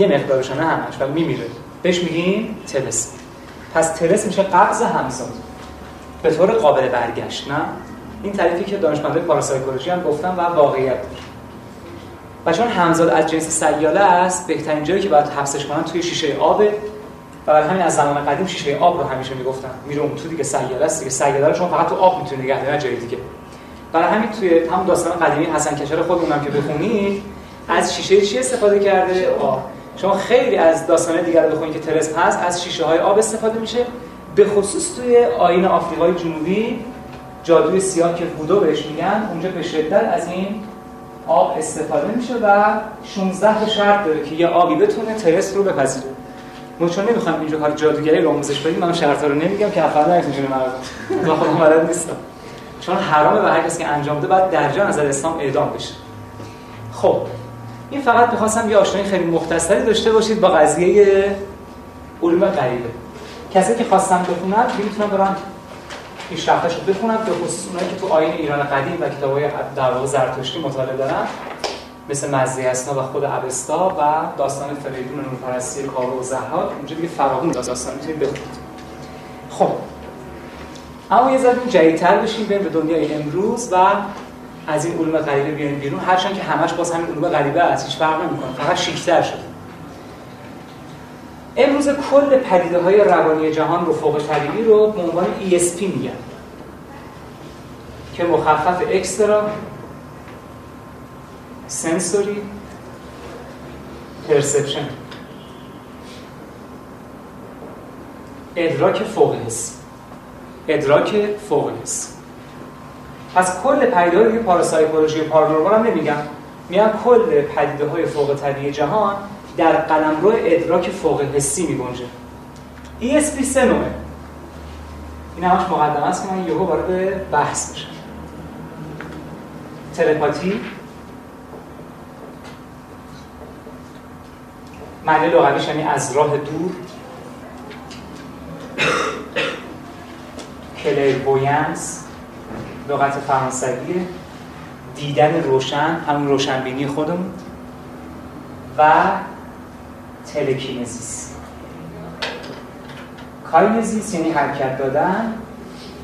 یه مقدارش نه همش و میمیره. بهش میگیم تلس پس تلس میشه قبض همزاد به طور قابل برگشت نه؟ این تعریفی که دانشمندان پاراسایکولوژی هم گفتن و واقعیت داره. و چون همزاد از جنس سیاله است بهترین جایی که باید حبسش کنن توی شیشه آبه و برای همین از زمان قدیم شیشه آب رو همیشه می‌گفتن. میره اون تو دیگه سیاله است دیگه سیاله رو شما فقط تو آب می‌تونید نگه داری جای دیگه. برای همین توی همون داستان قدیمی حسن کشر خودمون که بخونید از شیشه چی استفاده کرده؟ آب. شما خیلی از داستان دیگر رو بخونید که ترس هست از شیشه های آب استفاده میشه. به خصوص توی آین آفریقای جنوبی جادوی سیاه که بودو بهش میگن اونجا به شدت از این آب استفاده میشه و 16 تا شرط داره که یه آبی بتونه ترس رو بپذیره. ما چون نمی‌خوام اینجا کار جادوگری رو آموزش بدیم من شرط رو نمیگم که افراد نمی‌تونه مردم. من خودم بلد نیستم چون حرامه به هر کسی که انجام بده بعد در جان از اسلام اعدام بشه. خب این فقط می‌خواستم یه آشنایی خیلی مختصری داشته باشید با قضیه علوم غریبه. کسی که خواستم بخونن می‌تونن برن پیشرفتش رو بخونن به خصوص اونایی که تو آین ایران قدیم و کتابای در واقع زرتشتی مطالعه دارن مثل مزه اسنا و خود ابستا و داستان فریدون نورپرستی کاوه و زهاد. اونجا دیگه فراغون داستان می‌تونید بخونید. خب. اما یه ذره جدیدتر بشیم بریم به دنیای امروز و از این علوم غریبه بیاریم بیرون. هرچند که همش باز همین علوم غریبه است هیچ فرق نمی‌کنه. فقط شیکتر شده. امروز کل پدیده های روانی جهان رو فوق طبیعی رو به عنوان ESP میگن. که مخفف اکسترا سنسوری پرسپشن. ادراک فوق حسی ادراک فوق حسی پس کل پدیده های پاراسایکولوژی و پارانورمال هم نمیگم. میگم کل پدیده های فوق طبیعی جهان در قلمرو ادراک فوق حسی می گنجه ESP سه نوعه. این همش مقدمه است که من یهو وارد بحث بشم تلپاتی. معنی لغویش یعنی از راه دور. clairvoyance لغت فرانسویه دیدن روشن همون روشنبینی خودمون و telekinesis. kinesis یعنی حرکت دادن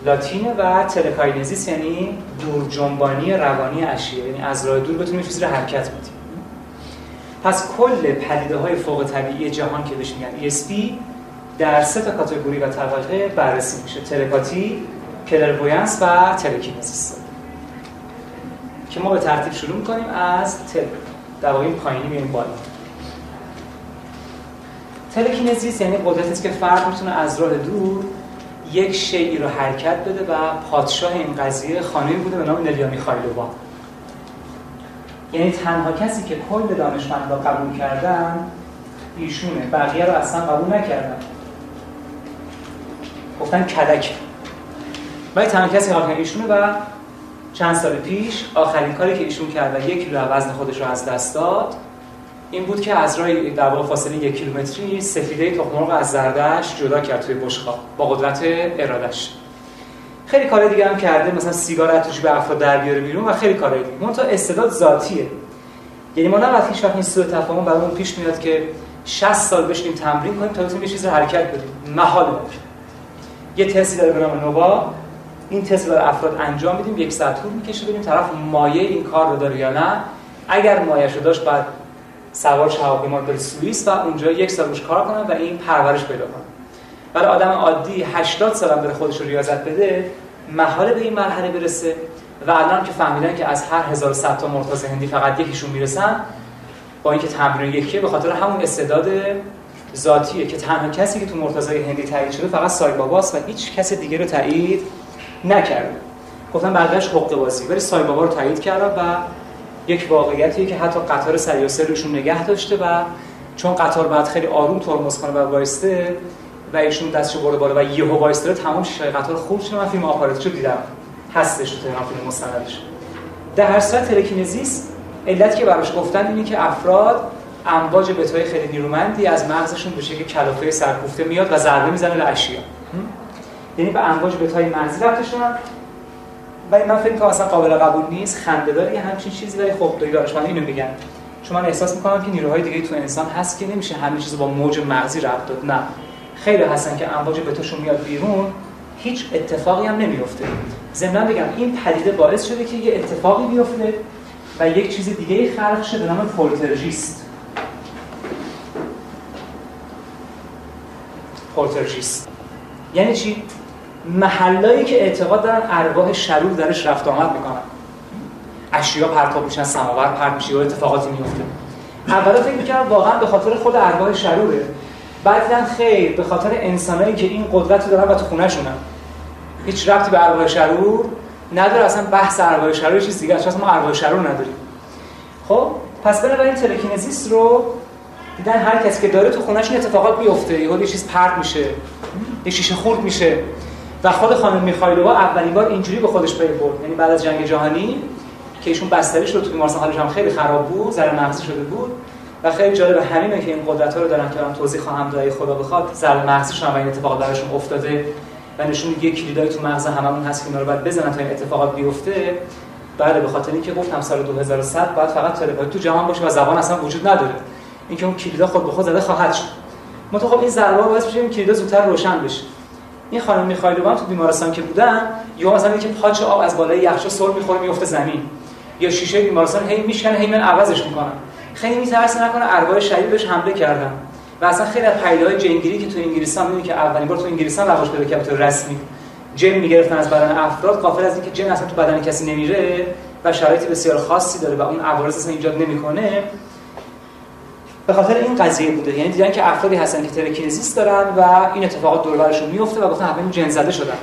لاتینه و telekinesis یعنی دور جنبانی روانی اشیاء یعنی از راه دور بتونیم چیزی رو حرکت بدیم. پس کل پدیده های فوق طبیعی جهان که بهش میگن ESP در سه تا category و طبقه بررسی میشه. تلپاتی، clairvoyance و telekinesis که ما به ترتیب شروع می‌کنیم از تل. در واقع پایینی میایم بالا. telekinesis یعنی قدرتی که فرد می‌تونه از راه دور یک شیئی رو حرکت بده و پادشاه این قضیه خانمی بوده به نام نلیا میخایلووا یعنی تنها کسی که کل دانشمند را قبول کردن ایشونه. بقیه رو اصلا قبول نکردن. گفتن کلک ولی تنها کسی قبول ایشونه و چند سال پیش آخرین کاری که ایشون کرد و یک کیلو وزن خودش رو از دست داد این بود که از راه در واقع فاصله یک کیلومتری سفیده تخم از زردش جدا کرد توی بشقاب با قدرت ارادش خیلی کار دیگه هم کرده مثلا سیگار اتوش به افراد در بیاره بیرون و خیلی کارهای دیگه. تا استعداد ذاتیه. یعنی ما نباید هیچ وقت این سوء تفاهم برامون پیش میاد که 60 سال بشینیم تمرین کنیم تا بتونیم یه چیز حرکت بدیم. محال یه تستی داره به نام نووا. این تست رو افراد انجام میدیم یک ساعت طول می‌کشه ببینیم طرف مایه این کار رو داره یا نه. اگر مایه رو داشت بعد سوار هواپیما بره سوئیس و اونجا یک سال روش کار کنن و این پرورش پیدا کنن برای آدم عادی 80 سال هم بره خودش رو ریاضت بده محاله به این مرحله برسه و الان که فهمیدن که از هر 1100 تا مرتضی هندی فقط یکیشون می‌رسن با اینکه تمرین یکیه به خاطر همون استعداد ذاتیه که تنها کسی که تو مرتضی هندی تایید شده فقط سای باباست و هیچ کس دیگه رو تایید نکرده گفتن بقیه‌اش حقوق بازی. ولی سای بابا رو تایید کرد و یک واقعیتیه که حتی قطار سریاسه روشون نگه داشته و چون قطار بعد خیلی آروم ترمز کنه و وایسته و ایشون دستشو برده بالا و یهو وایسته تمام شیشه قطار خوب شده من فیلم آپاراتشو دیدم. هستش تو تهران فیلم مستندش. در هر صورت تلکینزیس علت که براش گفتن اینه که افراد امواج بتای خیلی نیرومندی از مغزشون به شکل کلافه سرکوفته میاد و ضربه می‌زنه به اشیا. یعنی به امواج بتای مغزی رفته شدن ولی من فکر کنم اصلا قابل قبول نیست خنده‌دار یه همچین چیزی ولی خب دارش اینو میگن. چون من احساس می‌کنم که نیروهای دیگه تو انسان هست که نمیشه همه چیز با موج مغزی ربط داد. نه. خیلی هستن که امواج بتاشون میاد بیرون هیچ اتفاقی هم نمیفته ضمن بگم این پدیده باعث شده که یه اتفاقی بیفته و یک چیز دیگه خلق شده به نام پولترژیست. پولترژیست. یعنی چی؟ محلایی که اعتقاد دارن ارواح شرور درش رفت آمد می‌کنن. اشیا پرتاب میشن سماور پرت میشه یا اتفاقاتی میفته اولا فکر می‌کردم واقعا به خاطر خود ارواح شروره. بعد دیدن خیر به خاطر انسانایی که این قدرت رو دارن و تو خونه‌شونن. هیچ ربطی به ارواح شرور نداره اصلا بحث ارواح شرور چیز دیگه است ما ارواح شرور نداریم. خب پس بنابراین تلکینزیس رو دیدن هر کسی که داره تو خونه‌ش اتفاقات بیفته یه چیز پرت میشه یه شیشه خورد میشه. و خود خانم میخایلووا اولین بار اینجوری به خودش پی برد. یعنی بعد از جنگ جهانی که ایشون بستری شد تو بیمارستان حالش هم خیلی خراب بود ذره مغزی شده بود. و خیلی جالب همینه که این قدرت ها رو دارن که من توضیح خواهم داد خدا بخواد ذره مغزیشون هم این اتفاق براشون افتاده و نشون میده کلیدای تو مغز هممون هست که اینا رو باید بزنن تا این اتفاقات بیفته. بله به خاطر اینکه گفتم سال 2100 باید فقط تلپاتی تو جهان باشه و زبان اصلا وجود نداره. اینکه اون کلیدا خود به خود زده خواهد شد. متو خب این ضربه باعث میشه این کلیدا زودتر روشن بشه. این خانم میخایلووا تو بیمارستان که بودن یا مثلا اینکه پاچ آب از بالای یخچال سر می‌خوره میفته زمین. یا شیشه بیمارستان هی میشکنه هی من عوضش می‌کنن. خیلی میترسه نکنه ارواح شدید بهش حمله کردن. و اصلا خیلی از پیدای جنگیری که تو انگلیسان می‌بینی که اولین بار تو انگلیسان رواج پیدا کرد تو رسمی. جن می‌گرفتن از بدن افراد قافل از اینکه جن اصلا تو بدن کسی نمیره و شرایط بسیار خاصی داره و اون عوارض اصلا ایجاد نمی‌کنه. به خاطر این قضیه بوده. یعنی دیدن که افرادی هستن که ترکینزیس دارن و این اتفاقات دور برشون میفته و گفتن همه جن زده شدن.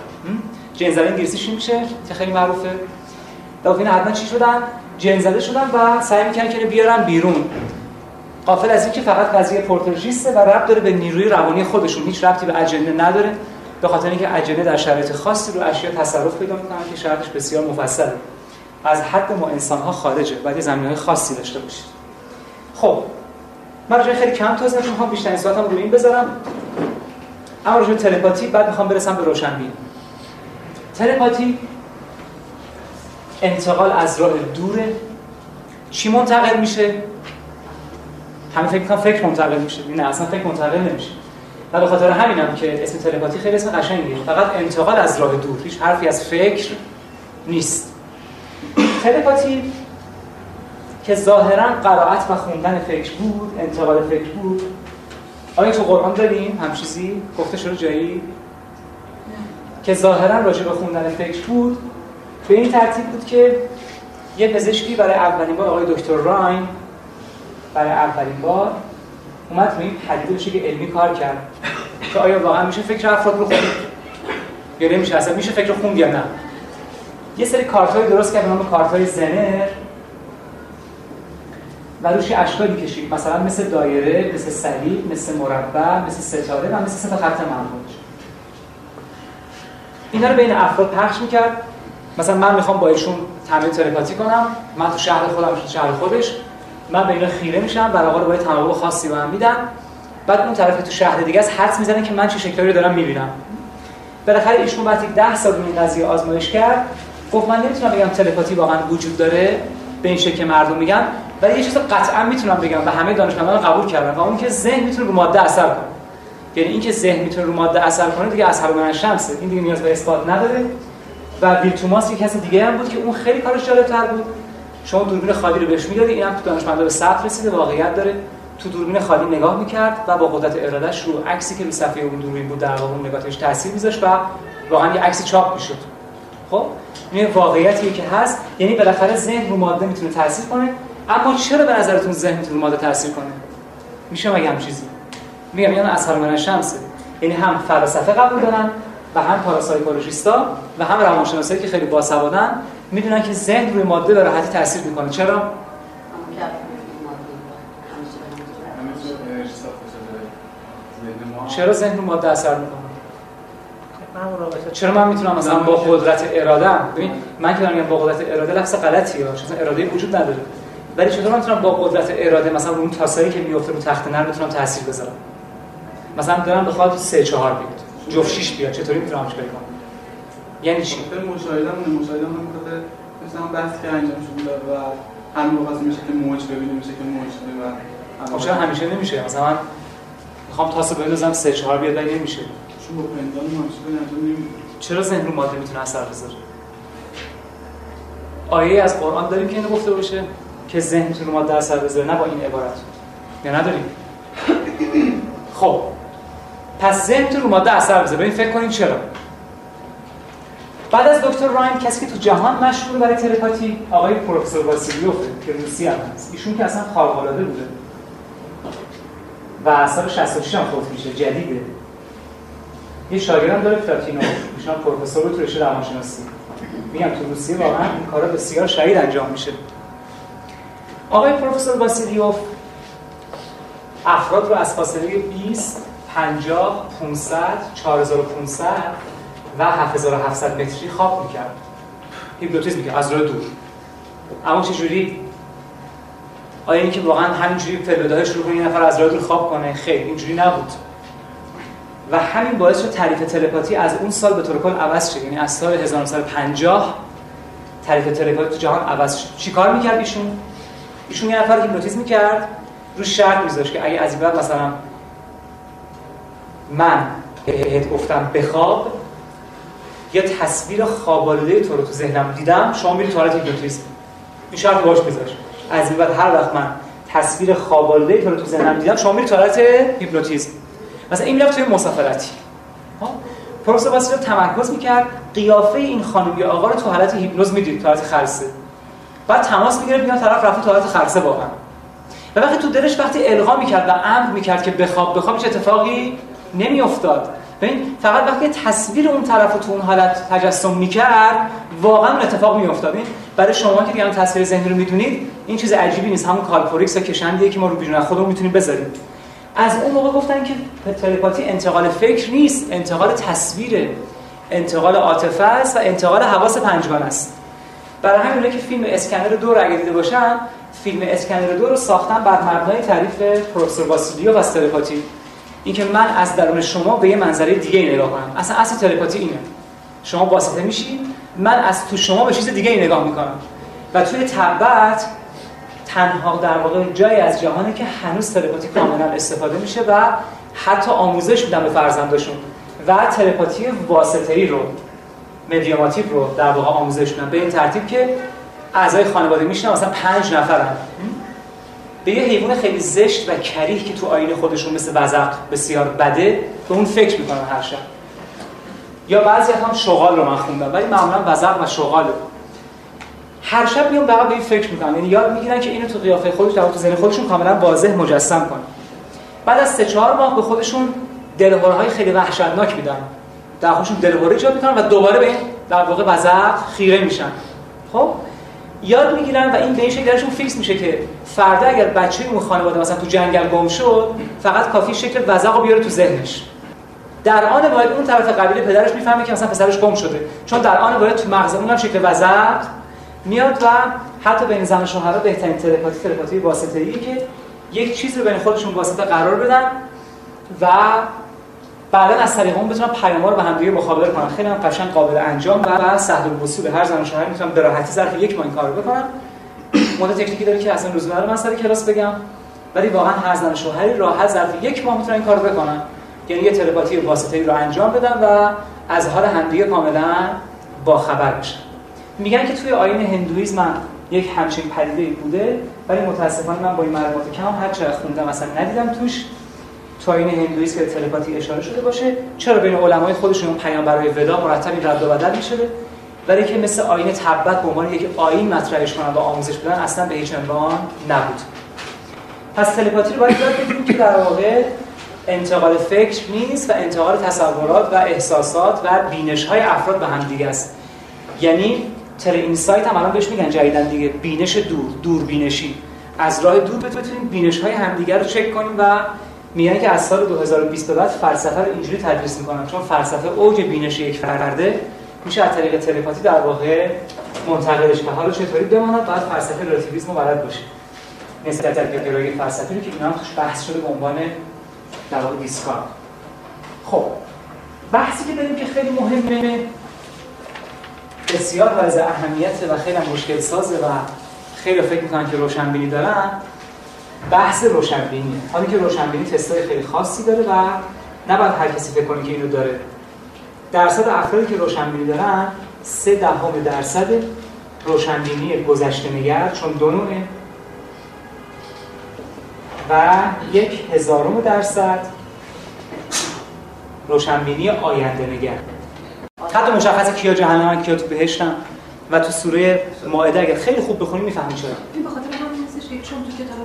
جن زده انگلیسیش میشه؟ که خیلی معروفه. و این حتما چی شدن جن زده شدن و سعی می‌کنن که بیارن بیرون. قافل از اینکه فقط قضیه پورترژیسته و ربط داره به نیروی روانی خودشون. هیچ ربطی به اجنه نداره به خاطر اینکه اجنه در شرایط خاصی رو اشیا تصرف پیدا می‌کنن که شرطش بسیار مفصله. از حد ما انسان ها خارجه. باید زمین های خاصی داشته باشید. خب من راجع خیلی کم توضیح می‌خوام بیشتر ساعتم رو این بذارم. اما راجع تلپاتی بعد می‌خوام برسم به روشنبین. تلپاتی انتقال از راه دوره چی منتقل میشه؟ همین فکر کنم فکر منتقل میشه. نه اصلا فکر منتقل نمیشه. و به خاطر همینم که اسم تلپاتی خیلی اسم قشنگیه. فقط انتقال از راه دور هیچ حرفی از فکر نیست. تلپاتی که ظاهرا قرائت و خوندن فکر بود انتقال فکر بود. آیا تو قرآن داریم هم چیزی؟ گفته شده جایی؟ که ظاهرا راجع به خوندن فکر بود. به این ترتیب بود که یه پزشکی برای اولین بار آقای دکتر راین برای اولین بار اومد روی این پدیده بشه که علمی کار کرد. که آیا واقعا میشه فکر افراد رو خوند؟ یا نمیشه؟ اصلا میشه فکر خوند یا نه؟ یه سری کارت درست کرد به نام کارت زنر. و روش اشکالی کشید مثلا مثل دایره مثل صلیب مثل مربع مثل ستاره و مثل سه خط منبوج اینا رو بین افراد پخش می‌کرد. مثلا من می‌خوام با ایشون تمرین تلپاتی کنم. من تو شهر خودم تو شهر خودش. من به اینا خیره میشم. برای آقا باید تنوع خاصی به من میدن. بعد اون طرف تو شهر دیگه از حدس می‌زنه که من چه شکلی رو دارم می‌بینم. بالاخره ایشون وقتی 10 سال این قضیه آزمایش کرد گفت من نمی‌تونم بگم تلپاتی واقعا وجود داره به این شکل مردم میگن. ولی یه چیز قطعا می‌تونم بگم و همه دانشمندان قبول کردن و اون که ذهن می‌تونه رو ماده اثر کنه. یعنی اینکه ذهن می‌تونه رو ماده اثر کنه دیگه اثر من شمسه این دیگه نیاز به اثبات نداره. و بیل توماس یک کسی دیگه هم بود که اون خیلی کارش جالب‌تر بود. شما دوربین خالی رو بهش می‌دادی اینم تو دانشمندا به ثبت رسیده واقعیت داره. تو دوربین خالی نگاه می‌کرد و با قدرت ارادهش رو عکسی که رو صفحه اون دوربین بود در واقع اون نگاتش تاثیر میذاشت و واقعا یه عکسی چاپ می‌شد. خب؟ این واقعیتیه که هست. یعنی بالاخره ذهن رو ماده می‌تونه تاثیر کنه. اما چرا به نظرتون ذهن می‌تونه ماده تاثیر کنه؟ میشه مگه هم چیزی؟ میگم یعنی اثر من شمسه. یعنی هم فلسفه قبول دارن و هم پاراسایکولوژیستا و هم روانشناسایی که خیلی باسوادن می‌دونن که ذهن روی ماده به راحتی تاثیر می‌کنه. چرا؟ چرا ذهن رو ماده اثر می‌کنه؟ چرا من می‌تونم مثلا با قدرت اراده ببین من که دارم با قدرت اراده لفظ غلطیه. چون اراده وجود نداره. ولی چطور من می‌تونم با قدرت اراده مثلا اون تاسایی که میفته رو تخت نرم بتونم تاثیر بذارم؟ مثلا دارم بخواد 3 4 بیاد جفت 6 بیاد چطوری می‌تونم چیکار کنم؟ یعنی چی؟ خب، مشاهده مون مشاهده مون مثلا بحث که انجام شده و همین موقع میشه که موج ببینیم میشه که موج و چرا همیشه نمیشه؟ مثلا من می‌خوام تاسو بندازم سه چهار بیاد ولی نمیشه. چون با پندان به نمیشه چرا ذهن رو ماده می‌تونه اثر بذاره؟ آیه از قرآن داریم که اینو گفته باشه. که ذهن می‌تونه ماده اثر بذاره نه با این عبارت. یا نداریم خب. پس ذهن تو رو ماده اثر بذاره. ببین فکر کنید چرا. بعد از دکتر رایم کسی که تو جهان مشهور برای تلپاتی آقای پروفسور واسیلیوف که روسی هم هست. ایشون که اصلا خارق العاده بوده. و سال 66 هم فوت میشه جدیده. یه شاگردم داره پلاتینو ایشون پروفسور تو رشته روانشناسی. میگم تو روسیه واقعا این کارا بسیار شهید انجام میشه. آقای پروفسور واسیلیوف افراد رو از فاصله 20 50 500 4500 و 7700 متری خواب می‌کرد. هیپنوتیزم می‌کرد از راه دور. اما چه جوری آیا اینکه واقعا همینجوری فلودهای شروع کنه یه نفر از راه دور خواب کنه؟ خیر اینجوری نبود. و همین باعث شد تعریف تلپاتی از اون سال به طور کل عوض شد یعنی از سال 1950 تعریف تلپاتی تو جهان عوض شد چیکار می‌کرد ایشون؟ ایشون یه نفر هیپنوتیزم می‌کرد رو شرط میذاشت که اگه از بعد مثلا من بهت گفتم بخواب یا تصویر خوابالوده تو رو تو ذهنم دیدم شما میری تو حالت هیپنوتیزم. این شرط باش بذار از بعد هر وقت من تصویر خوابالوده تو رو تو ذهنم دیدم شما میری تو حالت هیپنوتیزم. مثلا این می‌رفت توی مسافرتی. ها پروفسور واسیلوف تمرکز می‌کرد قیافه این خانم یا آقا رو تو حالت هیپنوز می‌دید تو حالت خلسه بعد تماس می‌گیره بیا طرف رفت تو حالت خلسه واقعا. و وقتی تو دلش وقتی القا می‌کرد و امر می‌کرد که بخواب بخواب چه اتفاقی نمیافتاد. ببین فقط وقتی تصویر اون طرف تو اون حالت تجسم می‌کرد واقعا اتفاق میافتاد. برای شما که دیگه تصویر ذهنی رو می‌دونید این چیز عجیبی نیست. همون کالپوریکس کشندیه که ما رو بیرون خودمون می‌تونیم بذاریم. از اون موقع گفتن که تلپاتی انتقال فکر نیست انتقال تصویره. انتقال عاطفه است و انتقال حواس پنجگانه است. برای همین که فیلم اسکنر دو رو اگه دیده باشن فیلم اسکنر دو رو ساختن بر مبنای تعریف پروفسور واسیلیو و تلپاتی اینکه من از درون شما به یه منظره دیگه نگاه کنم. اصلا اصل تلپاتی اینه. شما واسطه میشی من از تو شما به چیز دیگه نگاه می‌کنم. و توی تبت تنها در واقع جایی از جهانه که هنوز تلپاتی کاملا استفاده میشه و حتی آموزش میدن به فرزنداشون. و تلپاتی واسطه‌ای رو. مدیاماتیو رو در واقع آموزش به این ترتیب که اعضای خانواده میشن مثلا پنج نفرن. به یه حیوان خیلی زشت و کریه که تو آینه خودشون مثل وزق بسیار بده به اون فکر می‌کنن هر شب. یا بعضی هم شغال رو من خوندم ولی معمولا وزق و شغال هر شب میام فقط به این فکر می‌کنن. یعنی یاد می‌گیرن که اینو تو قیافه خودش در تو ذهن خودشون کاملا واضح مجسم کنن. بعد از سه چهار ماه به خودشون های خیلی وحشتناک میدن. در خودشون دلهوره ایجاد می‌کنن و دوباره به در واقع وزق خیره میشن. خب؟ یاد می‌گیرن و این به این شکل درشون فیکس میشه که فردا اگر بچه اون خانواده مثلا تو جنگل گم شد فقط کافی شکل وزق رو بیاره تو ذهنش. در آن باید اون طرف قبیله پدرش می‌فهمه که مثلا پسرش گم شده. چون در آن باید تو مغز اونم شکل وزق میاد و حتی بین زن و شوهر بهترین تلپاتی تلپاتی واسطه‌ای که یک چیز رو بین خودشون واسطه قرار بدن و بعدا از طریق اون بتونن پیام رو به هم دیگه مخابره کنن خیلی هم قشنگ قابل انجام و بعد سهل الوصول هر زن و شوهر می‌تونن به راحتی ظرف یک ماه این کارو بکنن مدت تکنیکی داره که اصلا لزوم نداره من سر کلاس بگم. ولی واقعا هر زن و شوهری راحت ظرف یک ماه می‌تونن این کارو بکنن. یعنی یه تلپاتی واسطه‌ای رو انجام بدن و از حال همدیگه کاملا با خبر بشن. میگن که توی آیین هندویزم یک همچین پدیده بوده ولی متاسفانه من با این معلومات کم هر چه خوندم اصلا ندیدم توش. تو آیین هندویسم که تلپاتی اشاره شده باشه چرا بین علمای خودشون اون پیام برای ودا مرتبی رد و بدل میشه ولی که مثل آیین تبت به عنوان یک آیین مطرحش کنن و آموزش بدن اصلا به هیچ عنوان نبود. پس تلپاتی رو باید یاد بگیریم که در واقع انتقال فکر نیست و انتقال تصورات و احساسات و بینش های افراد به هم دیگه است. یعنی تل اینسایت هم الان بهش میگن جدیدن دیگه بینش دور دور بینشی از راه دور بتونیم بینش های همدیگر رو چک کنیم و میگن که از سال 2020 به بعد فلسفه رو اینجوری تدریس می‌کنن چون فلسفه اوج بینش یک فرده. میشه از طریق تلپاتی در واقع منتقلش که حالا چطوری بماند؟ بعد فلسفه رلاتیویسم رو بلد باشه. نسبت در گرایی فلسفی رو که اینا بحث شده به عنوان در واقع دیسکارد خب بحثی که داریم که خیلی مهمه بسیار از اهمیت و خیلی مشکل سازه و خیلی فکر می‌کنن که روشنبینی دارن بحث روشنبینی. حالی که روشنبینی تستای خیلی خاصی داره و نباید هر کسی فکر کنه که اینو داره. درصد افرادی که روشنبینی دارن سه دهم درصد روشنبینی گذشته نگر چون دو نوعه و یک هزارم درصد روشنبینی آینده نگر حتی مشخصه کیا جهنم کیا تو بهشتن. و تو سوره مائده اگر خیلی خوب بخونی می‌فهمی چرا. این به خاطر همین چون تو کتاب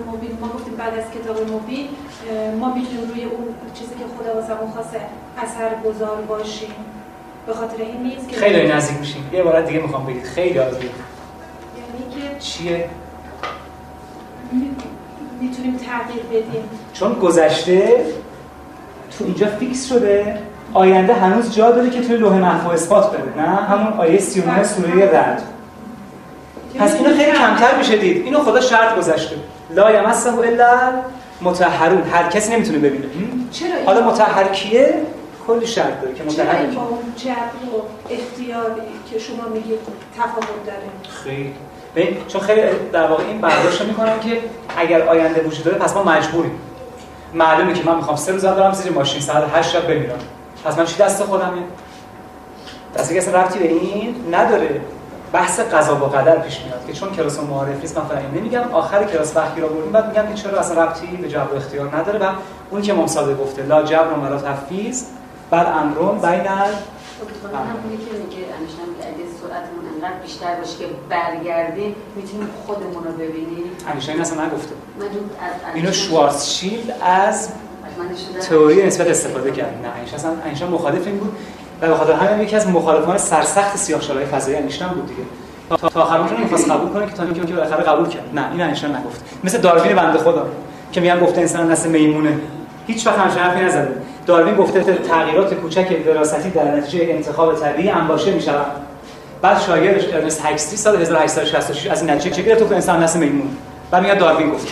بعد از کتاب مبین ما می‌تونیم روی اون چیزی که خدا واسمون خواسته اثر گذار باشیم. به خاطر این نیست که خیلی نزدیک میشیم. یه بار دیگه می‌خوام بگید خیلی عالی. یعنی که چیه؟ می- می‌تونیم تغییر بدیم. چون گذشته تو اینجا فیکس شده. آینده هنوز جا داره که توی لوح محفوظ اثبات بده. نه؟ همون آیه 39 سوره رعد. پس اینو خیلی کمتر میشه دید. اینو خدا شرط گذاشته. لا یمسه الا متطهرون هر کسی نمی‌تونه ببینه؟ چرا حالا متطهر کیه؟ کلی شرط داره که چرا این کیه با اون جبر و اختیاری که شما میگید تفاوت داره؟ خیلی. ببین چون خیلی در واقع این برداشت می‌کنن که اگر آینده وجود داره پس ما مجبوریم. معلومه که من می‌خوام سه روز برم زیر ماشین ساعت 8 شب بمیرم. پس من چی دست خودمه؟ دست که اصلا ربطی به این نداره. بحث قضا و قدر پیش میاد که چون کلاس معارف نیست من فعلا نمیگم. آخر کلاس وقتی را بردیم بعد میگم که چرا اصلا ربطی به جبر اختیار نداره؟ و اون که امام صادق گفته لا جبر و ولا تفویض بل امرون بین ال- اتفاقا همونی که میگه انشان میگه اگه سرعتمون انقدر بیشتر باشه که برگردیم می‌تونیم خودمون رو ببینیم. انیشتین اصلا نگفته. اینو شوارزشیلد از تئوری نسبت استفاده کرد. نه اینش اصلا مخالف این بود. و به خاطر همین یکی از مخالفان سرسخت سیاه‌چالای فضایی اینشتین بود دیگه. تا تا آخر عمرش نمی‌خواست قبول کنه که تا اینکه که بالاخره قبول کرد. نه این اینشتین نگفت. مثل داروین بنده خدا که میگن گفته انسان نسل میمونه. هیچ وقت همچین حرفی نزده. داروین گفته تغییرات کوچک وراثتی در نتیجه انتخاب طبیعی انباشه می‌شود. بعد شاگردش ارنست هکسلی سال 1866 از این نتیجه چه گرفت؟ که انسان نسل میمونه. بعد میگه داروین گفت.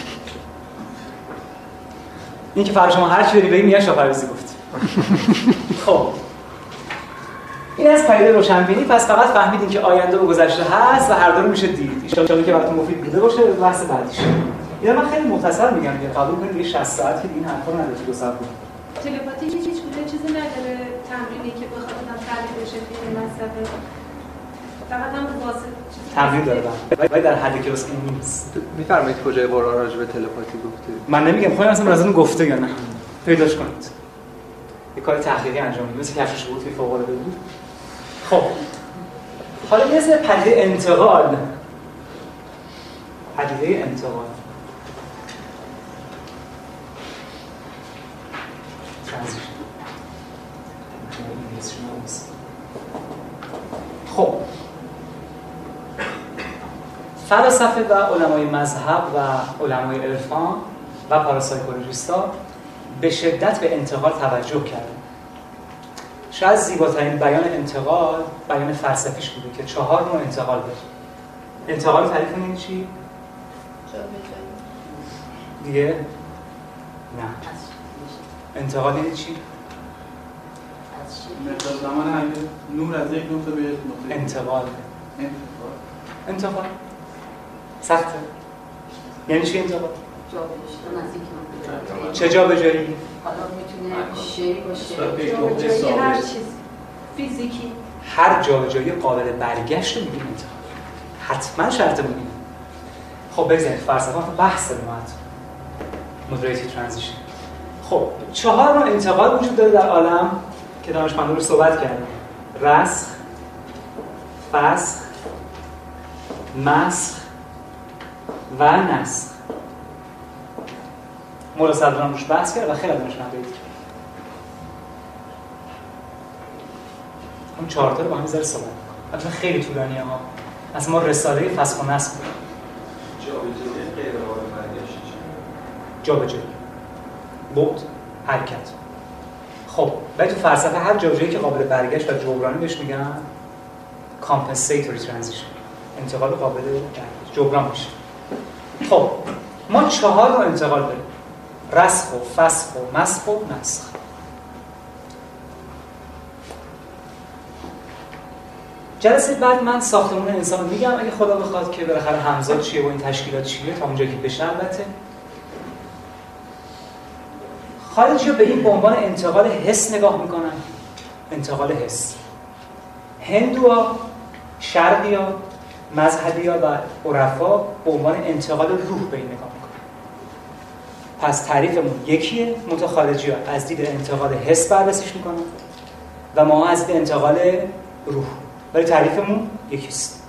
این که فرا شما هر چی بری بگی میگن شاپرویزی گفت. خب. این از پدیده روشنبینی پس فقط فهمیدین که آینده و گذشته هست و هر دو رو میشه دید ان که براتون مفید بوده باشه بحث بعدیش اینا من خیلی مختصر میگم که قبول کنید دیگه 60 ساعت که این حرفا رو نداره دو ساعت بود تلپاتی هیچ چیزی نداره تمرینی که بخواد آدم تعریف بشه توی مسئله فقط هم واسه تمرین داره بله. ولی در حد کلاس این نیست. میفرمایید کجای قرآن راجع به تلپاتی گفته؟ من نمیگم خودم اصلا ازتون گفته یا نه. پیداش کنید. یه کار تحقیقی انجام می‌دید مثل کفش بود که فوق العاده بود. خب. حالا یه سر پدیده انتقال. پدیده انتقال. خب. فلاسفه و علمای مذهب و علمای عرفان و پاراسایکولوژیستا به شدت به انتقال توجه کردن شاید زیباترین بیان انتقال بیان فلسفیش بوده که چهار نوع انتقال داره انتقال تعریف کنید چی؟ دیگه؟ نه انتقال یعنی چی؟ زمان نور از یک نقطه به یک نقطه انتقال انتقال. انتقال سخته یعنی چی انتقال؟ جا. چه جا به جایی؟ حالا می‌تونه شی باشه. جا جایی. هر چیز. فیزیکی. هر جابجایی قابل برگشت رو میگیم انتقال حتما شرط اینه خب بگذارید فلسفه بحث اومد مدریتی ترانزیشن خب چهار نوع انتقال وجود داره در عالم که دانشمندان رو صحبت کردن. رسخ فسخ مسخ و نسخ. مولا صدران روش بحث کرد و خیلی دانشمند دید اون چهار تا رو با هم ذره صحبت. البته خیلی طولانیه ها. اصلا ما رساله فسخ و نسخ بود. قابل برگشت جابجایی. بعد حرکت. خب ولی تو فلسفه هر جابجایی که قابل برگشت و جبرانی بهش میگن compensatory transition انتقال قابل برگشت. جبران میشه. خب ما چهار رو انتقال داریم. رسخ و فسخ و مسخ و نسخ جلسه بعد من ساختمون انسان رو میگم. اگه خدا بخواد که بالاخره همزاد چیه و این تشکیلات چیه تا اونجا که بشه البته. خارجی به این به عنوان انتقال حس نگاه می‌کنن. انتقال حس. هندوها شرقیا مذهبیا و عرفا به عنوان انتقال روح به این نگاه. پس تعریفمون یکیه متخارجی از دید انتقال حس بررسیش می‌کنن و ما از دید انتقال روح. ولی تعریفمون یکیست.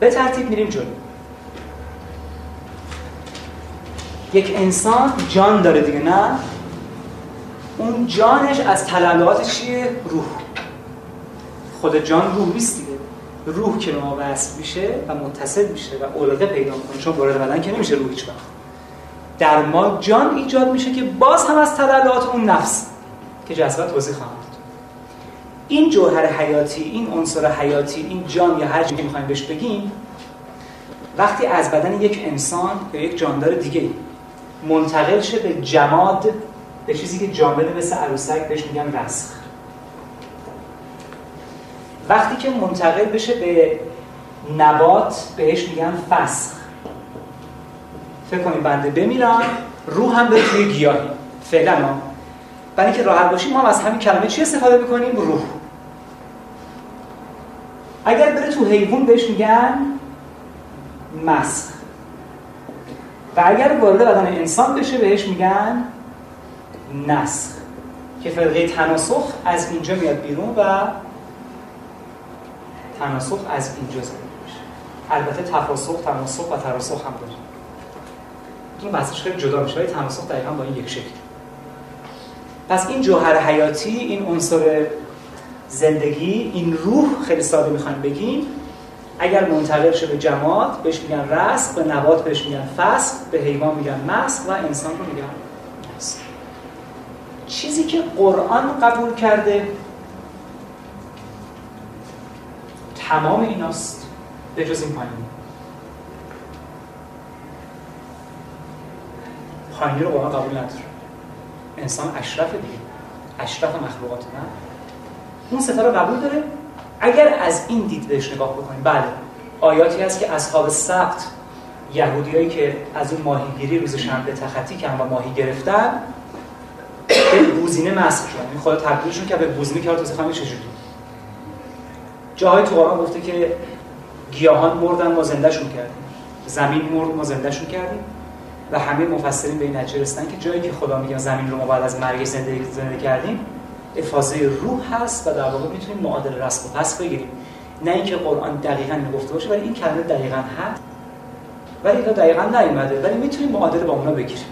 به ترتیب میریم جلو. یک انسان جان داره دیگه نه؟ اون جانش از تلالات چیه؟ روح. خود جان روح روح که ما وصل میشه و متصل میشه و علقه پیدا می‌کنه چون وارد بدن که نمیشه روح هیچ وقت در ما جان ایجاد میشه که باز هم از تلالات اون نفس که جذبت توضیح خواهم داد این جوهر حیاتی این عنصر حیاتی این جان یا هر چیزی که می‌خوایم بهش بگیم وقتی از بدن یک انسان یا یک جاندار دیگه منتقل شه به جماد به چیزی که جامد مثل عروسک بهش میگن رسخ وقتی که منتقل بشه به نبات بهش میگن فسخ. فکر کنید بنده بمیرم روح هم بره توی گیاهی. فعلا ما. برای اینکه راحت باشیم ما از همین کلمه چی استفاده می‌کنیم؟ روح. اگر بره تو حیوان بهش میگن مسخ. و اگر وارد بدن انسان بشه بهش میگن نسخ. که فرقه تناسخ از اینجا میاد بیرون و تناسخ از اینجا زده میشه. البته تفاسخ تناسخ و تراسخ هم داره. این بحثش خیلی جدا میشه ولی تناسخ دقیقا با این یک شکل. پس این جوهر حیاتی این عنصر زندگی این روح خیلی ساده می‌خوایم بگیم. اگر منتقل شه به جماد بهش میگن رسق به نبات بهش میگن فسق به حیوان میگن مسق و انسان رو میگن نسق چیزی که قرآن قبول کرده تمام ایناست به جز این پایین. پایینی رو قرآن قبول نداره. انسان اشرف دیگه. اشرف مخلوقات نه. اون ستا رو قبول داره. اگر از این دید بهش نگاه بکنیم بله. آیاتی هست که اصحاب سبت یهودیایی که از اون ماهیگیری روز شنبه تخطی کردن و ماهی گرفتن به بوزینه مسخ شدن. این خدا تبدیلشون که به بوزینه که تو چجوری جاهای تو قرآن گفته که گیاهان مردن ما زندهشون کردیم. زمین مرد ما زندهشون کردیم. و همه مفسرین به این نتیجه رسیدن که جایی که خدا میگه زمین رو ما بعد از مرگ زنده زنده کردیم افاضه روح هست و در واقع می‌تونیم معادل رسم و پس بگیریم. نه اینکه قرآن دقیقا اینو گفته باشه ولی این کلمه دقیقا هست. ولی اینا دقیقا نیومده. ولی می‌تونیم معادل با اونا بگیریم.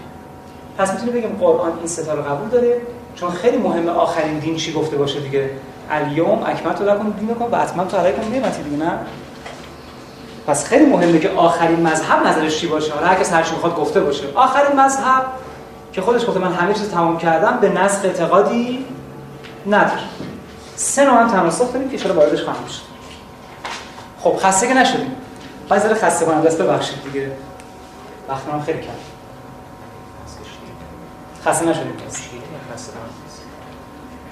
پس می‌تونیم بگیم قرآن این ستا رو قبول داره چون خیلی مهمه آخرین دین چی گفته باشه دیگه. الیوم اکملت لکم دینکم و اتممت علیکم نعمتی دیگه نه؟ پس خیلی مهمه که آخرین مذهب نظرش چی باشه؟ حالا هر کس هر چی می‌خواد گفته باشه. آخرین مذهب که خودش گفته من همه چیز تمام کردم به نسخ اعتقادی نداره. سه نوع هم تناسخ داریم که اشاره واردش خواهم شد خب خسته که نشدیم. بعضی ذره خسته کننده است ببخشید دیگه. وقت من خیلی کم خسته نشدیم.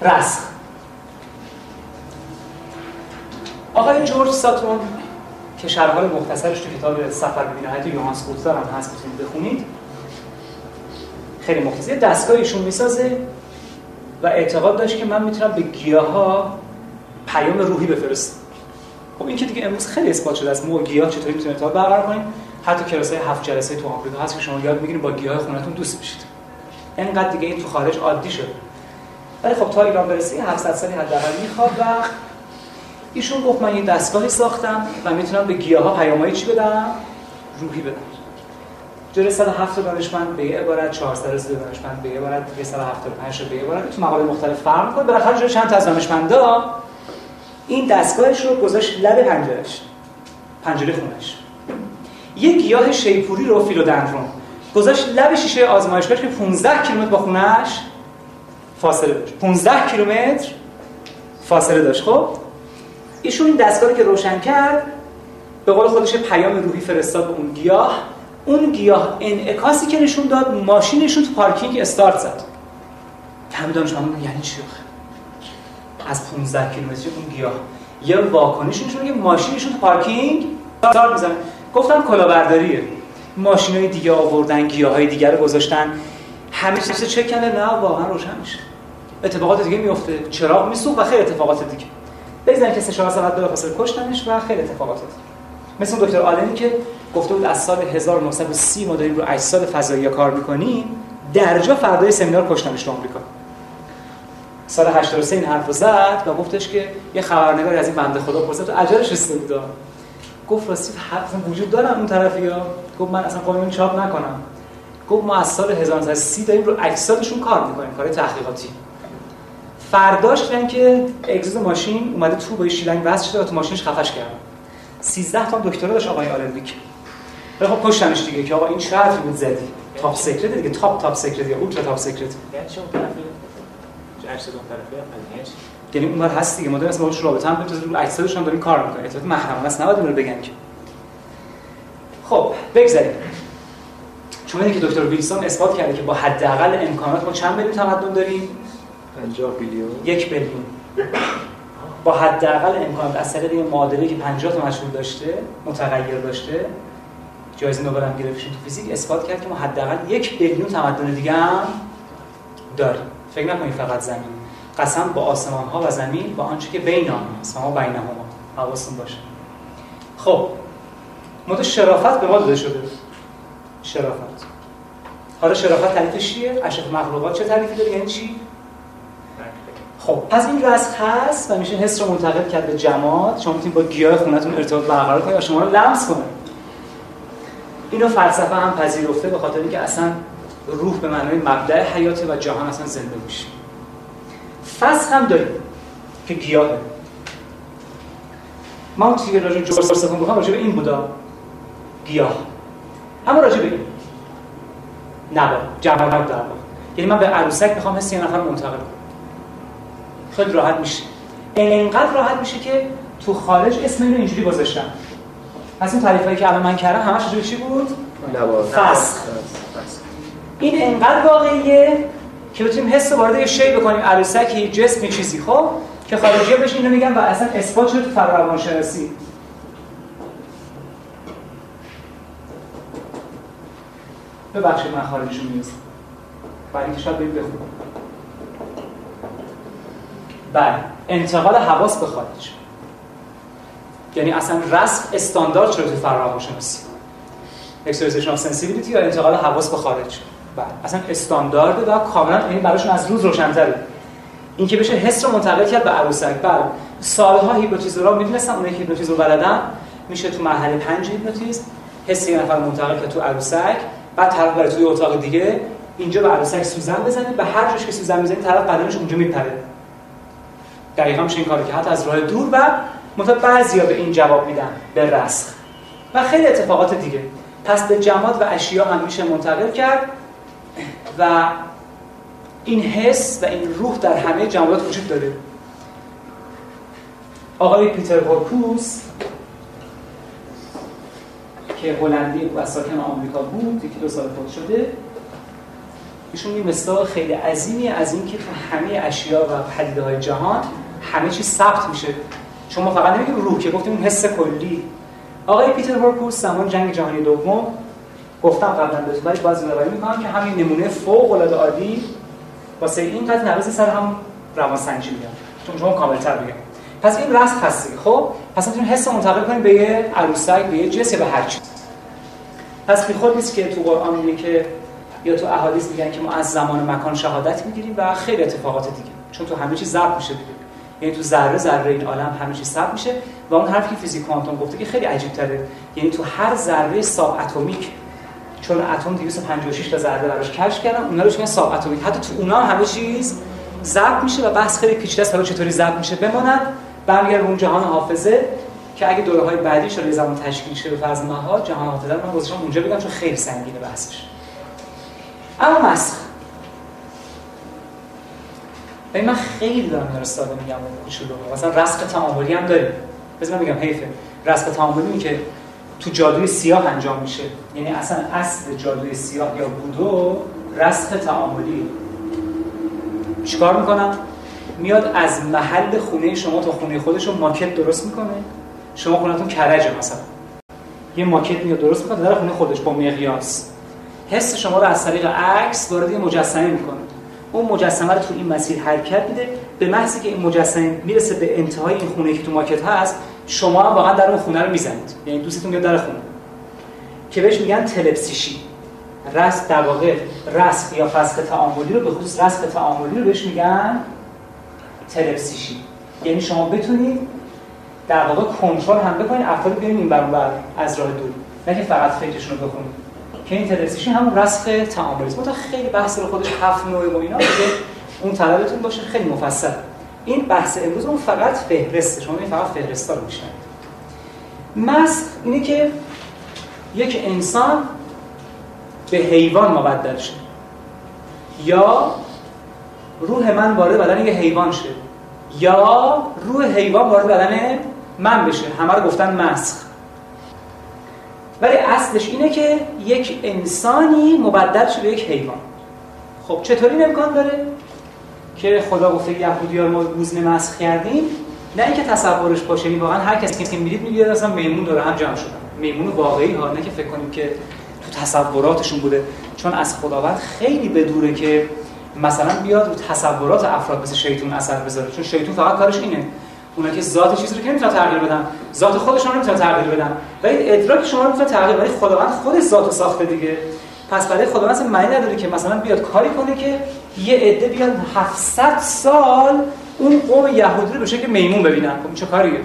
رسخ آقای جورج ساتون که شرح مختصرش تو کتاب سفر به بینهایت یوهانس کورتزار هم هست می‌تونید بخونید. خیلی مختصر. دستگاه ایشون می‌سازه و اعتقاد داشت که من می‌تونم به گیاه ها پیام روحی بفرستم. خب این که دیگه امروز خیلی اثبات شده است. ما گیاه چطوری می‌تونیم ارتباط برقرار کنیم؟ حتی کلاسای هفت جلسه تو آمریکا هست که شما یاد می‌گیرید با گیاه خونتون دوست بشید. اینقدر دیگه این تو خارج عادی شده. ولی خب تا ایران برسه 700 سالی حداقل می‌خواد و ایشون گفت من یه دستگاهی ساختم و می‌تونم به گیاه ها پیامایی چی بدم؟ روحی بدم. جلوی 107 دانشمند به یه عبارت 400 دانشمند به یه عبارت 175 به یه عبارت. تو مقاله مختلف فرق می‌کنه. بالاخره جلوی چند تا از دانشمندا این دستگاهش رو گذاشت لب پنجرهش پنجره خونش. یه گیاه شیپوری رو فیلودندرون گذاشت لب شیشه آزمایشگاهش که 15 کیلومتر با خونش فاصله داشت. 15 کیلومتر فاصله داشت. خب؟ ایشون این دستگاهی که روشن کرد به قول خودش پیام روحی فرستاد به اون گیاه. اون گیاه انعکاسی که نشون داد ماشینشون تو پارکینگ استارت زد. کم دانشمندان یعنی چی از 15 کیلومتری اون گیاه. یه واکنش نشون که ماشینشون تو پارکینگ استارت می‌زنه. گفتم کلاهبرداریه. ماشینای دیگه آوردن گیاهای دیگر رو گذاشتن. همه چیز چک کردن نه واقعا روشن میشه. اتفاقات دیگه میفته چراغ میسوخت و خیلی اتفاقات دیگه. بگذاریم که سه چهار ساعت بلافاصله کشتنش و خیلی اتفاقات مثل اون دکتر آلنی که گفته بود از سال 1930 ما داریم رو اجساد فضایی کار می‌کنیم درجا فردای سمینار کشتنش تو آمریکا. سال 83 این حرف زد و گفتش که یه خبرنگاری از این بنده خدا پرسید. تو عجلش رسیده بود گفت راستی حرف وجود دارم اون طرفی ها؟ گفت من اصلا قانون چاپ نکنم. گفت ما از سال 1930 داریم رو اجسادشون کار می‌کنیم کار تحقیقاتی. فرداش دیدن که اگزوز ماشین اومده تو با شیلنگ وصل شده و تو ماشینش خفش کردن 13 تا دکترا داشت آقای آلنویک ولی خب کشتنش دیگه که آقا این حرفی بود زدی؟ top secret دیگه top top secret یا ultra top secret یعنی چه اون اونور هست دیگه ما داریم باهاش رابطه هم داریم رو اجسادش هم داریم کار می‌کنیم. اطلاعات محرمانه است نباید رو بگن که. خب بگذاریم. چون اینکه دکتر ویلسون اثبات کرده که با حداقل امکانات ما چند میلیون تمدن داریم؟ 50 بیلیون. یک بیلیون با حداقل امکانات از طریق یه معادله که 50 تا مشهور داشته متغیر داشته جایزه نوبل هم گرفت تو فیزیک اثبات کرد که ما حداقل یک بیلیون تمدن دیگه هم داریم. فکر نکنید فقط زمین. قسم با آسمان ها و زمین با آنچه که بین آنها است و ما بینهما حواستون باشه. خب. مدت شرافت به ما داده شده. شرافت. حالا شرافت تعریفش چیه؟ اشرف مخلوقات چه تعریفی داره؟ یعنی چی؟ خب پس این رسخ هست و میشه حس رو منتقل کرد به جماد. شما می‌تونید با گیاه خونتون ارتباط برقرار کنید و شما رو لمس کنه اینو فلسفه هم پذیرفته به خاطر اینکه اصلا روح به معنای مبدع حیاته و جهان اصلا زنده میشه. فسخ هم داریم که گیاهه. ما چیزی که راجع جور صفحه بخوام راجع به این بودا. گیاه. اما راجع به این. نبا. جواب در یعنی من به عروسک می‌خوام حس یه نفر منتقل کنم. خیلی راحت میشه. اینقدر راحت میشه که تو خارج اسم اینو اینجوری گذاشتم. پس این تعریفایی که الان من کردم همش راجع چی بود؟ فسخ. این انقدر واقعیه که بتونیم حس وارد یه شی بکنیم عروسکی جسمی چیزی خب؟ که خارجی بهش اینو میگن و اصلا اثبات شده تو فرق روانشناسی. ببخشید من خارجیشون می‌رسم برای اینکه شاید بخونم. بله. انتقال حواس به خارج. یعنی اصلا رسم استاندارد شده تو فرق روانشناسی exteriorization of sensibility یا انتقال حواس به خارج. بله. اصلا استاندارد و کاملا این براشون از روز روشن‌تره. این که بشه حس رو منتقل کرد به عروسک. بله. سالها هیپنوتیزورها می‌دونستن اونایی که هیپنوتیزم بلدن میشه تو مرحله 5 هیپنوتیزم حس یه نفر منتقل کرد تو عروسک بعد طرف بره توی اتاق دیگه اینجا به عروسک سوزن بزنه به هر جاش که سوزن می‌زنه طرف بدنش اونجا میپره. دقیقا میشه این کارو که حتی از راه دور و مثلا بعضیا به این جواب میدن به رسخ. و خیلی اتفاقات دیگه. پس به جماد و اشیا هم میشه منتقل کرد و این حس و این روح در همه جمادات وجود داره. آقای پیتر هورکوس که هلندی و ساکن آمریکا بود یکی دو سال فوت شده ایشون این مثال خیلی عظیمی از اینکه تو همه اشیا و پدیده های جهان همه چیز ثبت میشه. چون ما فقط نمیگیم روح که گفتیم حس کلی. آقای پیتر هورکوس زمان جنگ جهانی دوم. گفتم قبلا بهتون ولی باز یادآوری می‌کنم که همین نمونه فوق العاده عادی واسه این قضیه نقض سر هم روانسنجی میگم. چون شما کاملتر بگم پس این رسم هستی خب؟ پس می‌تونیم حس منتقل کنیم به یه عروسک به یه یا به هر چیز پس بی خود نیست که تو قرآن میگه که یا تو احادیث میگن که ما از زمان مکان شهادت می‌گیریم و خیلی اتفاقات دیگه. چون تو همه چیز ضبط میشه دیگه. یعنی تو ذره ذره این عالم همه چیز ثبت میشه و اون حرفی که فیزیک کوانتوم گفته که خیلی عجیب تره یعنی تو هر ذره ساب اتمیک چون اتم 256 تا ذره براش کشف کردن اونا رو میگن ساب اتمیک. حتی تو اونا هم همه چیز ضبط میشه و بحث خیلی پیچیده است حالا چطوری ضبط میشه. بماند برمیگرده اون جهان حافظه که اگه دوره های بعدی شده زمان تشکیل شه به فرض جهان حافظه من گذاشتم اونجا بگم چون خیلی سنگینه بحثش. اما مسخ. ببین من خیلی دارم اینا ساده میگم کوچولو مثلا رسق تعاملی هم داریم. بذار من بگم حیفه. رسق تعاملی که تو جادوی سیاه انجام میشه. یعنی اصلا اصل جادوی سیاه یا بودو رسق تعاملی. چیکار می‌کنم میاد از محل خونه شما تا خونه خودش رو ماکت درست می‌کنه. شما خونتون کرجه مثلا. یه ماکت میاد درست می‌کنه در خونه خودش با مقیاس. حس شما رو از طریق عکس وارد یه مجسمه می‌کنه. اون مجسمه رو تو این مسیر حرکت میده. به محضی که این مجسمه می‌رسه به انتهای این خونه که تو ماکت هست شما هم واقعا در اون خونه رو می‌زنید. یعنی دوستتون میاد در خونه. که بهش میگن تلپسیشی. رسم در واقع رسم یا فسخ تعاملی رو به خصوص رسم تعاملی رو بهش میگن تلپسیشی. یعنی شما بتونید در واقع کنترل هم بکنید افراد بیاین این بر از راه دور. نه که فقط فکرشون رو بخونید. که این تلپسیشی همون رسخ تعاملی است. تا خیلی بحث رو خودش هفت نوع و اینا دیگه اون طلبتون باشه خیلی مفصل. این بحث امروز اون فقط فهرسته شما فقط فهرستا رو میشنید مسخ اینه که یک انسان به حیوان مبدل شه. یا روح من وارد بدن یه حیوان شه. یا روح حیوان وارد بدن من بشه. همه رو گفتن مسخ. ولی اصلش اینه که یک انسانی مبدل شه به یک حیوان. خب چطوری این امکان داره؟ که خدا گفته یهودی ها ما گوزن مسخ کردیم نه اینکه تصورش باشه یعنی واقعا هر کسی که می‌دید میگه اصلا میمون داره هم جمع شدن. میمون واقعی ها نه که فکر کنیم که تو تصوراتشون بوده. چون از خداوند خیلی بدوره که مثلا بیاد رو تصورات افراد مثل شیطون اثر بذاره. چون شیطون فقط کارش اینه. اونا که ذات چیزی رو که نمی‌تونن تغییر بدن. ذات خودشون رو نمی‌تونن تغییر بدن. ولی ادراک شما رو می‌تونه تغییر ولی خداوند خودش ذات ساخته دیگه. پس برای خداوند اصلا معنی نداره که مثلا بیاد کاری کنه که یه عده بیان 700 سال اون قوم یهودی رو به شکل میمون ببینن. خب چه کاریه؟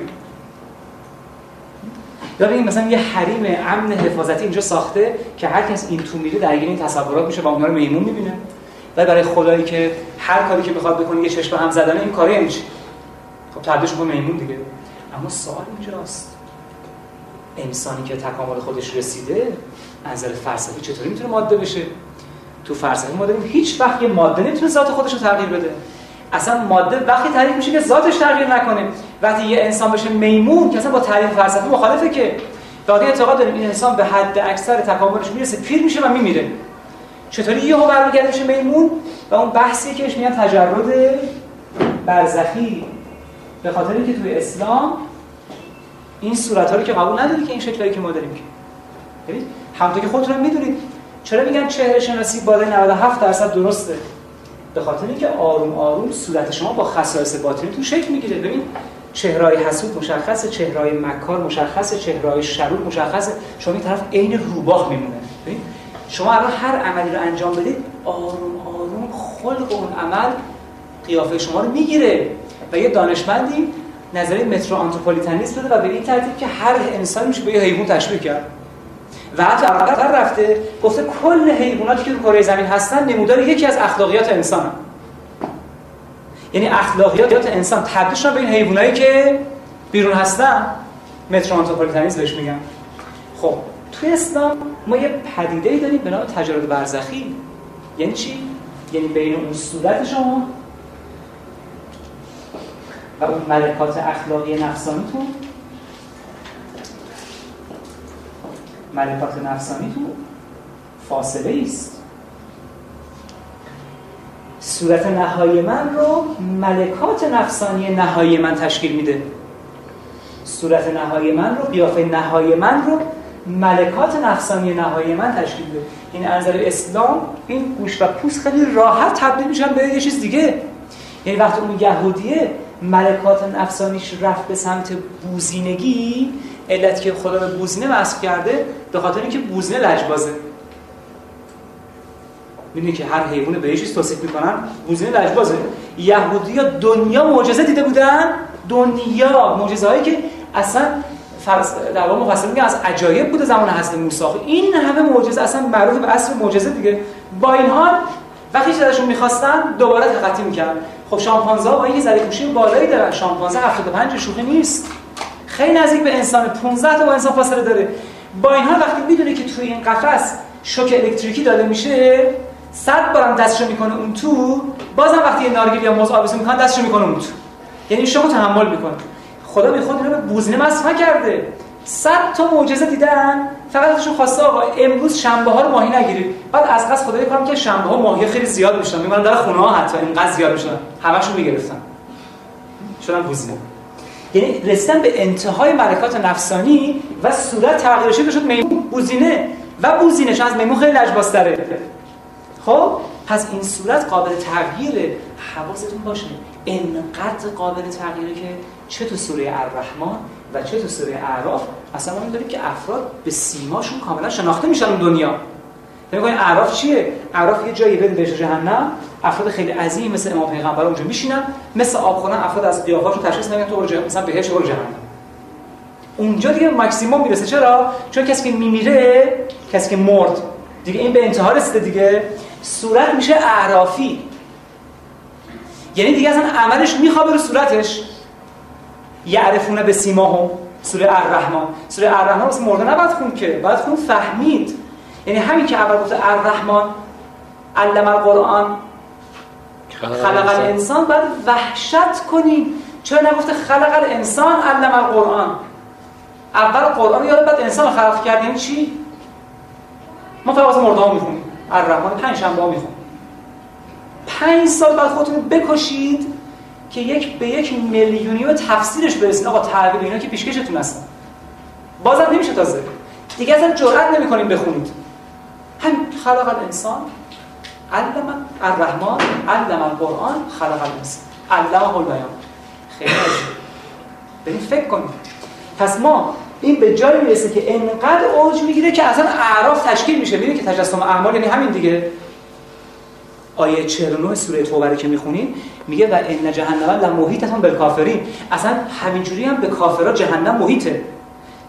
یا ببین مثلا یه حریم امن حفاظتی اینجا ساخته که هر کس این تو میره درگیر این تصورات میشه و اونها رو میمون می‌بینه. و برای خدایی که هر کاری که بخواد بکنه یه چشم هم زدن این کاری خب تبدیلش به میمون دیگه. اما سوال اینجاست. انسانی که تکامل خودش رسیده از نظر فلسفی چطوری می‌تونه ماده بشه؟ تو فلسفه ما داریم هیچ وقت یه ماده نمی‌تونه ذات خودش رو تغییر بده. اصلا ماده وقتی تعریف میشه که ذاتش تغییر نکنه. وقتی یه انسان بشه میمون که اصلا با تعریف فلسفی مخالفه که. داده اعتقاد داریم این انسان به حد اکثر تکاملش می‌رسه پیر میشه و میمیره. چطوری یهو برمیگرده میشه میمون؟ و اون بحثی که بهش میگن تجرد برزخی. به خاطر اینکه توی اسلام این صورت رو که قبول نداری که این شکلی که ما داریم که. ببین همونطور که خودتون می‌دونید چرا میگن چهره شناسی بالای 97 درصد درسته؟ به خاطر اینکه آروم آروم صورت شما با خصایص باطنیتون شکل می‌گیره. ببین چهرهای حسود مشخصه چهرهای مکار مشخصه چهرهای شرور مشخصه شما این طرف عین روباه میمونه. ببین شما الان هر عملی رو انجام بدید آروم آروم خلق اون عمل قیافه شما رو می‌گیره. و یه دانشمندی نظریه مترو آنتروپولیتانیسم بده و به این ترتیب که هر انسان میشه به یه حیوان تشبیه کرد. و حتی عقب‌تر رفته گفته کل حیواناتی که تو کره زمین هستن نمودار یکی از اخلاقیات انسان یعنی اخلاقیات انسان تبدیل شدن به این حیوانایی که بیرون هستن مترو آنتروپولیتانیسم بهش میگن. خب توی اسلام ما یه پدیده داریم به نام تجارت برزخی. یعنی چی؟ یعنی بین اون صورت شما و اون ملکات اخلاقی نفسانیتون؟ ملکات نفسانیتون فاصله است صورت نهایی من رو ملکات نفسانی نهایی من تشکیل میده. صورت نهایی من رو قیافه نهایی من رو ملکات نفسانی نهایی من تشکیل میده. این از اسلام این گوش و پوست خیلی راحت تبدیل میشن به یه چیز دیگه. یعنی وقتی اون یهودیه ملکات نفسانیش رفت به سمت بوزینگی علت که خدا به بوزینه وصف کرده به خاطر اینکه بوزینه لجبازه. می‌دونی که هر حیوان به چیز توصیف می‌کنن بوزینه لجبازه. یهودی دنیا معجزه دیده بودن دنیا معجزه هایی که اصلا در واقع مفصل میگه از عجایب بوده زمان حضرت موسی. این همه معجزه اصلا معروف به اصل معجزه دیگه. با این حال وقتی ازشون می‌خواستن دوباره تقاطی می‌کردن. خب شامپانزه با یه ذره گوشی بالایی دارن. شامپانزه 75 شوخی نیست. خیلی نزدیک به انسان 15 تا با انسان فاصله داره. با این وقتی می‌دونه که توی این قفس شوک الکتریکی داده میشه صد بارم دستشو می‌کنه اون تو. بازم وقتی نارگیل یا موز آبیزون می‌کنه دستشو می‌کنه اون تو. یعنی شما تحمل می‌کنه. خدا به خود اینو به بوزینه مصرف کرده صد تا معجزه دیدن. فقط ازشون خواسته آقا امروز شنبه ها رو ماهی نگیرید. بعد از قصد خدای کارم که شنبه ها ماهی خیلی زیاد میشن. میمونن در خونه ها حتی اینقدر زیاد میشن. همشون می‌گرفتن. شدن بوزینه یعنی رسیدن به انتهای ملکات نفسانی و صورت تغییر شده شد میمون. بوزینه و بوزینه از میمون خیلی لجباستره خب؟ پس این صورت قابل تغییره. حواستون باشه. انقدر قابل تغییره که چه تو سوره الرحمن و چه تو سوره اعراف اصلا ما داریم که افراد به سیماشون کاملا شناخته میشن اون دنیا. کنید اعراف چیه؟ اعراف یه جایی بین بهش جهنم افراد خیلی عظیم مثل امام پیغمبر اونجا میشینن مثل آب خورن افراد از قیافاشون تشخیص نمیدن تو برو مثلا بهش برو جهنم. اونجا دیگه ماکسیموم می‌رسه. چرا؟ چون کسی که میمیره کسی که مرد. دیگه این به انتها رسیده دیگه. صورت میشه اعرافی. یعنی دیگه اصلا عملش میخوابه رو صورتش. یعرفونه به سیماهم. سوره الرحمن سوره الرحمن واسه مرده نباید خون که باید خون فهمید. یعنی همین که اول گفته الرحمن علم القرآن خلق الانسان. باید وحشت کنیم چرا نگفته خلق الانسان علم القرآن؟ اول قرآن یاد بعد انسان خلق کردیم یعنی چی؟ ما فقط واسه مرده ها می‌خونیم. الرحمن پنج شنبه ها می‌خونیم. پنج سال بعد خودتون بکشید. که یک به یک میلیونی و تفسیرش برسید. آقا تعبیر اینا که پیشکشتون هستن. بازم نمیشه تازه. دیگه اصلا جرئت نمی‌کنیم بخونید. هم خلق الانسان علم الرحمن علم القرآن خلق الانسان. علم البیان. خیلی بریم فکر کنیم. پس ما این به جایی می‌رسه که انقدر اوج می‌گیره که اصلا اعراف تشکیل میشه. می‌بینید که تجسم اعمال یعنی همین دیگه. آیه 49 سوره توبه که می‌خونیم میگه و ان جهنم لمحیطتون بالکافرین. اصلا همینجوری هم به کافرها جهنم محیطه.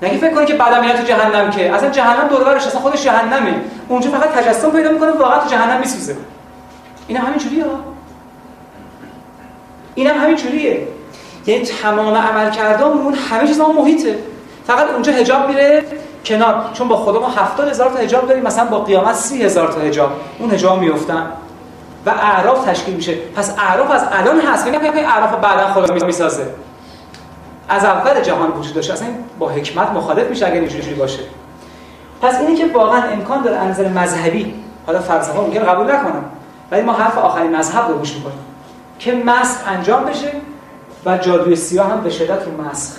نگه فکر کنید که بعد میاد تو جهنم که اصلا جهنم دور برش اصلا خودش جهنمه. اونجا فقط تجسم پیدا می‌کنه واقعا تو جهنم میسوزه. این هم همینجوریه ها این هم همینجوریه. یعنی تمام عمل کردامون همه چیز ما محیطه. فقط اونجا حجاب میره کنار. چون با خدا ما 70 هزار تا حجاب داریم مثلا با قیامت 30 هزار تا حجاب. اون حجاب میافتن. و اعراف تشکیل میشه. پس اعراف از الان هست. میگم که اعراف بعدا خدا می‌سازه. از اول جهان وجود داشته. اصلا با حکمت مخالف میشه اگر اینجوری باشه. پس اینی که واقعا امکان داره انظر مذهبی حالا فلسفه ممکن قبول نکنم ولی ما حرف آخرین مذهب رو گوش می‌کنیم که مسخ انجام بشه و جادوی سیاه هم به شدت رو مسخ.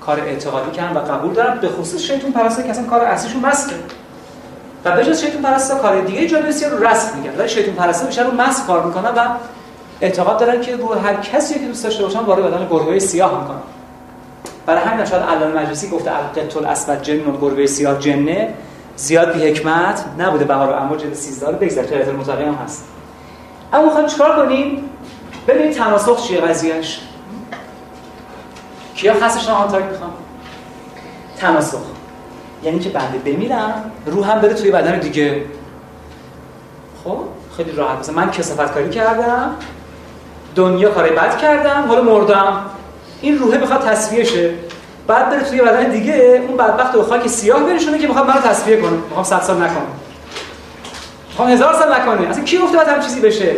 کار اعتقادی کردن و قبول دارن به خصوص شیطان پرستی که اصلا کار اصلیشون مسخه. و به جز شیطان پرستا کار دیگه سیاه رو رسم میگن ولی شیطان پرستا بیشتر رو مسخ کار می‌کنن و اعتقاد دارن که رو هر کسی که دوست داشته باشن وارد بدن گربه سیاه می‌کنن. برای همین شاید علامه مجلسی گفته القط الاسود جن گربه سیاه جنه زیاد بی حکمت نبوده. بهار و امر جلد 13 رو بگذار که مطالعه هم هست. اما می‌خوایم چیکار کنیم؟ ببینید تناسخ چیه قضیهش کیا خاصش نهان تاک می‌خوام تناسخ. یعنی که بنده بمیرم؟ روحم بره توی بدن دیگه. خب خیلی راحت. مثلا من کسافت کاری کردم دنیا کاری بد کردم حالا مردم. این روحه بخواد تصفیه شه. بعد بره توی بدن دیگه اون بدبخت به خاک سیاه برسونه که می‌خواد منو تصفیه کنه. می‌خوام 100 سال نکنه. می‌خوام هزار سال نکنه. اصلا کی گفته باید هم چیزی بشه؟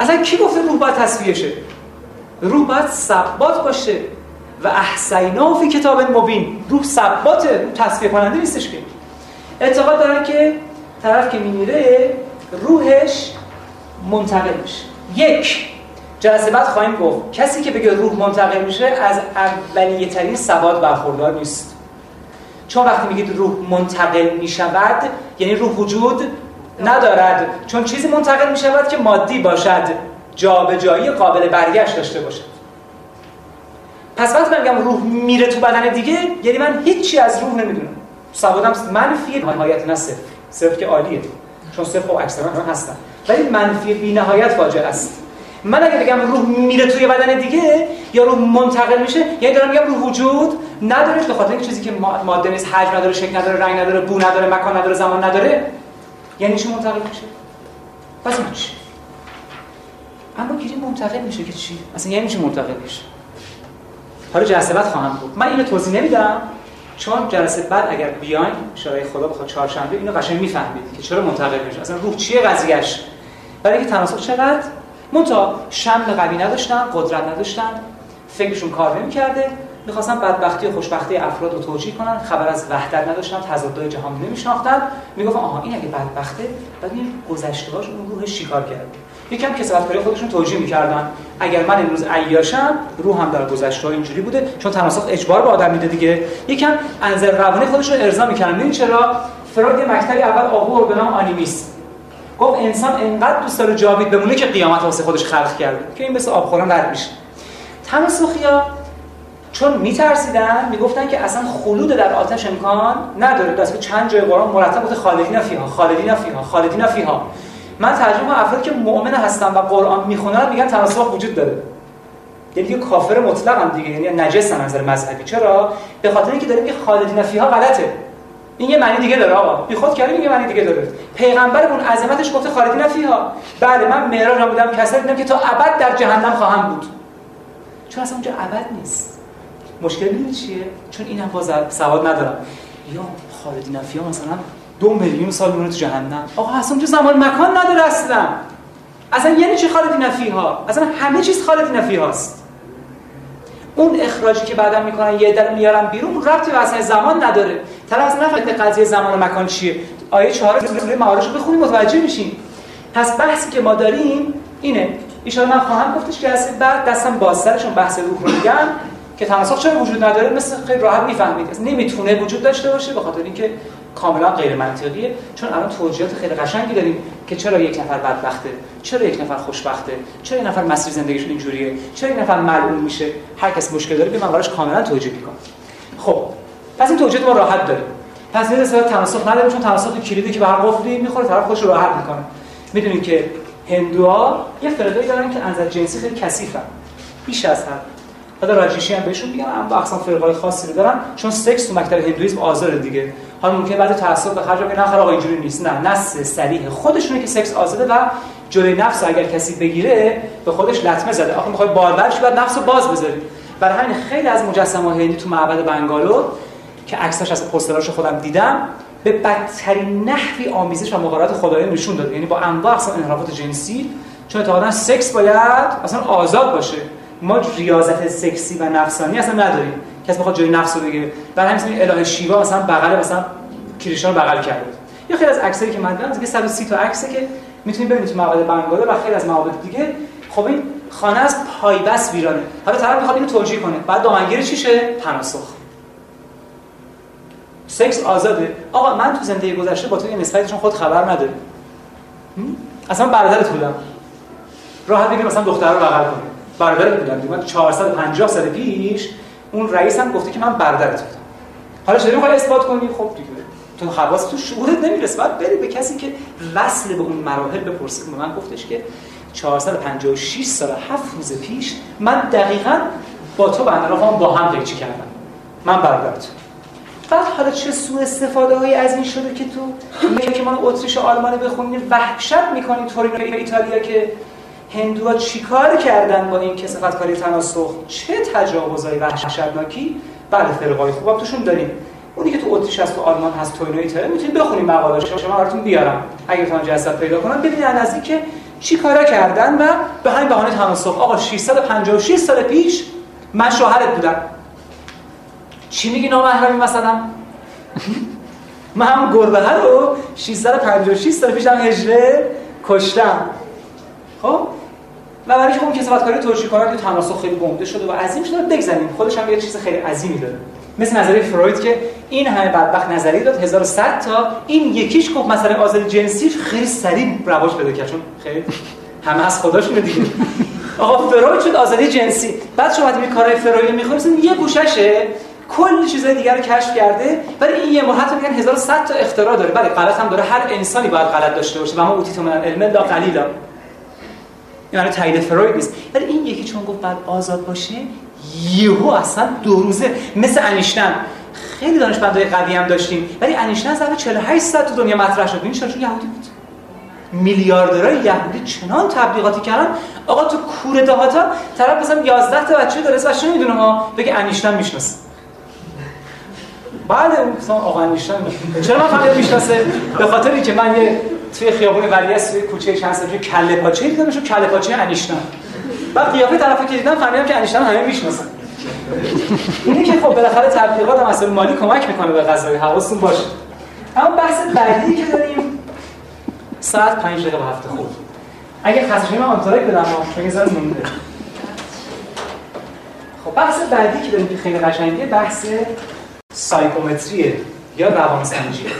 اصلا کی گفته روح باید تصفیه شه؟ روح باید ثبات باشه. و احسینا فی کتاب مبین. روح ثباته روح تصفیه کننده نیستش که. اعتقاد دارن که طرف که میمیره روحش منتقل میشه. یک جلسه بعد خواهیم گفت. کسی که بگه روح منتقل میشه از اولیه ترین سواد برخوردار نیست. چون وقتی میگید روح منتقل می‌شود یعنی روح وجود ندارد. چون چیزی منتقل می‌شود که مادی باشد جابجایی قابل برگشت داشته باشد. پس وقتی من میگم روح میره تو بدن دیگه یعنی من هیچی از روح نمی‌دونم. سوادم منفی نهایت نه صفر صفر که عالیه. چون صفر خب اکثرا هستن. ولی منفی بی نهایت فاجعه است. من اگه بگم روح میره توی بدن دیگه یا روح منتقل میشه یعنی دارم میگم روح وجود نداره به خاطر چیزی که ماده نیست حجم نداره شکل نداره رنگ نداره بو نداره مکان نداره زمان نداره. یعنی چی منتقل میشه؟ پس چی اما گیری منتقل میشه که چی؟ اصلا یعنی چی منتقل میشه؟ حالا جلسه بعد خواهم بود. من اینو توضیح نمیدم چون جلسه بعد اگر بیاین شورای خدا بخواد چهارشنبه اینو قشنگ می‌فهمید که چرا منتقل میشه اصلا روح چیه قضیهش برای اینکه تناسخ چقدر؟ منتها شم قوی نداشتن قدرت نداشتن فکرشون کار نمی‌کرده. می‌خواستن بدبختی و خوشبختی افراد رو توجیه کنن. خبر از وحدت نداشتن تضادهای جهان نمیشناختن. می‌گفتن آها این اگه بدبخته بعد این گذشته‌هاش اون روح شکار کرده؟ یکم کسبت خودشون توجیه می‌کردن. اگر من امروز عیاشم روحم در گذشته اینجوری بوده چون تناسخ اجبار به آدم میده دیگه. یکم انزل روانی خودشون ارضا می‌کردن. ببین چرا؟ فروید مکتبی اول آورد به نام آنیمیست گفت انسان انقدر دوست داره جاوید بمونه که قیامت واسه خودش خلق کرده. که این مثل آب خوردن رد میشه. تناسخیا چون میترسیدن می‌گفتن که اصلا خلود در آتش امکان نداره. دست چند جای قرآن مرتب گفته خالدین فیها خالدین فیها خالدین فیها. من ترجمه افرادی که مؤمن هستن و قرآن می‌خونن میگن تناسخ وجود داره. یعنی دیگه کافر مطلق هم دیگه یعنی نجس هم نظر مذهبی. چرا؟ به خاطر اینکه داره میگه خالدین فیها غلطه. این یه معنی دیگه داره آقا. بی خود کردیم یه معنی دیگه داره. پیغمبرمون عظمتش گفته خالدین فیها بله من معراج بودم کسر دیدم که تا ابد در جهنم خواهم بود. چون اصلا اونجا ابد نیست. مشکل این چیه؟ چون اینم باز سواد ندارم. یا خالدین فیها مثلا دو میلیون سال میمونه تو جهنم. آقا اصلا اونجا زمان مکان نداره اصلا. اصلا یعنی چی خالدین فیها اصلا همه چیز خالدین فیهاست اون اخراجی که بعدا می‌کنن یه در میارن بیرون ربطی به اصلا زمان نداره. طرف اصلا نفهمید قضیه زمان و مکان چیه. آیه 4 سوره معارج رو بخونید متوجه میشین پس بحثی که ما داریم اینه. ان من خواهم گفتش که بعد دستم بازترشون بحث روح رو میگم که تناسخ چرا وجود نداره؟ مثل خیلی راحت می‌فهمید. نمی‌تونه وجود داشته باشه به خاطر اینکه کاملا غیر منطقیه چون الان توجیهات خیلی قشنگی داریم که چرا یک نفر بدبخته چرا یک نفر خوشبخته چرا یک نفر مسیر زندگیشون اینجوریه چرا یک نفر ملعون میشه هر کس مشکل داره من براش کاملا توجیه می‌کنم خب پس این توجیهات ما راحت داریم پس این رسالت تناسخ نداریم چون تناسخ کلیدی که به هر قفلی می‌خوره طرف خودش راحت می‌کنه. می‌دونید که هندوها یه فرقه دارن که از جنسی خیلی کثیفن. بیش از حد. حالا راجیشی هم بهشون میگن اما اقسام فرقای خاصی رو چون سکس تو مکتب هندویسم آزاره دیگه. حالا ممکنه بعد تعصب به خرج بگن آخر آقا اینجوری نیست. نه نص صریح خودشونه که سکس آزاده و جلوی نفس اگر کسی بگیره به خودش لطمه زده. آخه می‌خوای باربرش بعد نفس رو باز بذاری. برای همین خیلی از مجسمه هندی تو معبد بنگالور که عکسش از پوستراش خودم دیدم به بدترین نحوی آمیزش و مقارنت خدایان نشون داده یعنی با انواع اقسام انحرافات جنسی چون اعتقادا سکس باید اصلا آزاد باشه. ما ریاضت سکسی و نفسانی اصلا نداریم. کسی بخواد جای نفس رو بگیره. برای همین اله شیوا مثلا بغل مثلا کریشنا رو بغل کرده. یا خیلی از عکسایی که من دیدم دیگه 130 تا عکسه که می‌تونید ببینید تو معبد بنگاله و خیلی از معابد دیگه. خب این خانه از پایبس ویرانه. حالا طرف می‌خواد اینو توجیه کنه. بعد دامنگیری چی شه؟ تناسخ سکس آزاده. آقا من تو زندگی گذشته با تو یه نسبتی چون خود خبر نداری اصلا برادرت بودم. راحت بگیر مثلا دختر رو بغل کنی برادرت بودم. من 450 سال پیش اون رئیس هم گفته که من برادرت بودم. حالا چطوری می‌خوای اثبات کنی؟ خب دیگه. تو حواس تو شعورت نمی‌رسه بعد بری به کسی که وصل به اون مراحل بپرسی به من گفتش که 456 سال 7 روز پیش من دقیقاً با تو بنده با هم قیچی کردم. من برادرت. بعد حالا چه سوء استفاده هایی از این شده که تو میگه که ما اتریش و آلمان بخونیم وحشت می‌کنیم تورینو ایتالیا که هندوها چیکار کردن با این کسافت کاری تناسخ؟ چه تجاوزهای وحشتناکی؟ بله فرقای خوب توشون داریم. اونی که تو اتریش هست تو آلمان هست توینو ایتالیا می‌تونید بخونیم مقاله‌اش شما براتون بیارم. اگه بتونم جسد پیدا کنم ببینید از اینکه چیکارا کردن و به همین بهانه تناسخ. آقا 656 سال پیش من شوهرت بودم. چی میگی نامحرمی مثلا؟ من هم گربه رو 656 سال پیشم هجره کشتم. خب؟ و برای خب کسافت کاری توجیه کنند که تناسخ خیلی گنده شده و عظیم شده بگذاریم خودش هم یه چیز خیلی عظیمی داره. مثل نظریه فروید که این همه بدبخت نظری داد 1100 تا این یکیش گفت مثلا آزادی جنسی خیلی سریع رواج پیدا کرد چون خیلی همه از خداشونه دیگه آقا فروید شد آزادی جنسی. بعد شما وقتی کارهای فروید می‌خونید یه گوششه کلی چیزای دیگر رو کشف کرده ولی این یه حتی میگن 1100 تا اختراع داره. بله غلط هم داره. هر انسانی باید غلط داشته باشه و ما اوتیتو من علم لا قلیلا. این معنی تایید فروید نیست. ولی این یکی چون گفت بعد آزاد باشه یهو اصلا دو روزه مثل انیشتن. خیلی دانشمندای قوی هم داشتیم. ولی انیشتن ظرف 48 ساعت تو دنیا مطرح شد. این چون یهودی بود. میلیاردرای یهودی چنان تبلیغاتی کردن. آقا تو کوره دهاتا طرف مثلا 11 تا بچه داره بچه می‌دونه ها بگه انیشتن می‌شناسه. بعد مثلا آقا انیشتن چرا من فهمیدم می‌شناسه؟ به خاطر اینکه من یه توی خیابون ولیعصر توی کوچه چند سال کله پاچه دیدم شو کله پاچه انیشتن. بعد قیافه طرفی که دیدم فهمیدم که انیشتن همه می‌شناسن. اینه که خب بالاخره تبلیغات هم اصلا مالی کمک می‌کنه به قضایی حواستون باشه. اما بحث بعدی که داریم ساعت 5 دقیقه هفته خوب. اگه خسته من آنتراک بدم چون یه مونده. خب بحث بعدی که داریم که خیلی قشنگه بحث سایکومتریه یا روانسنجیه.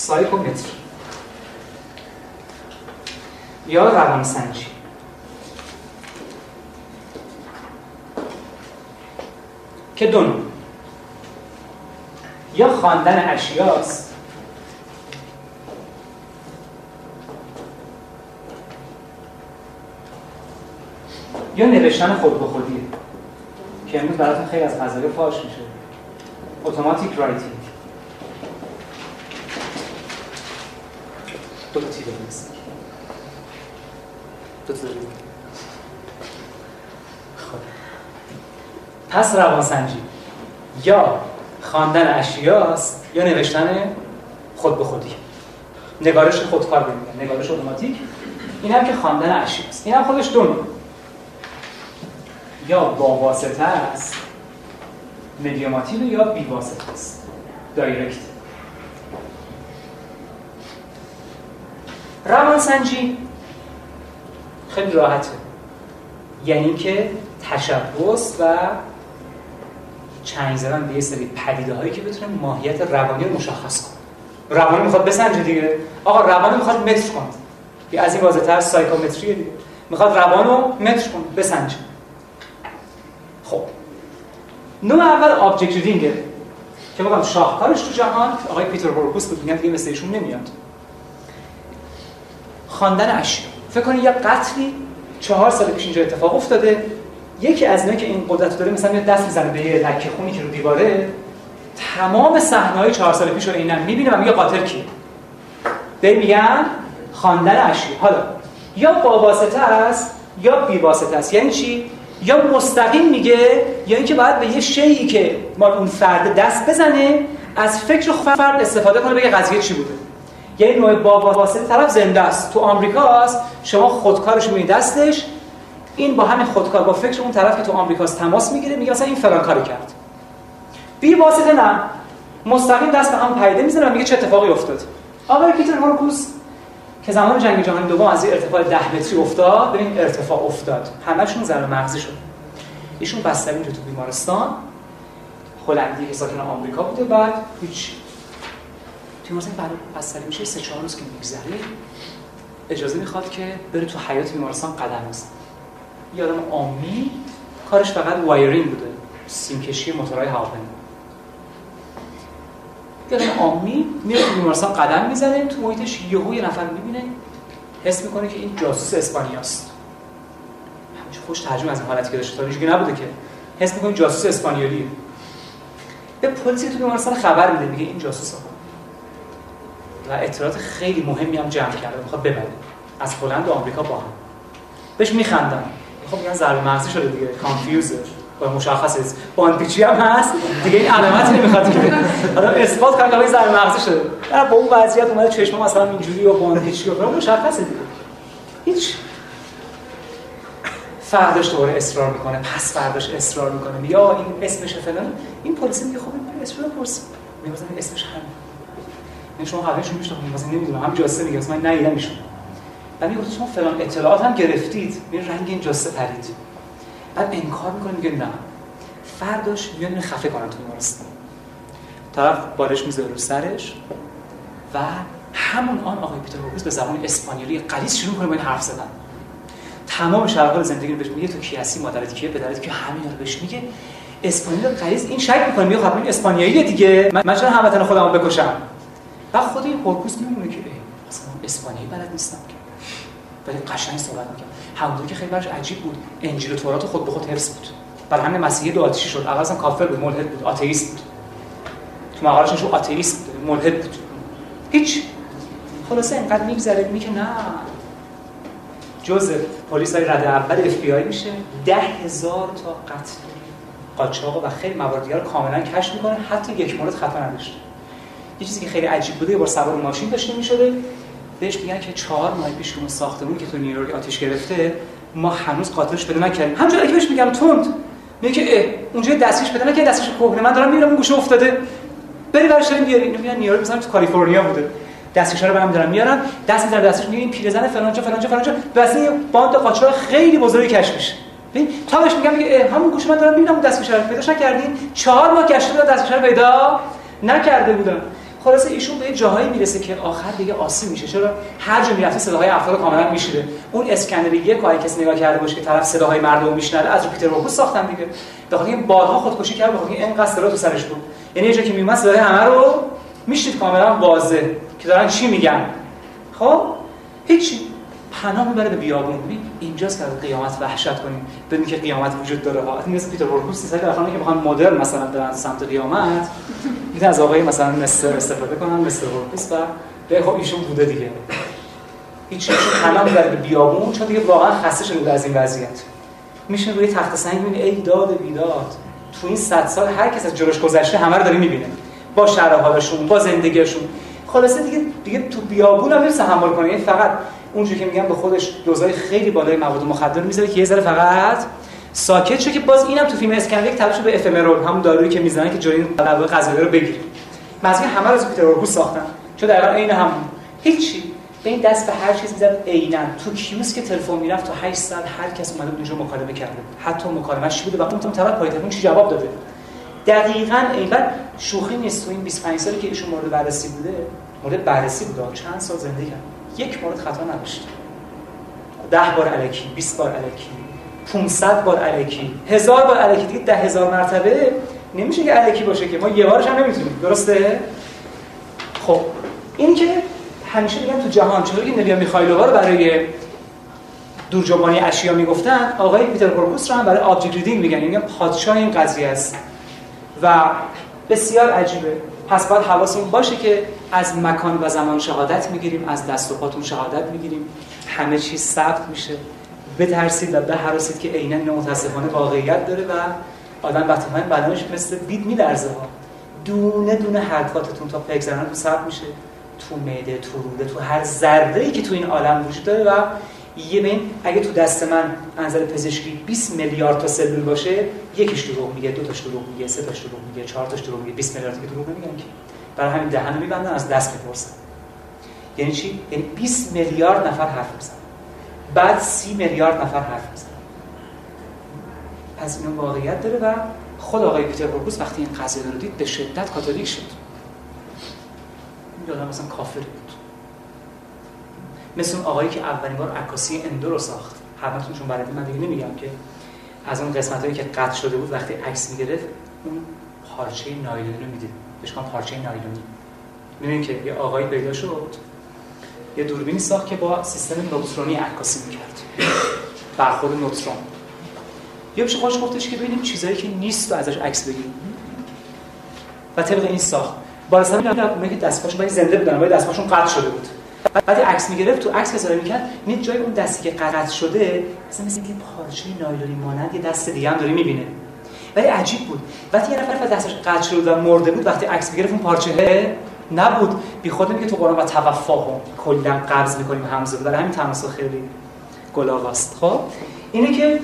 سایکومتری یا روانسنجی که دو نوع. یا خواندن اشیاست. یا نوشتن خود به خودیه. که امروز براتون خیلی از قضایا فاش میشه. automatic writing دو تا تا داریم. خب. یا خواندن اشیاست یا نوشتن خود به خودی. نگارش خودکار بمیگن نگارش اتوماتیک. این هم که خواندن اشیاست. این هم خودش دو. یا با واسطه است مدیوماتیو یا بی واسطه است. دایرکت روانسنجی خیلی راحته. یعنی که تشبث و چنگ زدن به یه سری پدیده هایی که بتونه ماهیت روانی رو مشخص کنه. روانی می‌خواد بسنجه دیگه. آقا روانی می‌خواد متر کنه. یه از این واضح تر psychometry دیگه. می‌خواد روان رو متر کنه بسنجه. خب. نوع اول object که بگم شاهکارش تو جهان آقای پیتر هورکوس بود میگن دیگه مثل ایشون نمیاد. خواندن اشیا فکر کنید یه قتلی چهار سال پیش اینجا اتفاق افتاده یکی از اینایی که این قدرت داره مثلا یه دست می‌زنه به یه لکه خونی که رو دیواره تمام صحنه‌های چهار سال پیش رو اینا می‌بینه و میگه قاتل کیه به میگن خواندن اشیا حالا یا با واسطه است یا بی واسطه است. یعنی چی؟ یا مستقیم میگه یا اینکه باید به یه شیئی که مال اون فرد دست بزنه از فکر فرد استفاده کنه بگه قضیه چی بوده؟ یه نوع با واسطه طرف زنده است. تو آمریکاست شما خودکارش می‌بینی. دستش این با همین خودکار با فکر اون طرف که تو آمریکاست تماس می‌گیره میگه مثلا این فلان کاری کرد. بی واسطه نه. مستقیم دست به هم پیدا می‌زنه میگه چه اتفاقی افتاد. آقای پیتر هورکوس که زمان جنگ جهانی دوم از ارتفاع 10 متری افتاد ببین ارتفاع افتاد. همشون ضرر مغزی شد. ایشون بستری تو بیمارستان. هلندی که ساکن آمریکا بوده بعد. هیچ بیمارستان بعد بستری میشه سه چهار روز که میگذره اجازه می‌خواد که بره تو حیات بیمارستان قدم بزنه. یه عامی کارش فقط وایرینگ بوده سیمکشی موتورهای هواپیما. یه آدم عامی میره تو بیمارستان قدم می‌زنه تو محیطش یهو یه نفر می‌بینه حس می‌کنه که این جاسوس اسپانیاست. همینجور خوش ترجمه از این حالتی که داشته تا نبوده که. حس می‌کنه جاسوس اسپانیولیه به پلیس تو بیمارستان خبر میده میگه این جاسوس آقا و اطلاعات خیلی مهمی هم جمع کرده می‌خواد ببره از هلند و آمریکا با هم. بهش میخندن خب میگن ضربه مغزی شده دیگه. کانفیوزه و مشخصه باندپیچی هم هست. دیگه این علامتی نمی‌خواد که. حالا اثبات کنه که ضربه مغزی شده. در با اون وضعیت اومده چشم مثلا اینجوری و باندپیچی و مشخصه دیگه. هیچ. فرداش دوباره اصرار می‌کنه. پس فرداش اصرار می‌کنه. یا این اسمش فلان. این پلیس میگه خب این اسمش پرس. میگه اسمش همین. این شما قبلشون میشناختید مثلا نمی‌دونم هم جاسه میگه من ندیدم ایشون. بعد میگه شما فلان اطلاعات هم گرفتید. می رنگ این جاسه پرید. بعد انکار می‌کنه میگه نه. فرداش میاد اینو خفه کنن تو بیمارستان طرف بارش می‌ذاره رو سرش و همون آن آقای پیتر هوکس به زبان اسپانیایی غلیظ شروع کنه با این حرف زدن. تمام شرایط زندگی رو بهش میگه تو کی هستی مادرت کیه پدرت که همین رو بهش میگه. اسپانیایی غلیظ این شک می‌کنه میگه خب این اسپانیاییه دیگه. من چرا هموطن خودمو بکشم؟ بعد خود این هورکوس میمونه که اصلا اسپانیایی بلد نیستم که. ولی قشنگ صحبت می‌کنه همونطور که خیلی براش عجیب بود. انجیل و تورات خود به خود حفظ بود. برای همین مسیحی دو آتیشی شد. اول کافر بود ملحد بود آتئیست بود. تو مقالش شو آتئیست بود ملحد بود. هیچ. خلاصه اینقدر میگذره میگه نه. جز پلیس های رده اول اف بی آی میشه. ده هزار تا قتل. قاچاق و خیلی موارد دیگر کاملا کشف می‌کنه. حتی یک مورد خطا نداشته. یه چیزی که خیلی عجیب بوده بار سوار ماشین داشته می‌شده. بهش میگن که چهار ماه پیش اون ساختمون که تو نیویورک آتیش گرفته ما هنوز قاتلش پیدا نکردیم. همونجوری که بهش میگم تند میگه که اونجا دستش پیدا نکرد دستش کهنه. من دارم میرم اون گوشه افتاده. بری برش داریم بیاری اینو میگن نیویورک مثلا تو کالیفرنیا بوده. دستکشا رو برام دارن میارن. دست می‌ذارن دستش میگه این پیرزن فلانجا فلانجا فلانجا واسه یه باند قاچاق خیلی بزرگی کشف میشه ببین تا بهش میگم میگه همون گوش من دارم می‌بینم دستکشا رو. پیداش نکردین. چهار ماه گشته بودن دستکشا رو پیدا نکرده بودن خلاصه ایشون به جاهایی می‌رسه که آخر دیگه آسیب میشه. چرا؟ هر جا می‌رفته صداهای افراد کاملا میشیده اون اسکنر یک کاری کسی نگاه کرده باشه که طرف صداهای مردم میشنوه از پیتر روکوس ساختن دیگه. به خاطر اینکه بارها خودکشی کرد به خاطر اینکه اینقدر صدا تو سرش بود. یعنی یه جا که میومد صداهای همه رو میشید کاملا واضح که دارن چی میگن. خب؟ هیچی. پناه می‌بره به بیابون. ببین اینجاست که از قیامت وحشت کنیم. ببین که قیامت وجود داره. ها مثل پیتر هورکوس سیستم در که بخوان مدرن مثلا برن سمت قیامت. می‌تونن از آقای مثلا مستر استفاده کنن مستر و به خب ایشون بوده دیگه. هیچ چیزی می‌بره به بیابون چون دیگه واقعا خسته شده از این وضعیت. میشه روی تخت سنگ می‌بینی ای داد بیداد. تو این صد سال هر کس از جلوش گذشته همه رو داره می‌بینه. با شرایطشون با زندگیشون خلاصه دیگه دیگه تو بیابون هم نمیشه تحمل کنه یعنی فقط اونجوری که میگم به خودش دوزای خیلی بالای مواد مخدر می‌ذاره که یه ذره فقط ساکت شه که باز اینم تو فیلم اسکنویک تبدیل به افمرول همون دارویی که می‌زنن که این قلبه غذایی رو بگیره. مثلا همه رو از پیتر اورکوس ساختن. چون دقیقاً عین هم هیچی. به این دست به هر چیز می‌زد عینا. تو کیوس که تلفن می‌رفت تو 8 ساعت هر کس اومده اونجا مکالمه کرده حتی مکالمه‌اش بوده؟ و اون طرف پای تلفن چی جواب داده؟ دقیقاً این شوخی نیست تو این 25 سالی که ایشون مورد بررسی بوده مورد بررسی بوده. چند سال زندگی کرد. یک مورد خطا نداشت ده بار الکی 20 بار الکی 500 بار الکی هزار بار الکی. دیگه ده هزار مرتبه نمیشه که الکی باشه که. ما یه بارش هم نمی‌تونیم. درسته؟ خب این که همیشه میگن تو جهان چطور که نلیا میخایلووا رو برای دورجبانی اشیا می‌گفتن آقای پیتر هورکوس رو هم برای object reading میگن. میگن پادشاه این قضیه است. و بسیار عجیبه. پس باید حواسمون باشه که از مکان و زمان شهادت می‌گیریم از دست و پاتون شهادت می‌گیریم. همه چیز ثبت میشه. بترسید و بهراسید که عینا متاسفانه واقعیت داره و آدم وقتی من بدنش مثل بید میلرزه ها. دونه دونه حرکاتتون تا زدن ثبت میشه. تو معده تو روده تو هر ذره ای که تو این عالم وجود داره و یه بین اگه تو دست من نظر پزشکی 20 میلیارد تا سلول باشه یکیش دروغ میگه دو تاش دروغ میگه سه تاش دروغ میگه چهار تاش دروغ میگه 20 میلیارد که دروغ نمیگن که. برای همین دهن میبندن از دست می‌پرسن. یعنی چی؟ یعنی 20 میلیارد نفر حرف می‌زنن. بعد 30 میلیارد نفر حرف می‌زنن. پس اینو واقعیت داره و خود آقای پیتر وقتی این قضیه رو دید به شدت کاتولیک شد. این آدم مثلا کافر. مثل اون آقایی که اولین بار عکاسی اندو رو ساخت. همتون چون بلدی من دیگه نمیگم که از اون قسمت هایی که قطع شده بود وقتی عکس می‌گرفت اون پارچه نایلونی رو می‌دید. بهش پارچه نایلونی. می‌بینید که یه آقایی پیدا شد یه دوربینی ساخت که با سیستم نوترونی عکاسی می‌کرد. برخورد نوترون. یا بشه خودش گفتش که ببینیم چیزایی که نیست و ازش عکس بگیریم. و طبق این ساخت. بالا سر میگم که دستپاشون باید زنده بودن باید دستپاشون قطع شده بود. بعد عکس می‌گرفت تو عکس که می‌کرد نید جای اون دستی که قطع شده مثلا مثل اینکه پارچه نایلونی مانند یه دست دیگه هم داره می‌بینه. ولی عجیب بود. وقتی یه نفر دستش قطع شده و مرده بود وقتی عکس می‌گرفت اون پارچه نبود. بی خود میگه تو قرآن و توفاهم کلا قبض می‌کنیم همزه برای همین تماسا خیلی گلاواست خب؟ اینه که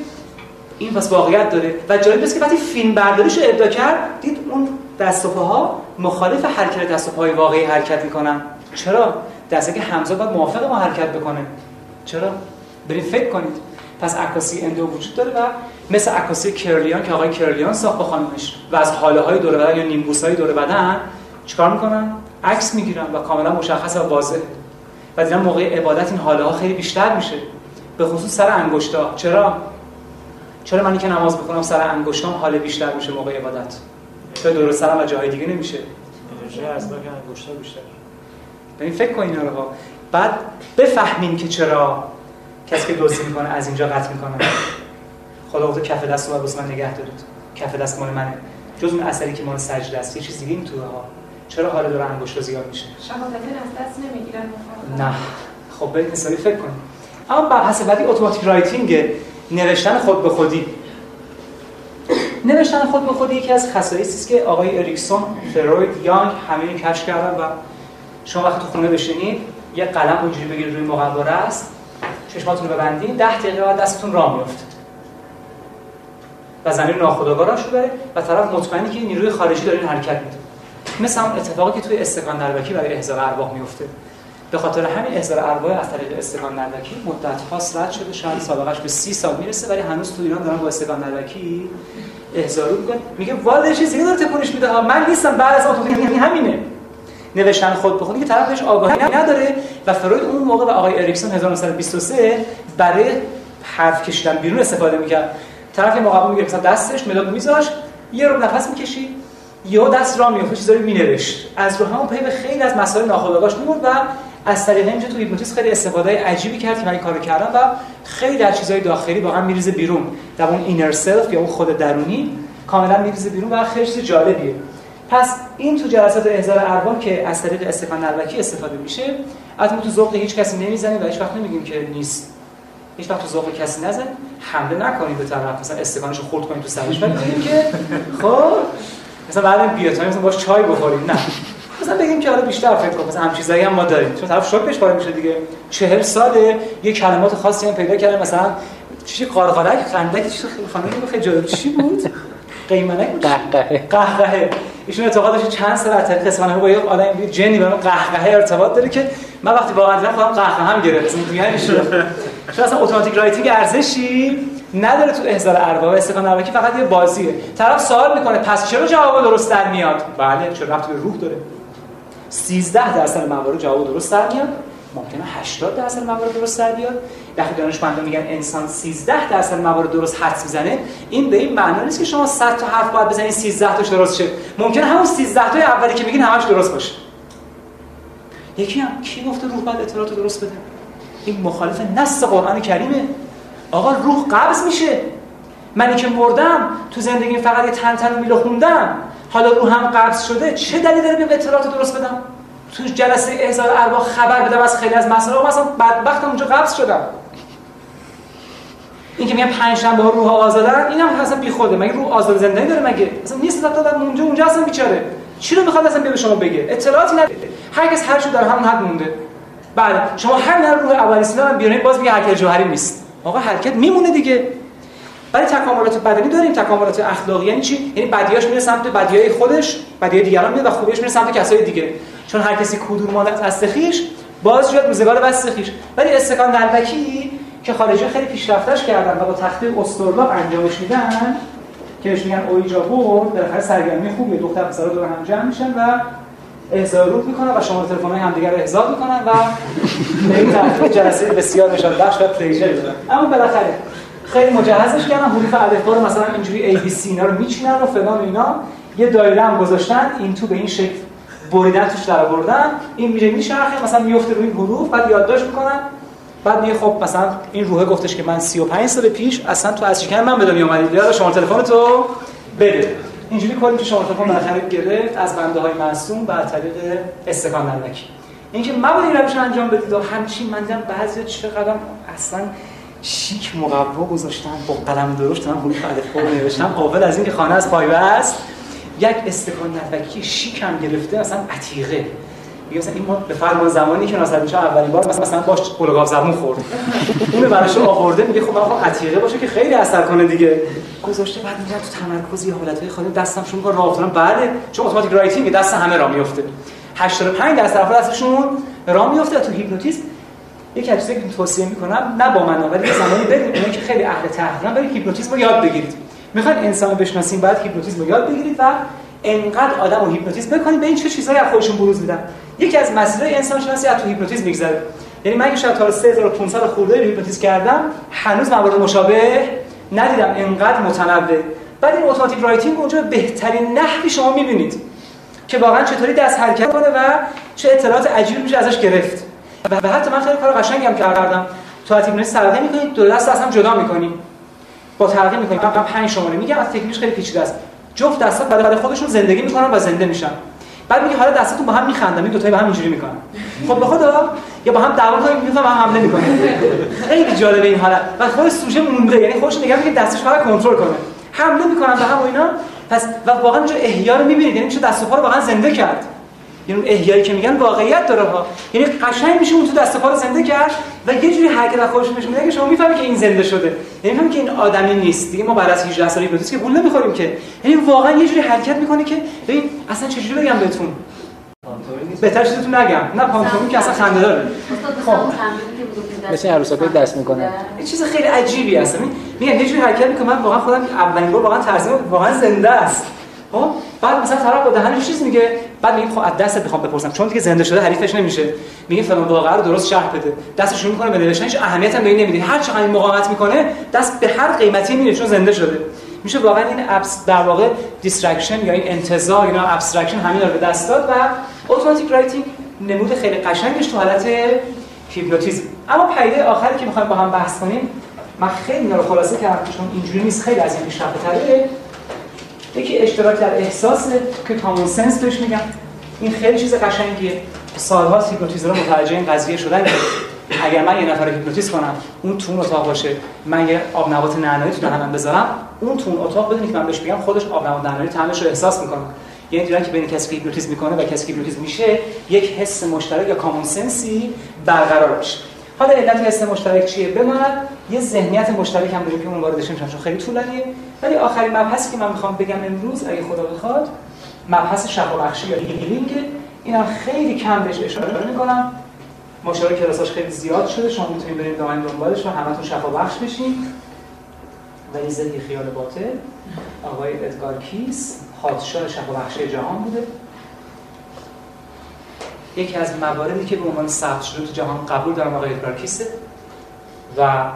این پس واقعیت داره. و جالب است که وقتی فیلم برداریش ابدا کرد دید اون دست و پاها مخالف حرکت دست و پای واقعی حرکت می‌کنن. چرا؟ دسته که همزه باید موافق ما حرکت بکنه. چرا؟ برید فکر کنید. پس عکاسی اندو وجود داره و مثل عکاسی کرلیان که آقای کرلیان ساخت با خانمش و از حاله های دور بدن یا نیمبوس های دور بدن چیکار می‌کنن؟ عکس می‌گیرن و کاملا مشخص و واضحه. و دیدن موقع عبادت این حاله ها خیلی بیشتر میشه. به خصوص سر انگشتا. چرا؟ چرا منی که نماز بخونم سر انگشتام حال بیشتر میشه موقع عبادت؟ چرا دور سرم و جای دیگه نمیشه؟ بیشتر ببین فکر کنین اینا رو بعد بفهمین که چرا کسی که دزدی می‌کنه از اینجا قطع می‌کنه. خدا گفته کف دست رو من نگه دارید. کف دست مال منه. جز اون اثری که مال سجده است. یه چیز دیگه این تو ها چرا حالا داره انگشت زیاد میشه؟ شهادت از دست نمی‌گیرن. نه. خب برید حسابی فکر کنید اما بحث بعدی automatic writing نوشتن خود به خودی. نوشتن خود به خودی یکی از خصایصی است که آقای اریکسون فروید یونگ همه کشف کردن و شما وقتی تو خونه بشینید یه قلم اونجوری بگیرید روی مقواره است چشماتون رو ببندید 10 دقیقه بعد دستتون راه میفته و زمین ناخودآگاه راش بره و طرف مطمئنی که نیروی خارجی داره این حرکت میده. مثل اون اتفاقی که توی استکان دربکی برای احضار ارواح میفته به خاطر همین احضار ارواح از طریق استکان نربکی مدت هاست رد شده شاید سابقش به سی سال می‌رسه ولی هنوز تو ایران دارن با استکان نربکی احضار می‌کنه میگه والد چیزی داره تکونش میده من نیستم بعد از اون یعنی همینه. نوشتن خود بخونی که طرف بهش آگاهی نداره و فروید اون موقع و آقای اریکسون 1923 برای حرف کشیدن بیرون استفاده می‌کرد. طرف مقابل میگه مثلا دستش مداد میذاش یه رو نفس می‌کشید یا دستش راه میفتاد چیزایی مینوشت. از رو همون پی به خیلی از مسائل ناخودآگاهش می‌برد و از طریق اینجا تو هیپنوتیزم خیلی استفاده عجیبی کرد که من این کارو کردم و خیلی از چیزهای داخلی واقعا میریزه بیرون. در اون inner self یا اون خود درونی کاملا میریزه بیرون و خیلی چیز جالبیه. پس این تو جلسات احضار ارواح که از طریق استفان نربکی استفاده میشه از تو ذوق هیچ کسی نمی‌زنیم و هیچ وقت نمیگیم که نیست. هیچ وقت تو ذوق کسی نزن حمله نکنید به طرف. مثلا استکانشو خورد کنید تو سرش ولی بگیم که خب مثلا بعدم بیاد مثلا باش چای بخوریم نه. مثلا بگیم که حالا بیشتر فکر کن مثلا هم چیزایی هم ما داریم. چون طرف شوک بهش میشه دیگه. 40 ساله یه کلمات خاصی هم پیدا کردن مثلا چیزی قارقالک خندک چیز خیلی خانم خیلی جالب. چی بود؟ قیمنک بود؟ قهقهه. قهقهه. ایشون اعتقاد داشت چند سال از طریق اسفنانی با یه آدم جنی به قهقهه ارتباط داره که من وقتی واقعا دیدم خودم قهقه هم گرفت مثلا یعنی چون اصلا اتوماتیک رایتینگ ارزشی نداره تو احضار ارباب. استفاده نربکی فقط یه بازیه. طرف سوال می‌کنه پس چرا جواب درست در میاد؟ بله چرا رفت به روح داره. 13 درصد موارد جواب درست در میاد. ممکنه 80 درصد موارد درست در بیاد. وقتی دانشمندان میگن انسان 13 درصد موارد درست حدس می‌زنه. این به این معنا نیست که شما 100 تا حرف باید بزنید 13 تاش درست شه. ممکنه همون 13 تای اولی که میگین همش درست باشه. یکی هم کی گفته روح باید اطلاعات درست بده؟ این مخالف نص قرآن کریمه. آقا روح قبض میشه. منی که مردم تو زندگی فقط یه تن تن میله خوندم. حالا روحم قبض شده. چه دلیلی داره بیام اطلاعات درست بدم؟ تو جلسه احضار ارواح خبر بدم از خیلی از مسائل. مثلا بدبختم اونجا قبض شدم. این که میگن پنج شنبه ها روح آزادن اینم اصلا بیخوده. مگه روح آزاد زندگی داره مگه؟ اصلا نیست دادم اونجا اونجا اصلا بیچاره. چی رو می‌خواد اصلا به شما بگه؟ اطلاعاتی نداره. هر کس هر چی داره همون حد مونده. بله شما هر روح اولیسینا هم بیارین باز میگه حرکت جوهری نیست. آقا حرکت میمونه دیگه. ولی تکاملات بدنی داریم. تکاملات اخلاقی یعنی چی؟ یعنی بدیاش میره سمت بدیای خودش بدیای دیگران میره و خوبیش میره سمت کسای دیگه. چون هر کسی کدوم مال از خیش باز جواد روزگار بس خیش. ولی استکان دلبکی که خارجی خیلی پیشرفتش کردن و با تخته استرلاب انجامش میدن که بهش میگن اویجا بورد بالاخره سرگرمی خوبیه دختر پسرا دور هم جمع میشن و احضار روح می‌کنن و شما تلفن های همدیگر رو احضار می‌کنن و به این جلسه بسیار نشان بخش و پلیجر اما بالاخره خیلی مجهزش کردن حروف الفبا رو مثلا اینجوری ای بی سی اینا رو میچینن و فلان اینا. یه دایره هم گذاشتن این تو به این شکل بریدن توش در آوردن. این میره میچرخه مثلا میفته روی حروف بعد یادداشت می‌کنن. بعد میگه خب مثلا این روحه گفتش که من 35 سال پیش اصلا تو از شکن من به دنیا اومدید یاد شما تلفن تو بده. اینجوری کلی که شما تلفن بالاخره گرفت از بنده های معصوم بر طریق استکان نرمکی اینکه مبادا این روش انجام بدید و همچین من دیدم بعضی چقدر اصلا شیک مقوا گذاشتن با قلم درشت من حروف الف رو نوشتم. قابل از اینکه خانه از پایه است یک استکان نرمکی شیک هم گرفته اصلا عتیقه. میگه مثلا این ما به فرمان زمانی که ناصر شاه اولین بار مثلا باش قلقاف زبون خورد. اون براش آورده میگه خب آقا عتیقه باشه که خیلی اثر کنه دیگه. گذاشته بعد میره تو تمرکز یه حالتای خالی دستم شون می‌کنه راه افتادن. بله چون اتوماتیک رایتینگ دست همه راه میفته 85 درصد افراد دستشون راه میفته تو هیپنوتیزم یک چیزی که توصیه می‌کنم نه با من ولی زمانی برید اونایی که خیلی اهل تحقیقن برید هیپنوتیزم رو یاد بگیرید. می‌خواین انسان بشناسین بعد هیپنوتیزم رو یاد بگیرید و انقدر آدم رو هیپنوتیزم بکنید به این چه چیزایی از خودشون بروز میدن. یکی از مسائل انسان شناسی از تو هیپنوتیزم میگذره. یعنی من که شاید تا 3500 خورده هیپنوتیزم کردم هنوز موارد مشابه ندیدم انقدر متنوع. بعد این automatic writing اونجا بهترین نحوی شما می‌بینید که واقعا چطوری دست حرکت کنه و چه اطلاعات عجیبی میشه ازش گرفت. و حتی من خیلی کار قشنگی هم کردم. تو هیپنوتیزم سرقه می‌کنید دو دست از هم جدا می‌کنیم با ترقی می‌کنیم من پنج شماره. میگم از تکنیکش خیلی پیچیده است. جفت دستا برای خودشون زندگی می‌کنن و زنده میشن. بعد میگه حالا دستاتون با هم میخندن این دو تایی با هم اینجوری می‌کنن. خب به خدا یا با هم دعوا کنیم میفهم هم حمله می‌کنه خیلی جالبه این حالت. و خود سوژه مونده یعنی خودش نگاه می‌کنه دستش فقط کنترل کنه. حمله می‌کنن به هم و اینا. پس و واقعا اونجا احیا رو می‌بینید یعنی چه دست و پا رو واقعا زنده کرد. یعنی اون احیایی که میگن واقعیت داره ها. یعنی قشنگ میشه اون تو دست پا رو زنده کرد و یه جوری حرکت از خودش میشه که شما می‌فهمید که این زنده شده. یعنی می‌فهمید که این آدمی نیست. دیگه ما بعد از 18 سال هیپنوتیزم که گول نمی‌خوریم که. یعنی واقعا یه جوری حرکت می‌کنه که ببین اصلا چجوری بگم بهتون؟ بهتر چیزتون نگم. نه پانتومیم که اصلا خنده داره. خب. که مثل عروسک‌های دست می‌کنن. این چیز خیلی عجیبی هست. می- میگم یه جوری حرکت می‌کنه. من واقعا خودم اولین بار واقعا ترسیم واقعا زنده است. خب؟ بعد مثلا طرف با دهنش چیز میگه؟ بعد میگه خب از دستت بخوام بپرسم. چون دیگه زنده شده حریفش نمیشه. میگه فلان واقعا رو درست شرح بده. دستش شروع می‌کنه به نوشتن هیچ اهمیت هم به این نمیده. هر چقدر مقاومت می‌کنه دست به هر قیمتی میره چون زنده شده. میشه واقعا این abs در واقع distraction یا این انتزاع اینا abstraction همین رو به دست داد و automatic writing نمود خیلی قشنگش تو حالت هیپنوتیزم اما پدیده آخری که می‌خوایم با هم بحث کنیم من خیلی اینا رو خلاصه کردم چون اینجوری نیست. خیلی از این پیشرفته یکی اشتراک در احساس که common sense بهش میگم این خیلی چیز قشنگیه. سالها hypnotizer ها متوجه این قضیه شدن اگر من یه نفر رو هیپنوتیز کنم اون تو اون اتاق باشه من یه آب نبات نعنایی تو دهنم بذارم اون تو اون اتاق بدونی که من بهش میگم خودش آب نبات نعنایی طعمش رو احساس می‌کنه. یعنی اینجوریه که بین کسی که هیپنوتیز می‌کنه و کسی که هیپنوتیز میشه یک حس مشترک یا common sense ی برقرار میشه. حالا علت حس مشترک چیه؟ بماند یه ذهنیت مشترک هم داریم که اون واردش نمیشم چون خیلی طولانیه. ولی آخرین مبحثی که من می‌خوام بگم امروز اگه خدا بخواد مبحث شفابخشی یا healing اینم خیلی کم بهش اشاره می‌کنم. مشاور کلاساش خیلی زیاد شده شما می‌تونید برید دائم دنبالش و همتون شفابخش بشین. ولی زهی خیال باطل آقای ادگار کیس پادشاه شفابخشی جهان بوده. یکی از مواردی که به عنوان ثبت شده تو جهان قبول دارم آقای ادگار کیسه. و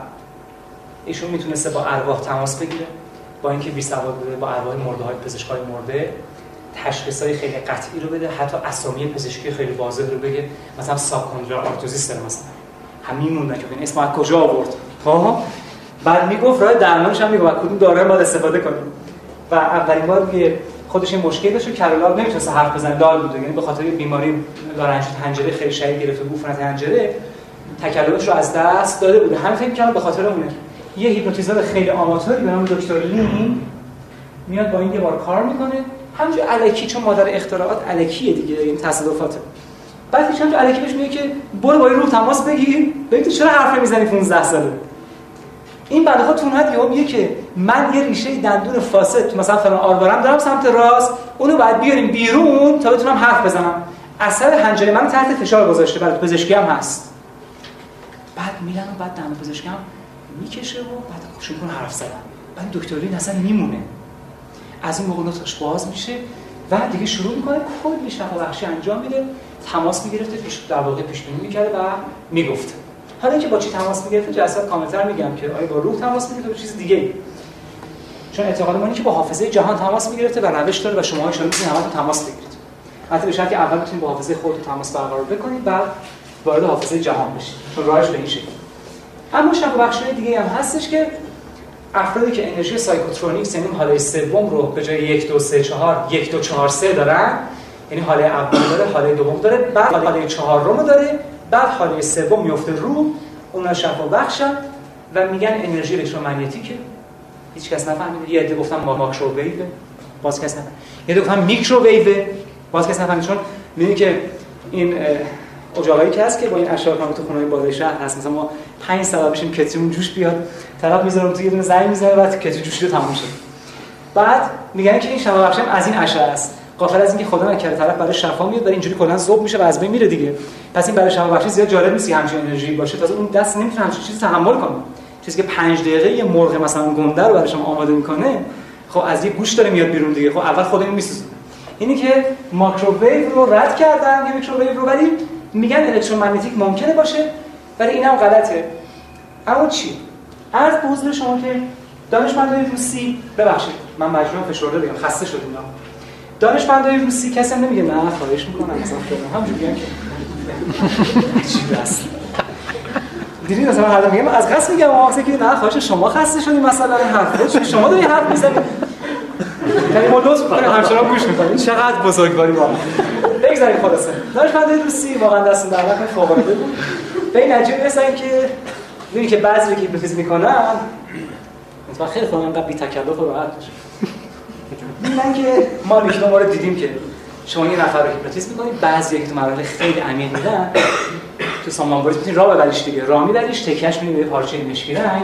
ایشون می‌تونسته با ارواح تماس بگیره با اینکه بی سواد بوده با ارواح مرده های پزشکای مرده تشخیص های خیلی قطعی رو بده حتی اسامی پزشکی خیلی واضح رو بگه. مثلا سابکوندرال آرتوزیس داره مثلا. همین موندن که این اسم از کجا آورد. خب؟ بعد می‌گفت راه درمانش هم می‌گفت. کدوم باید استفاده کنیم. و اولین بار میگه خودش این مشکل داشت و کرولاب نمی‌تونست حرف بزنه. دال بوده یعنی به خاطر بیماری لارنج حنجره خیلی شدید گرفته بود عفونت حنجره تکلمش رو از دست داده بوده همین فکر کنم به خاطر اونه. یه هیپنوتیزور خیلی آماتوری به نام دکتر لین میاد با این یه بار کار می‌کنه. همونجور الکی چون مادر اختراعات الکیه دیگه این تصادفاته. بعد هیچ همونجور الکی بهش میگه که برو با این روح تماس بگیر. ببین چرا حرف نمی‌زنی 15 ساله؟ این بعد خود تونهد یهو میگه که من یه ریشه دندون فاسد تو مثلا فلان آروارم دارم سمت راست اونو باید بیاریم بیرون تا بتونم حرف بزنم. اثر حنجره من تحت فشار گذاشته برای پزشکی هم هست. بعد میرن و بعد دندون پزشکی هم می‌کشه و بعد شروع کنه حرف زدن. بعد دکتر لین اصلا میمونه. از این موقع باز میشه و دیگه شروع می‌کنه کلی شفابخشی انجام میده تماس می‌گرفته پیش در واقع پیش بینی می‌کرده و می‌گفته. حالا اینکه با چی تماس می‌گرفته جلسات کاملتر میگم که آیا با روح تماس می‌گرفته یا چیز دیگه چون اعتقاد ما اینه که با حافظه جهان تماس می‌گرفته و روش داره و شما ان می‌تونید همتون تماس بگیرید. البته به شرطی اول بتونید با حافظه خودتون تماس برقرار بکنید بعد وارد حافظه جهان بشید. چون راهش به این شکل. اما شب بخشای دیگه هم هستش که افرادی که انرژی سایکوترونیک یعنی حاله سوم رو به جای یک دو سه چهار یک دو چهار سه دارن یعنی حاله اول داره حاله دوم داره بعد حاله چهارم رو داره بعد حاله سوم میفته رو اونا شفا بخشن و میگن انرژی الکترومغناطیکه هیچ کس نفهمیده. یه عده گفتن ما ماکرو ویو باز کس نفهمید. یه عده گفتن میکرو ویو باز کس نفهمید. چون می‌دونی که این اجاقایی که هست که با این اشعار کنم تو خونه بالای شهر هست. مثلا ما 5 ساعت بشیم کتریمون جوش بیاد طرف می‌ذارم تو یه دونه زنگ می‌زنه بعد کتری جوشی رو تموم شد بعد میگن که این شفا بخشم از این اشعه است. غافل از اینکه خدا نکرده طرف برای شفا میاد برای اینجوری کلا ذوب میشه و از بین میره دیگه. پس این برای شفا بخشی زیاد جالب نیست همچین انرژی باشه. تازه اون دست نمی‌تونه همچین چیزی تحمل کنه. چیزی که 5 دقیقه یه مرغ مثلا گنده رو برای شما آماده می‌کنه خب از یه گوش داره میاد بیرون دیگه. خب اول خود اینو میسوزه اینی که ماکروویو رو رد کردن یه میکروویو رو ولی میگن الکترومغناطیک ممکنه باشه ولی اینم غلطه. اما چی؟ به حضور شما که دانشمندای روسی ببخشید من مجبورم فشرده بگم خسته شدم دانشمندای روسی کسی هم نمیگه نه خواهش می‌کنم مثلا فلان همونجوری میگن که چی است دیدی مثلا هر میگم از قصد میگم واسه که نه خواهش شما خسته شدی مثلا حرف شما داری حرف می‌زنی. یعنی ما لطف می‌کنیم همچنان گوش می‌کنیم. چقدر بزرگواری واقعا بگذاریم خلاصه. دانشمندای روسی واقعا دست در نکنه فوق بود. به این نتیجه رسیدن که می‌بینی که بعضی که هیپنوتیزم می‌کنن مثلا خیلی خودم بی تکلف و راحت باشه میگن که ما دو مورد دیدیم که شما یه نفر رو هیپنوتیزم می‌کنید بعضی که تو مراحل خیلی عمیق میدن. تو سامانبریز می‌تونی راه ببریش دیگه. راه میبریش تکش می‌بینی به پارچه مشکی رنگ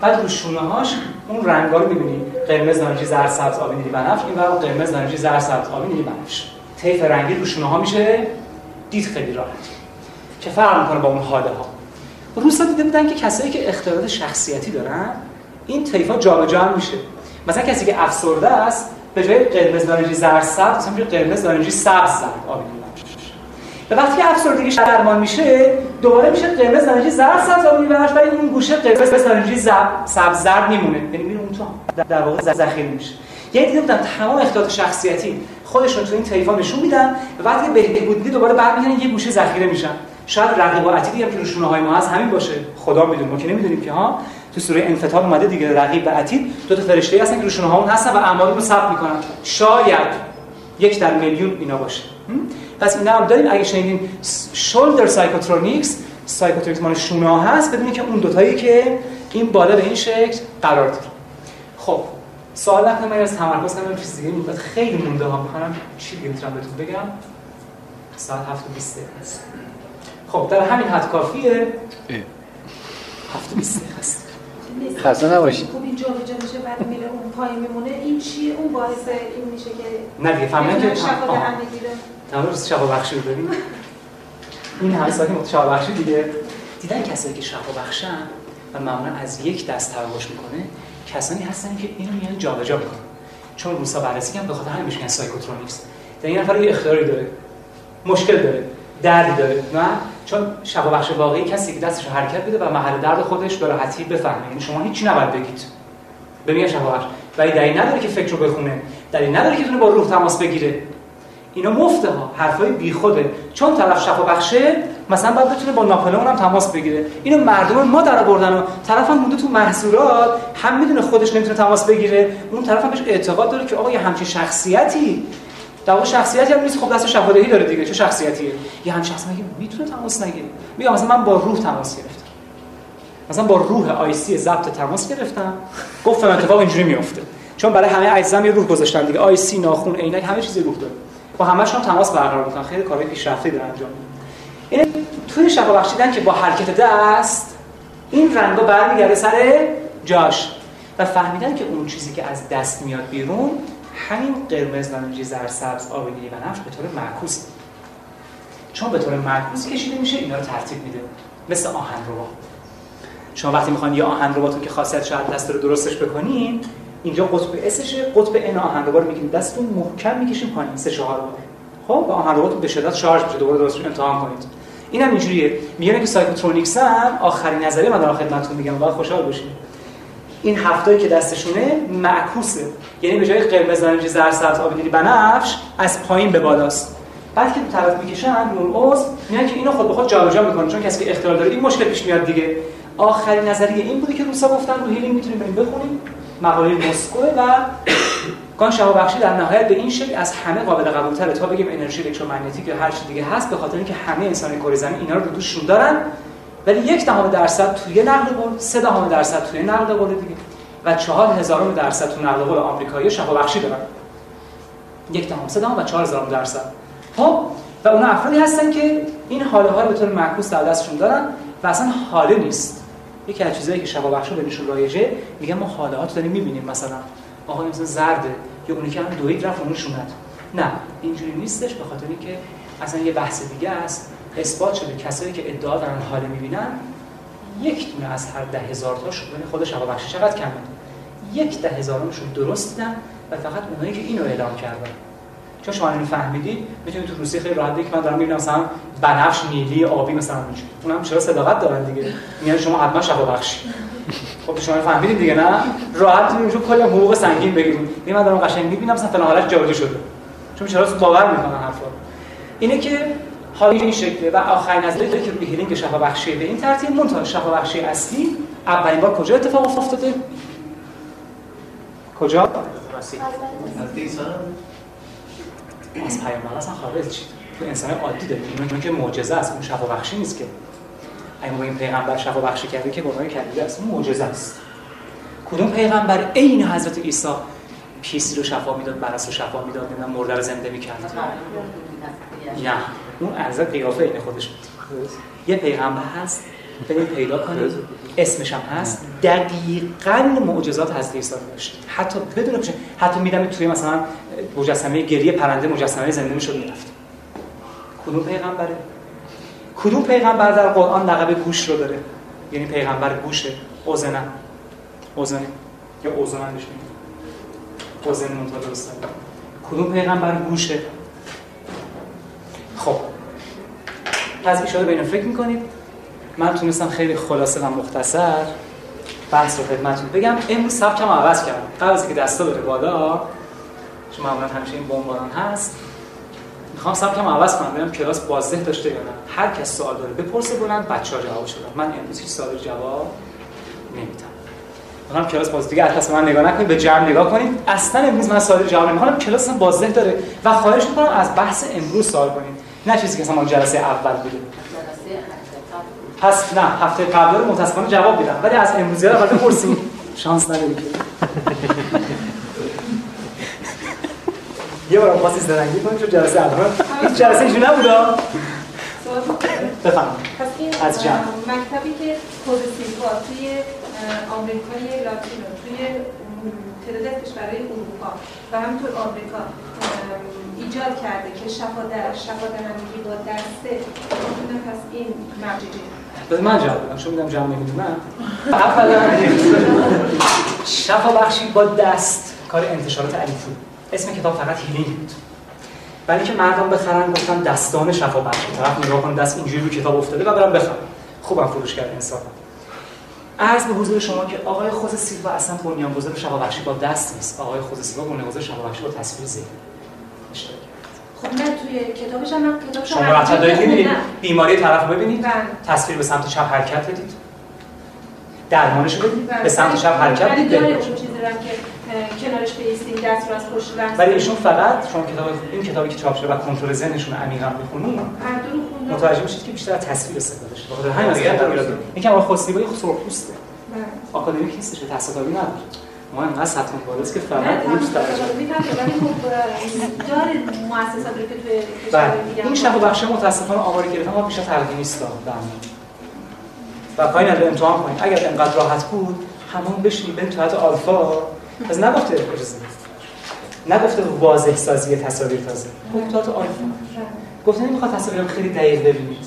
بعد رو شونه هاش اون رنگا رو می‌بینی. قرمز نارنجی زرد سبز آبی نیلی بنفش. این برای قرمز نارنجی زرد سبز آبی نیلی بنفش. طیف رنگی رو شونه ها میشه. دید خیلی راحت. که فرق می‌کنه با اون حاله ها روسا دیده بودن که کسایی که اختلالات شخصیتی دارن این طیفا جابجا میشه. مثلا کسی که افسرده است به جای قرمز نارنجی زرد سبز مثلا میشه قرمز نارنجی سبز زرد آبی و وقتی افسردگی درمان میشه دوباره میشه قرمز نارنجی زرد سبز آبی براش ولی اون گوشه قرمز نارنجی سبز زرد میمونه. یعنی میره اون تو در واقع ذخیره میشه. یعنی دیده بودن تمام اختلالات شخصیتی خودشون تو این طیفا نشون میدن و وقتی بهبودی دوباره برمیگردن یه گوشه ذخیره میشن. شاید رقیب عتیدی هم که روشونه های ما هست همین باشه. خدا می‌دونه. ما که نمی‌دونیم که ها؟ تو سوره انفطار اومده دیگه رقیب و عتید دو تا فرشته هستن که روشونه هامون هستن و اعمال رو ثبت می‌کنن. شاید یک در میلیون اینا باشه. پس اینا هم داریم. اگه شنیدین shoulder psychotronics psychotronics مال شونه ها هست بدونید که اون دوتایی که این بالا به این شکل قرار داره. خب سوال نکنم من از تمرکز کنم چیز دیگه میگم خیلی مونده ها. می‌خوام چی دیگه می‌تونم بهتون بگم؟ ساعت 7 و 20 هست خب در همین حد کافیه. 7 و 20 هست خسته نباشید خوب اینجا به میشه بعد میره اون پای میمونه. این چیه؟ اون باعث این میشه که نه دیگه فهمیدن که شفا به همه گیره. تمام شفا بخشی رو داریم. این همه سالی شفا بخشی دیگه. دیدن کسایی که شفا بخشن و معمولا از یک دست تراوش می‌کنه کسانی هستن که اینو میان جابجا می‌کنن. چون روسا بررسی کردن به خاطر همین میشن psychotronics. در این نفر یه اختیاری داره. مشکل داره. دردی داره. نه؟ چون شفا بخش واقعی کسی که دستش حرکت بده و محل درد خودش به راحتی بفهمه. یعنی شما هیچی نباید بگید. ببین شفا بخش ولی دلیل نداره که فکر رو بخونه. دلیل نداره که تونه با روح تماس بگیره. اینا مفته ها. حرفای بیخوده. چون طرف شفا بخشه مثلا باید بتونه با ناپلئون هم تماس بگیره. اینو مردم ما در آوردن و طرف هم تو محصولات هم می‌دونه خودش نمی‌تونه تماس بگیره. اون طرف هم بهش اعتقاد داره که آقا یه همچین شخصیتی در واقع شخصیتی هم نیست. خب دست شفادهی داره دیگه. چه شخصیتیه؟ یه هم شخص میگه می‌تونه تماس نگیره؟ میگم مثلا من با روح تماس گرفتم. مثلا با روح آی سی ضبط تماس گرفتم. گفتم اتفاق اینجوری میفته چون برای همه اجزا یه روح گذاشتن دیگه. آی سی ناخون عینک همه چیز روح داره. با همش هم تماس برقرار می‌کنن. خیلی کارهای پیشرفته دارن انجام این توی شفا بخشیدن که با حرکت دست این رنگا برمیگرده سر جاش و فهمیدن که اون چیزی که از دست میاد بیرون همین قرمز نارنجی زرد سبز آبی و بنفش به طور معکوس. چون به طور معکوس کشیده میشه اینا رو ترتیب میده. مثل آهن ربا شما وقتی می‌خوان یه آهن رباتون که خاصیت شاید دست رو درستش بکنین اینجا قطب اسشه قطب ان آهن رو می‌گیرید دستتون محکم می‌کشین پایین. سه چهار خب آهن رباتون به شدت شارژ میشه. دوباره درستش امتحان کنید. این هم اینجوریه. میگن که psychotronics هم آخرین نظریه من در خدمتتون میگم. باید خوشحال باشید این هفتایی که دستشونه معکوسه. یعنی به جای قرمز نارنجی زرد آبی بنفش از پایین به بالاست. بعد که طرف می‌کشن اون عضو میگن که اینو خود به خود جابجا می‌کنه چون کسی که اختلال داره این مشکل پیش میاد دیگه. آخرین نظریه این بوده که روسا گفتن رو هیلینگ می‌تونیم بریم بخونیم. مقاله مسکو و گان شفا بخشی در نهایت به این شکل از همه قابل قبول تره تا بگیم انرژی الکترومغناطیک یا هر چیز دیگه هست به خاطر اینکه همه انسان کره زمین اینا رو دوششون دارن. ولی یک دهم درصد توی نقل قول سه دهم درصد توی نقل قول دیگه. و چهار هزارم درصد تو نقل قول آمریکایی شفا بخشی دارن. یک دهم سه دهم و چهار هزارم درصد. خب و اون افرادی هستن که این حاله ها رو به طور معکوس در دستشون دارن و اصلا حاله نیست. یکی از چیزایی که شفا بخشی بینشون رایجه میگن ما حاله ها داریم می‌بینیم. مثلا آقا مثلا زرده یا اونی که هم دوید رفت اون شونت نه اینجوری نیستش به خاطر اینکه اصلا یه بحث دیگه است. اثبات شده کسایی که ادعا دارن حاله می‌بینن یک دونه از هر ده هزار تاش یعنی خود شفا چقدر کمه یک ده هزارمشون درست دیدن و فقط اونایی که اینو اعلام کردن. چون شما اینو فهمیدید می‌تونید تو روسیه خیلی راحت که من دارم می‌بینم مثلا بنفش نیلی آبی مثلا میشه اونم چرا صداقت دارن دیگه؟ میگن شما حتما شفا بخشی. خب شما فهمیدید دیگه نه؟ راحت می‌تونید کلی حقوق سنگین بگیرید. دیگه من دارم قشنگ می‌بینم مثلا فلان حالت جابجا شده. چون چرا باور می‌کنن حرفا اینه که حالا این شکله و آخرین نظری که روی هیلینگ شفا بخشی به این ترتیب منتها شفا بخشی اصلی اولین بار کجا اتفاق افتاده؟ کجا؟ از از پیامبر اصلا خارج شد تو انسان عادی داریم اون که معجزه است. اون شفا بخشی نیست که. اگه ما این پیغمبر شفا بخشی کرده که قرآن کلیده است اون معجزه است. کدوم پیغمبر عین حضرت عیسی پیسی رو شفا می‌داد برس رو شفا می‌داد نمی‌دونم مرده رو زنده می‌کرد؟ نه. اون ارزه قیافه این خودش. یه پیغمبر هست بریم پیدا کنید اسمش هم هست. دقیقاً معجزات حضرت عیسی داشت حتی بدون بشه حتی میدم توی مثلا مجسمه گریه پرنده مجسمه زنده می‌شد می‌رفت. کدوم پیغمبره؟ کدوم پیغمبر در قرآن لقب گوش رو داره؟ یعنی پیغمبر گوشه. اوزنه. اوزنه یا اوزنه میگن. اوزنه منتها درست کدوم پیغمبر گوشه؟ خب. پس اشاره به فکر می‌کنید. من تونستم خیلی خلاصه و مختصر بحث رو خدمتتون بگم. امروز سبکم عوض کردم. قبل از اینکه دستا بره بالا. چون معمولا همیشه این بمباران هست. می‌خوام سبکم عوض کنم ببینم کلاس بازده داشته یا نه. هر کس سوال داره بپرسه بلند بچه‌ها جواب شدن من امروز هیچ سوال جواب نمیدم. می‌خوام کلاس باز دیگه اصلا من نگاه نکنید به جمع نگاه کنید. اصلا امروز من سوال جواب نمی‌خوام. کلاس بازده داره. و خواهش می‌کنم از بحث امروز سوال کنید. نه چیزی که مثلا جلسه اول بوده پس نه هفته قبل رو متاسفانه جواب دیدم ولی از امروزی رو اول بپرسیم شانس نداری یه بار خاصی زرنگی کنیم چون جلسه اول. هیچ جلسه اینجوری نبود بفهم از جمع. مکتبی که خود سیلوا توی آمریکای لاتینو توی تعداد کشورهای اروپا و همینطور آمریکا ایجاد کرده که شفا در شفا دهندگی با دسته پس این مرجعه بذار من جواب بدم. چون میدم جمع نمی‌دونم اولا شفا بخشی با دست کار انتشارات علیفو اسم کتاب فقط هیلینگ بود. ولی که مردم بخرن گفتن دستان شفا بخشی طرف نگاه کن دست اینجوری رو کتاب افتاده و برام بخرم خوبم فروش کرد انصافا عرض به حضور شما که آقای خود سیلوا اصلا بنیانگذار بخشی با دست نیست. آقای خود سیلوا بنیانگذار بخشی با تصویر ذهن خب نه توی کتابش هم کتابش شما دارید می‌بینید؟ بیماری طرف ببینید؟ بله. تصویر به سمت چپ حرکت بدید. درمانش رو بدید. بله. به سمت چپ حرکت ولی بدید چیزی که کنارش بیستیم دست رو از پشت بست ولی ایشون فقط شما کتاب این کتابی که چاپ شده و کنترل ذهنشون عمیقا بخونید هر دو رو خوندم. متوجه میشید که بیشتر از تصویر استفاده شده بخاطر همین از این میاد یکم آقای خسروی سرخپوسته بله. آکادمیک نیستش به تصادفی نداره. ما انقدر سطح بالاست که فقط ولی خب داره مؤسساتی که توی بله. کشور دیگه این شب و بخش متاسفانه آماری گرفتن ما بیشتر تلقی نیست و پایین نداره امتحان کنید اگر انقدر راحت بود همون بشینید برید تو حالت آلفا. از نگفته اجازه نگفته واضح سازی تصاویر تازه. گفت تو آلفا گفته نمی‌خواد تصاویر خیلی دقیق ببینید.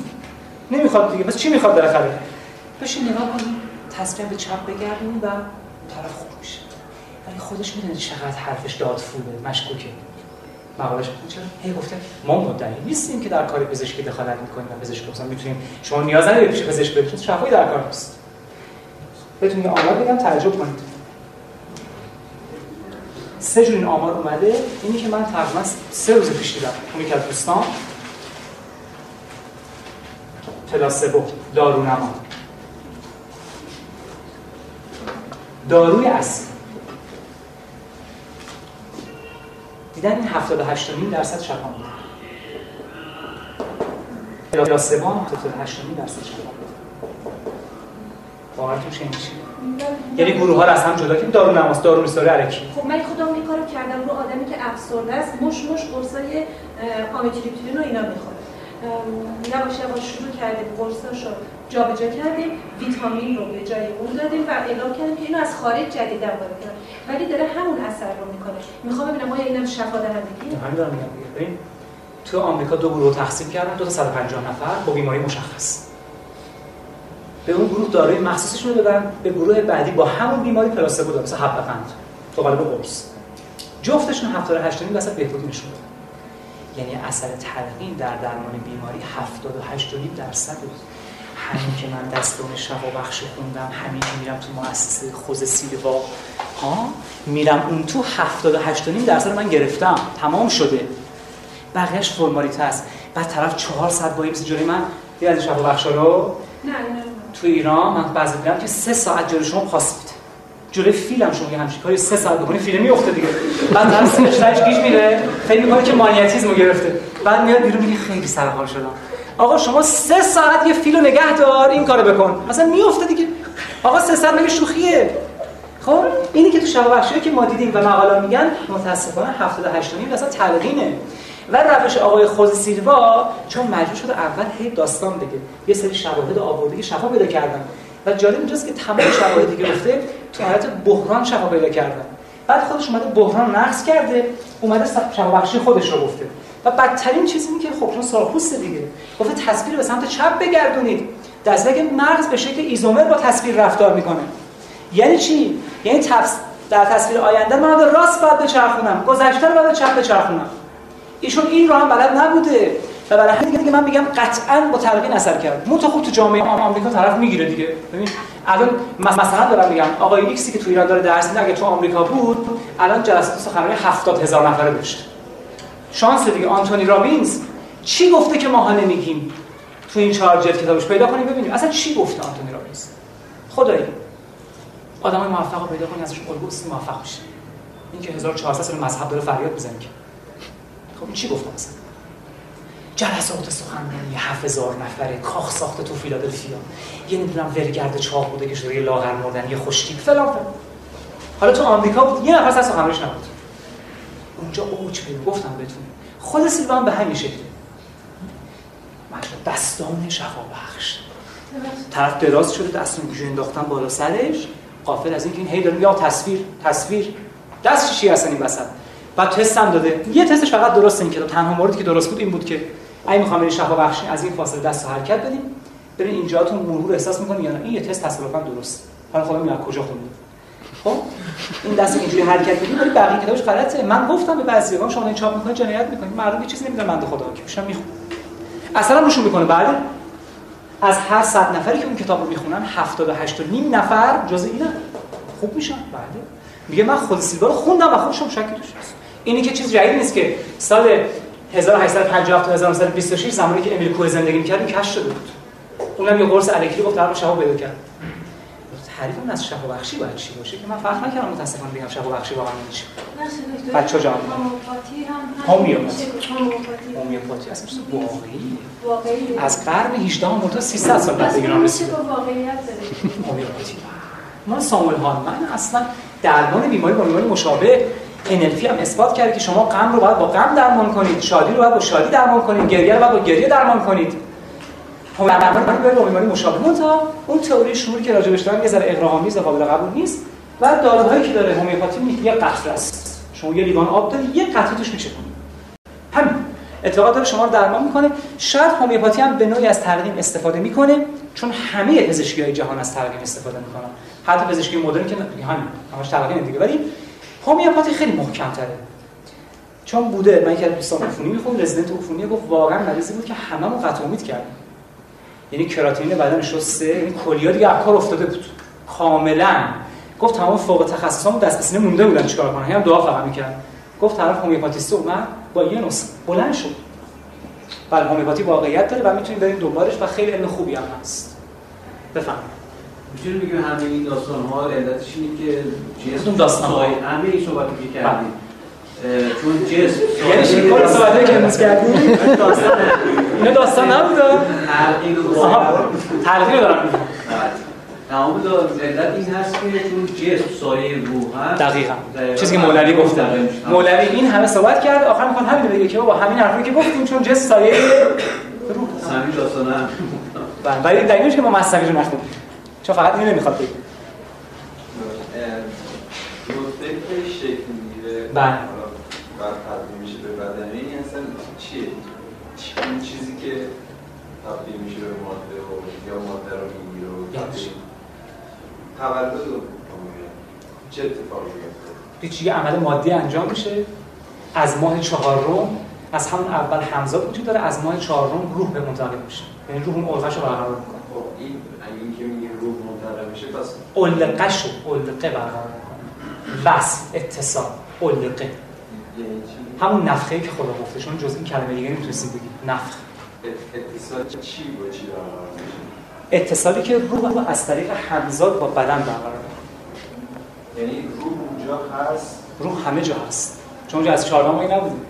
نمی‌خواد دیگه. بس چی می‌خواد بالاخره؟ بشین نگاه کنید تصویر به چپ بگردونید و طرف خوب میشه. ولی خودش می‌دونه چقدر حرفش داد فوله. مشکوکه. مقالش چرا؟ هی گفته ما مدعی نیستیم که در کار پزشکی دخالت می‌کنیم و پزشک مثلا می‌تونیم شما نیاز ندارید پیش پزشک برید. شفایی در کار نیست. بهتون یه آمار بگم تعجب کنید. سه جور این آمار اومده. اینی که من تقریبا سه روز پیش دیدم. اون که از دوستان. پلاسبو دارونما داروی اصلی دیدن این 78 درصد شفا بود. پلاسبو هم 78 درصد شفا بود. باورتون چه میشه. یعنی گروه ها رو از هم جدا کنیم. دارو نماز دارو نیست دارو الکی خب من خودم این کارو کردم رو آدمی که افسرده است مش مش قرصای آمیتریپتیلین رو اینا می‌خوره. یواش یواش شروع کردیم قرصاشو جابجا کردیم ویتامین رو به جای اون دادیم و اعلام کردیم که اینو از خارج جدیدن وارد کردیم ولی داره همون اثر رو می‌کنه. می‌خوام ببینم آیا اینم شفا دهندگی؟ همین دارم میگم. تو آمریکا دو گروه تقسیم کردن دو تا 150 نفر با بیماری مشخص. به اون گروه داروی مخصوصشون رو دادن به گروه بعدی با همون بیماری پلاسبو دادن مثلا حب قند تو قالب قرص. جفتشون 78 درصد بهبودی نشون دادن. یعنی اثر تلقین در درمان بیماری 78 درصد بود. همین که من دستان شفا بخش خوندم همین که میرم تو مؤسسه خوز سیلوا ها؟ میرم اون تو 78 درصد من گرفتم. تمام شده. بقیهش فرمالیته است. بعد طرف 4 ساعت با این جلوی من یه از شفا بخشا رو؟ نه اینا تو ایران من بعضی دیدم که سه ساعت جلوی شما پاس میده. جلوی فیلم شما یه همچین کاری سه ساعت بکنی فیلم میفته دیگه. بعد سینش تاش گیج میره فکر می‌کنه که مانیتیزمو گرفته. بعد میاد بیرون میگه خیلی سر حال شدم. آقا شما سه ساعت یه فیلو نگه دار این کارو بکن. اصلا میفته دیگه. آقا سه ساعت مگه شوخیه؟ خب اینی که تو شب که ما دیدیم و مقالا میگن متاسفانه 78 درصد تلقینه. و روش آقای خوز سیلوا چون مجبور شده اول هی داستان بگه. یه سری شواهد آورده که شفا پیدا کردن. و جالب اینجاست که تمام شواهدی که گفته تو حالت بحران شفا پیدا کردن. بعد خودش اومده بحران نقص کرده اومده شفا بخشی خودش رو گفته. و بدترین چیزی اینه که خب چون سرخپوست دیگه گفته تصویر به سمت چپ بگردونید. که مغز به شکل ایزومر با تصویر رفتار می‌کنه. یعنی چی؟ یعنی تفس... در تصویر آینده من به راست باید بچرخونم گذشته رو باید چپ بچرخونم. ایشون این رو هم بلد نبوده. و برای همین دیگه من میگم قطعا با تلقین اثر کرد. مو خوب تو جامعه آمریکا طرف می‌گیره دیگه. ببین الان مثلا دارم میگم آقای ایکسی که تو ایران داره درس میده اگه تو آمریکا بود الان جلسات سخنرانی 70 هزار نفره داشت. شانس دیگه. آنتونی رابینز چی گفته که ماها نمیگیم؟ تو این چهار جلد کتابش پیدا کنیم ببینیم. اصلا چی گفته آنتونی رابینز؟ خدایی. آدمای موفق رو پیدا کنیم ازش الگو موفق بشه این که 1400 سال مذهب داره فریاد می‌زنه خب چی گفته مثلا جلسات سخنرانی 7000 نفره کاخ ساخته تو فیلادلفیا. یه نمی‌دونم ورگرد چاق بوده که شده یه لاغر مردن یه خوشتیپ فلان فلان. حالا تو آمریکا بود یه نفر از سخنرانیش نبود. اونجا اوج پیدا گفتم بهتون خود سیلوان به همین شکل. دستان شفا بخش طرف دراز شده دستون گوشه انداختن بالا سرش. قافل از اینکه این هی داره یا تصویر تصویر. دستش چی هستن این وسط؟ بعد تست هم داده. یه تستش فقط درست این که تنها موردی که درست بود این بود که اگه می‌خوام این شفا از این فاصله دست حرکت بدیم. ببین اینجاتون مرور احساس می‌کنید یا نه. این یه تست تصادفا درست. حالا خب از کجا خوندید خب؟ این دست اینجوری حرکت بدیم ولی بقیه کتابش غلطه. من گفتم به بعضی‌ها شما این چاپ می‌کنید جنایت می‌کنید. مردم یه چیزی نمی‌دونن بنده خدا که میشم می‌خونم اصلا روشون می‌کنه. بعد از هر صد نفری که اون کتاب رو می‌خونن 78 و نیم نفر جز اینا. خوب میشن. بعد میگه من خود سیلوا رو خوندم و خودشم شکی توش اینی که چیز جدید نیست که سال 1850 تا 1926 زمانی که امیل کوه زندگی می‌کرد کش شده بود. اونم یه قرص الکتری گفت در شما پیدا کرد. تعریف اون از شفا بخشی باید چی باشه؟ که من فکر نکردم متاسفانه بگم شفا بخشی واقعا چی. بچه جان هومیوپاتی هم هومیوپاتی. اصلا واقعی واقعی از قرن 18 هم تا 300 سال بعد ایران رسید هومیوپاتی. ما ساموئل هانمن اصلا درمان بیماری با بیماری مشابه NLP هم اثبات کرده که شما غم رو باید با غم درمان کنید شادی رو باید با شادی درمان کنید گریه رو باید با گریه درمان کنید. درمان با بیماری مشابه. مونتا اون تئوری شعوری که راجع بهش دارم یه ذره اغراق‌آمیز قابل قبول نیست و داروهایی که داره هومیوپاتی یه قطره است. شما یه لیوان آب داری یه قطره توش میشه همین. اتفاقات داره شما رو درمان می‌کنه. شاید هومیوپاتی هم به نوعی از تلقین استفاده می‌کنه چون همه پزشکی جهان از تلقین استفاده می‌کنن. حتی پزشکی مدرن که همین همش تلقین دیگه. ولی هومیوپاتی خیلی محکم‌تره. چون بوده من که دوستان عفونی می‌خوام رزیدنت عفونی گفت واقعا مریضی بود که هممون قطع امید کردیم یعنی کراتینین بدنش شسته این کلیا دیگه کار افتاده بود. کاملا. گفت تمام فوق تخصصامون دست سینه مونده بودن چیکار کنن هم دعا فقط می‌کرد. گفت طرف هومیوپاتیست اومد با یه نسخه بلند شد. بله هومیوپاتی واقعیت داره و می‌تونید برید دنبالش و خیلی علم خوبی هم هست. بفهم می‌تونیم بگیم همه این داستان ها علتش اینه که جسم داستان های همه این صحبتی که کردیم. چون جسم یعنی شکل صحبتی که امروز کردیم؟ اینا داستان نبود تلقین دارم تمام علت این هست که چون جسم سایه روح هست دقیقاً. چیزی که مولوی گفته. مولوی این همه صحبت کرد. آخر می‌خوان همین بگه که با همین حرفی که گفتیم چون جسم سایه روح همین داستان هم. ولی دلیلش که ما مصنوی رو نخوندیم چون فقط اینو نمی‌خواد بگه. نقطه که شکل می‌گیره. بله. بعد تبدیل میشه به بدنه این اصلا چیه؟ این چیزی که تبدیل میشه به ماده و یا ماده رو می‌گیره و تولد رو چه اتفاقی میفته؟ هیچ یه عمل مادی انجام میشه؟ از ماه چهارم از همون اول همزاد وجود داره از ماه چهارم روح به منتقل میشه. یعنی روح اون القش رو برقرار می‌کنه خب این اگه که میگه روح علقش رو علقه برقرار می‌کنه. اتصال علقه. همون نفخه که خدا گفته چون جز این کلمه دیگه نمی‌تونستیم بگیم نفخ. اتصال چی با چی اتصالی که روح از طریق همزاد با بدن برقرار یعنی روح اونجا هست؟ روح همه جا هست. چون اونجا از چهارم ماهی نبودیم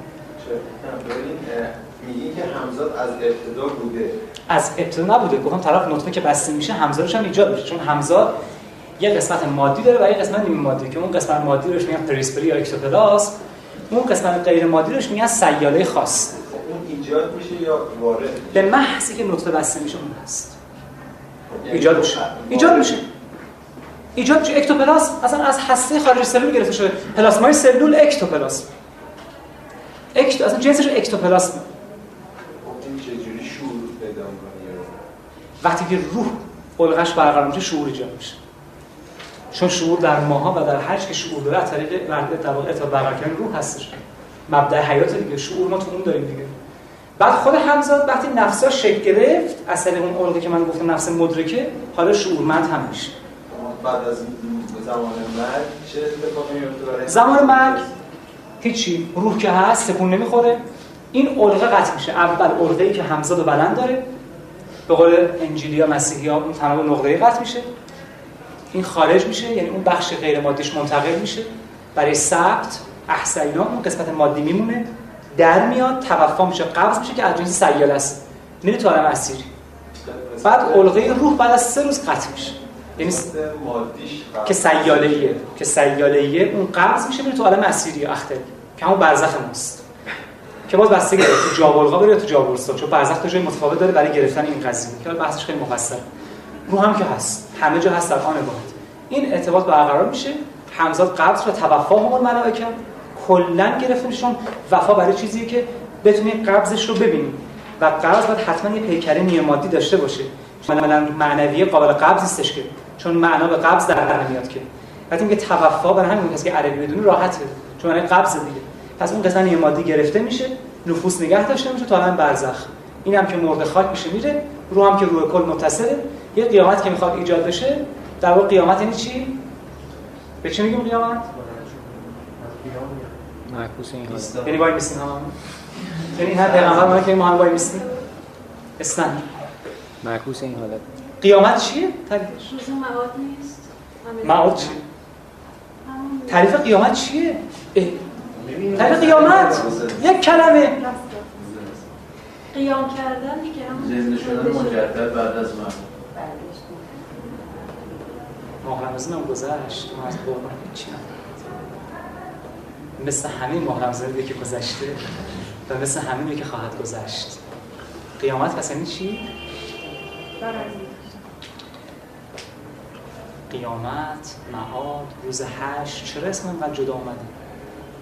میگین که همزاد از ابتدا بوده. از ابتدا نبوده. گفتم طرف نطفه که بسته میشه همزادش هم ایجاد میشه. چون همزاد یه قسمت مادی داره و یه قسمت نیمه مادی. که اون قسمت مادی روش میگن périsprit یا اکتوپلاسم اون قسمت غیر مادی روش میگن سیاله خاص. اون ایجاد میشه یا وارد به محضی که نطفه بسته میشه اون هست. ایجاد میشه. ایجاد میشه. ایجاد میشه. اکتوپلاس اصلا از هسته خارج سلول گرفته شده. پلاسمای سلول اکتوپلاس اکتو اصلا جنسش اکتوپلاسم این چجوری شعور پیدا وقتی که روح الغش برقرار میشه شعور ایجاد میشه. چون شعور در ماها و در هر که شعور داره از طریق در واقع ارتباط برقرار کردن روح هستش. مبدأ حیات دیگه شعور ما تو اون داریم دیگه. بعد خود همزاد وقتی نفسا شکل گرفت از طریق اون ارگی که من گفتم نفس مدرکه حالا شعورمند هم میشه. بعد از زمان مرگ چه اتفاقی زمان مرگ هیچی. روح که هست تکون نمی‌خوره. این علقه قطع میشه. اول علقه‌ای که همزاد و بلند داره به قول انجیلی یا مسیحی ها اون تمام نقطه‌ای قطع میشه. این خارج میشه یعنی اون بخش غیر مادیش منتقل میشه. برای ثبت احسینا اون قسمت مادی میمونه. در میاد توفا میشه قبض میشه که از جنس سیال است. میره تو عالم اسیری بعد علقه روح بعد از سه روز قطع میشه. یعنی که سیاله که سیاله اون قبض میشه میره تو عالم اسیری اختر که همون برزخ ماست. که باز بستگی داره تو جابلقا بره تو جابلستان چون برزخ جای متفاوت داره برای گرفتن این قضیه. که بحثش خیلی مفصل. رو هم که هست. همه جا هست در آن این ارتباط برقرار میشه. همزاد قبض و توفا هم ملائکه کلا گرفته میشه چون وفا برای چیزیه که بتونی قبضش رو ببینی و قبض باید حتما یه پیکره نیمادی داشته باشه. مثلا معنوی قابل قبض نیستش که. چون معنا به قبض در نمیاد که. وقتی میگه توفا برای همین کسی که عربی بدونی راحته. چون معنی قبض دیگه. پس اون قسمت مادی گرفته میشه. نفوس نگه داشته میشه تا الان برزخ. این هم که مرد خاک میشه میره. رو هم که روح کل متصله. یه قیامت که می‌خواد ایجاد بشه در واقع قیامت یعنی چی؟ به چی میگیم قیامت؟ معکوس این یعنی وای میستیم هم یعنی هر پیغمبر ما که ما هم وای میستیم اسنن معکوس این حالت قیامت چیه؟ تعریفش. روز معاد نیست. معاد چیه؟ تعریف قیامت چیه؟ تعریف قیامت یک کلمه. قیام کردن دیگه هم زنده شدن مجدد بعد از مرگ. ماه رمضان هم گذشت ما از قربان چی مثل همین ماه رمضان که گذشته و مثل همین که خواهد گذشت. قیامت پس یعنی چی؟ قیامت، معاد، روز هشت چرا اسم اینقدر جدا آمده؟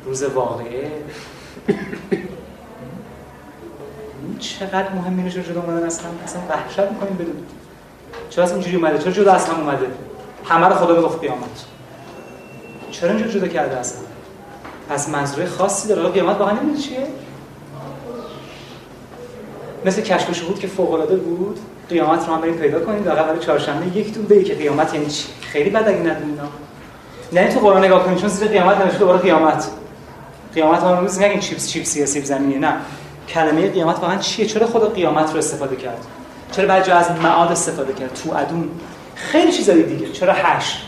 روز واقعه. چقدر مهم اینه جدا اومدن؟ اصلا اصلا وحشت می‌کنیم بدون. چرا از اینجوری اومده؟ چرا جدا از هم اومده؟ همه رو خدا بگفت قیامت. چرا اینجوری جدا کرده اصلا؟ پس منظوره خاصی داره. قیامت واقعا نمی‌دونی چیه؟ مثل کشف شهود که فوق العاده بود. قیامت رو هم بریم پیدا کنید واقعا برای چهارشنبه یکتون بگی که قیامت یعنی چی؟ خیلی بد اگه ندونید نه تو قرآن نگاه کنید چون زیر قیامت نوشته دوباره قیامت. قیامت ما روز نگین چیپس چیپس یا سیب زمینی نه. کلمه قیامت واقعا چیه؟ چرا خدا قیامت رو استفاده کرد؟ چرا بعد از معاد استفاده کرد؟ تو ادون. خیلی چیزای دیگه. چرا هشت؟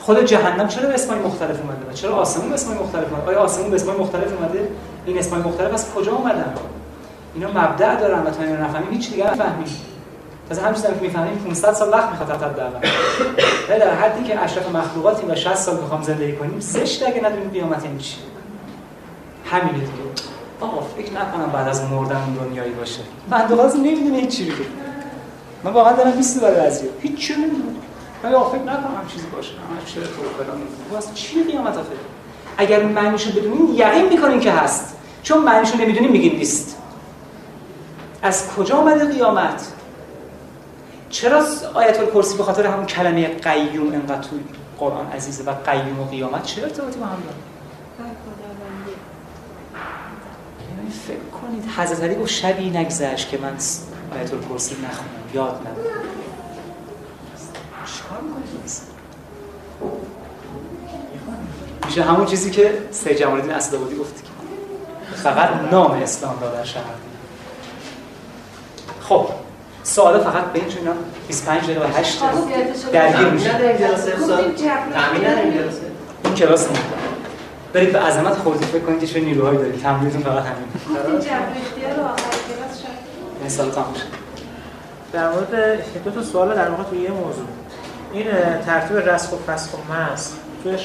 خود جهنم چرا به اسمای مختلف اومده؟ چرا آسمون به اسمای مختلف اومده؟ آیا آسمون به اسمای مختلف اومده؟ این اسمای مختلف از کجا اومدن؟ اینا مبدأ دارن و تا اینا نفهمیم هیچ دیگه نفهمیم. از همین چیزی که می‌فهمیم 500 سال وقت می‌خواد تا ولی در حدی که اشرف مخلوقاتی و 60 سال می‌خوام زندگی کنیم زشت اگه ندونیم قیامت این چی؟ همینه دیگه. آقا فکر نکنم بعد از مردن دنیایی باشه. من دوباره نمی‌دونه هیچ چی بگه. من واقعا دارم بیست برای ازیو هیچ چی نمی‌دونم. من فکر نکنم چیزی باشه. همه چی تو فلان واسه چی قیامت آخه اگر معنیشو بدونیم یقین می‌کنیم که هست. چون معنیشو نمی‌دونیم میگیم نیست. از کجا اومده قیامت؟ چرا آیت الکرسی به خاطر همون کلمه قیوم انقدر تو قرآن عزیزه و قیوم و قیامت؟ چه ارتباطی با هم داره یعنی فکر کنید حضرت علی گفت شبی نگذشت که من آیت الکرسی نخونم. یاد ندارم. چیکار میشه همون چیزی که سید جمال الدین اسدآبادی گفت فقط نام اسلام را در شهر خب. سوالا فقط به این چون 25 دقیقه و 8 درگیر میشه. این کلاس نه. برید به عظمت خودتون فکر کنید که چه نیروهایی دارید. تمرینتون فقط همین. این سال شد. در مورد دو تا سوال در واقع توی یه موضوع. این ترتیب رسخ و فسخ و مس توی.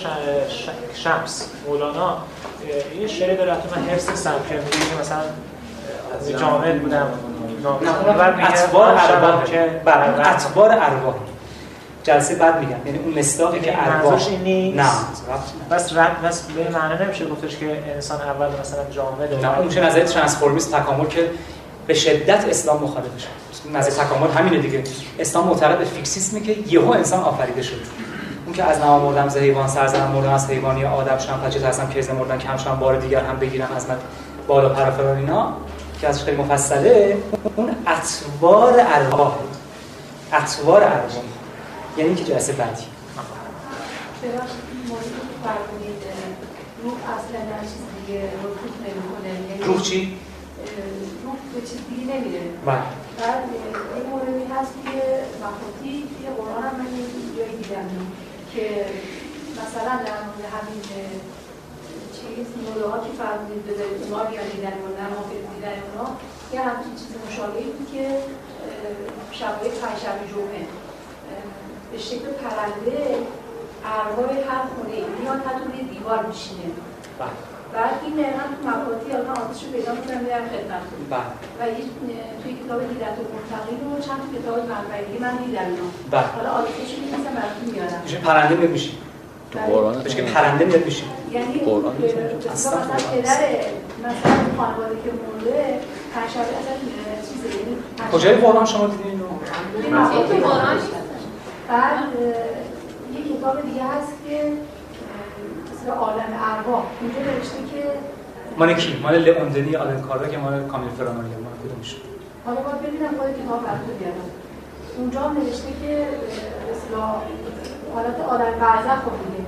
شمس مولانا یه شعری داره که من حفظ نیستم که میگه مثلا از جامعه بودم. اتبار ارواح که بله اتبار ارواح جلسه بعد میگم یعنی اون مصداقی که ارواح این نیست؟ نه. بس رد بس به معنی نمیشه گفتش که انسان اول مثلا جامده نه اون میشه نظر ترانسفورمیست تکامل که به شدت اسلام مخالفشه نظر تکامل همینه دیگه. اسلام معتقد به فیکسیسمه که یهو انسان آفریده شد اون که از نما مردم ز حیوان سرزنم مردم از حیوانی آدم شدم پچه هستم که مردن کم شدم بار دیگر هم بگیرم از من بالا پر و فلان اینا. که ازش خیلی مفصله اون اطوار ارواح. اطوار ارواح. یعنی که جلسه بعدی. اصلا چیز دیگه نمی‌کنه روح چی؟ روح به چیز دیگه نمیره بله بعد این موردی هست که مخاطی توی قرآن هم من یه جایی دیدم که مثلا در مورد همین چیز موضوع ها که فرمودید بذارید اونا بیان دیدن اونا مافید دیدن اونا. یه همچین چیز مشابهی بود که شبای پنجشنبه جمعه. به شکل پرنده ارواح هر خونه میاد حتی روی دیوار میشینه. بله. بعد این دقیقا تو مقاطی الان آتش رو پیدا می‌کنم میرم خدمت بله. و یه توی کتاب دیدت و منتقی رو چند تا کتاب منبعی من دیدم اینا بله. حالا آتش رو می‌نویسم براتون میارم. میشه پرنده میشی تو قرآن بهش که پرنده میاد میشی یعنی قرآن اصلا پدر مثلا خانواده که مرده پنجشنبه اصلا چیزه یعنی پنجشنبه- کجای قرآن شما دیدین؟ اینو قرآن بعد یه کتاب دیگه هست که مثل عالم ارواح. اونجا نوشته که مال کی؟ مال لئوندنی آلنکارا که مال کامیل فرانوری مال کدومش حالا باید ببینم خود کتاب براتون بیارم. اونجا هم نوشته که اه، حالت عالم برزخ رو میگه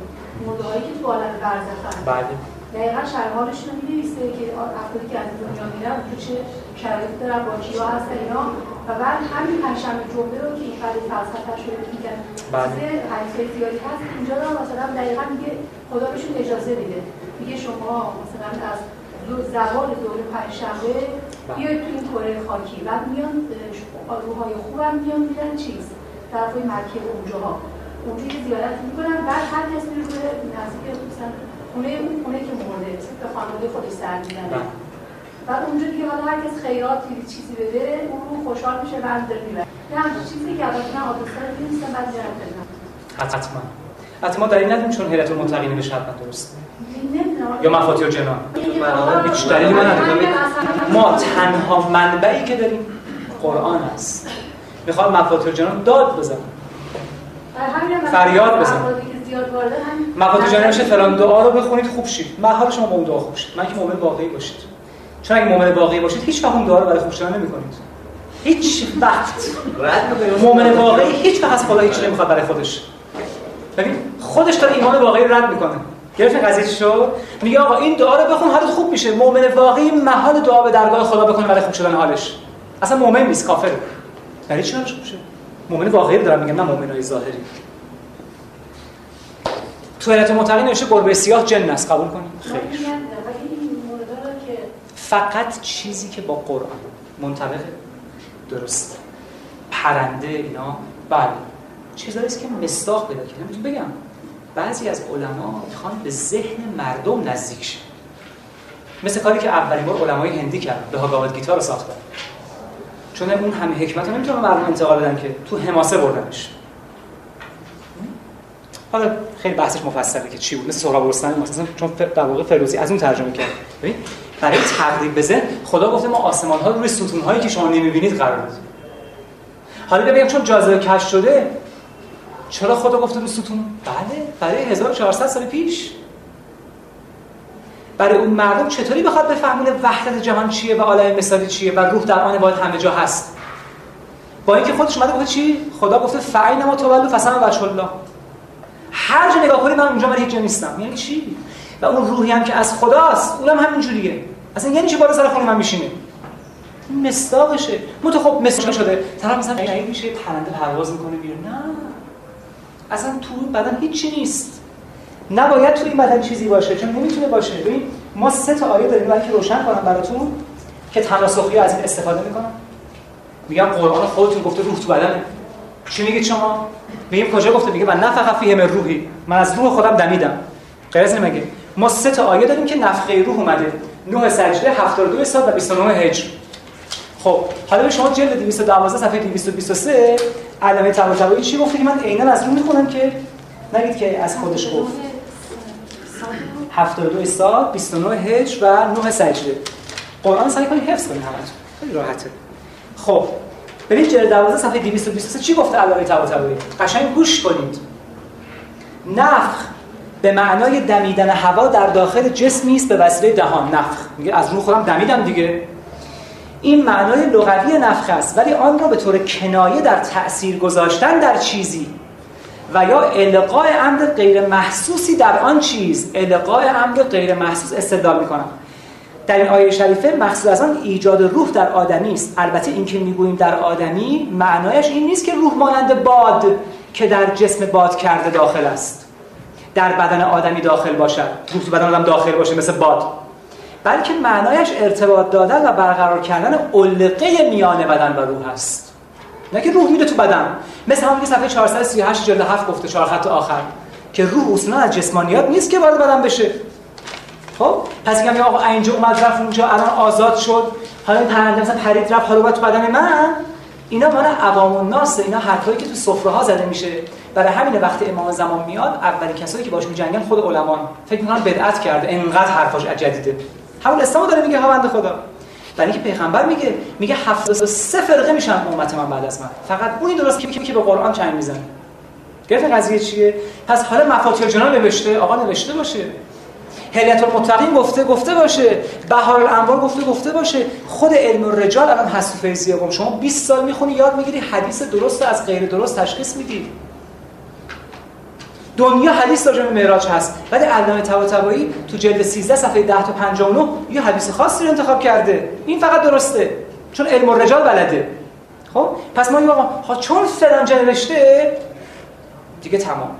موضوعایی که تو عالم برزخ هست بله. دقیقا شرحالشون رو می‌نویسه که افرادی که از دنیا میرن تو چه شرایط دارن با کیا هستن اینا. و بعد همین پنجشنبه جمعه رو که این قضیه فلسفه‌اش رو میگن. بله. چیز حدیث زیادی هست. اینجا رو مثلا دقیقا میگه خدا بهشون اجازه میده. میگه شما مثلا از دو زوال دور پنجشنبه بله. بیاید تو این کره خاکی. بعد میان روحای خوبم میان میرن چیز؟ طرفای مکه اونجاها. اونجا یه زیارت می‌کنن بعد هر کس میره روی نزدیک مثلا خونه اون خونه که مرده به خانواده خودش سر می‌زنه. بله. بعد اونجا دیگه حالا هر کس خیرات چیزی بده اون رو خوشحال میشه بعد داره می‌بره. یه همچین چیزی که البته من آدرس رو نیستم بعد جرم بدم حتما. حتما دلیل ندیم چون هیئت المتقین بهش حتما درست. یا مفاتیح الجنان این هیچ دلیلی من ندارم. ما تنها منبعی که داریم قرآن است. می‌خوام مفاتیح الجنان داد بزنم. فریاد بزن. مفاتیح الجنان میشه فلان دعا رو بخونید خوب شید. من حال شما با اون دعا خوب شید من که مؤمن واقعی باشید. چون اگه مؤمن واقعی باشید هیچ وقت اون دعا رو برای خوب شدن نمی‌کنید. هیچ وقت. مؤمن واقعی هیچ وقت از خدا هیچ نمی‌خواد برای خودش. ببین خودش داره ایمان واقعی رو رد می‌کنه. گرفتین قضیه شد؟ میگه آقا این دعا رو بخون حالت خوب میشه. مؤمن واقعی محال دعا به درگاه خدا بکنه برای خوب شدن حالش. اصلا مؤمن نیست کافره. برای چی حالش خوب شه؟ مؤمن واقعی رو دارم میگم نه مؤمنای ظاهری. تو هیئت متقین نوشته گربه سیاه جن است. قبول کنید خیر من میگم، ولی این موردا رو که فقط چیزی که با قرآن منطبقه. درست. پرنده اینا. بله. چیزایی است که مصداق پیدا کرده می‌تونم بگم. بعضی از علما می‌خوان به ذهن مردم نزدیک شه. مثل کاری که اولین بار علمای هندی کردن. به هاگاواد گیتار رو ساختن. چون اون همه حکمت رو نمی‌تونن مردم انتقال بدن که تو حماسه بردنش. حالا خیلی بحثش مفصله که چی بود مثل سهراب رستمی مثلا چون در واقع فردوسی از اون ترجمه کرد. ببین برای تقریب ذهن خدا گفته ما آسمان ها رو روی ستون هایی که شما نمی‌بینید قرار دادیم حالا بگم چون جاذبه کشف شده چرا خدا گفته رو ستون؟ بله برای 1400 سال پیش. برای اون مردم چطوری بخواد بفهمونه وحدت جهان چیه و عالم مثالی چیه و روح در آن باید همه جا هست؟ با اینکه خودش اومده گفته چی؟ خدا گفته فعین ما تولوا فسما وجه الله. هر جا نگاه کنی من اونجا من هیچ جا نیستم. یعنی چی؟ و اون روحی هم که از خداست اونم همین جوریه. اصلا یعنی چی بالا سر خونه من میشینه؟ این مصداقشه. متو خب مصداق شده. طرف مثلا میشه پرنده پرواز می‌کنه میره نه. اصلا تو بدن هیچی نیست. نباید تو این بدن چیزی باشه چون نمی‌تونه باشه. ببین ما سه تا آیه داریم برای که روشن کنم براتون که تناسخی از این استفاده می‌کنم. میگم قرآن خودتون گفته روح تو بدنه. چی میگید شما؟ میگیم کجا گفته؟ میگه من نفخ فیه من روحی من از روح خودم دمیدم. غیر از مگه ما سه تا آیه داریم که نفخه روح اومده. نوح سجده 72 سال و 29 هجر. خب حالا شما جلد 212 صفحه 223 علامه طباطبایی چی گفته من عینا از رو می‌خونم که؟ نگید که از خودش گفت. 72 سال 29 هجر و 9 سجده. قرآن سعی کنید حفظ کنید همتون خیلی راحته. خب ببین جلد 12 صفحه 223 چی گفته علامه طباطبایی؟ قشنگ گوش کنید. نفخ به معنای دمیدن هوا در داخل جسمی است به وسیله دهان. نفخ. میگه از رو خودم دمیدم دیگه. این معنای لغوی نفخ است ولی آن را به طور کنایه در تأثیر گذاشتن در چیزی و یا القاء امر غیر محسوسی در آن چیز القاء امر غیر محسوس استدلال می‌کنم. در این آیه شریفه مقصود از آن ایجاد روح در آدمی است. البته این که می‌گوییم در آدمی معنایش این نیست که روح مانند باد که در جسم باد کرده داخل است. در بدن آدمی داخل باشد. تو بدن آدم داخل باشه مثل باد. بلکه معنایش ارتباط دادن و برقرار کردن علقه میان بدن و روح است. نه که روح میره تو بدن. مثل همون که صفحه 438 جلد 7 گفته چهار خط آخر. که روح اصلا از جسمانیات نیست که وارد بدن بشه. خب؟ پس میگم آقا اینجا اومد رفت اونجا الان آزاد شد. حالا این پرنده مثلا پرید رفت حالا تو بدن من. اینا مال عوام الناس اینا حرفایی که تو سفره ها زده میشه. برای همین وقتی امام زمان میاد اولین کسایی که باش میجنگن خود علما فکر می‌کنن بدعت کرده. انقدر حرفاش جدیده. همون اسلام داره میگه ها بنده خدا. برای اینکه پیغمبر میگه میگه 73 فرقه میشن امت من بعد از من. فقط اونی درست که که به قرآن چنگ می‌زنه. گرفت قضیه چیه؟ پس حالا مفاتیح جنان نوشته آقا نوشته باشه. هلیت المتقین گفته گفته باشه. بهار الانوار گفته گفته باشه. خود علم الرجال الان فیضیه گم شما 20 سال می‌خونی یاد می‌گیری حدیث درست از غیر درست تشخیص میدی. دنیا حدیث راجع به معراج هست. ولی علامه طباطبایی تو جلد 13 صفحه 10 تا 59 یه حدیث خاصی رو انتخاب کرده. این فقط درسته. چون علم الرجال بلده. خب؟ پس ما آقا چون فلان نوشته دیگه تمام.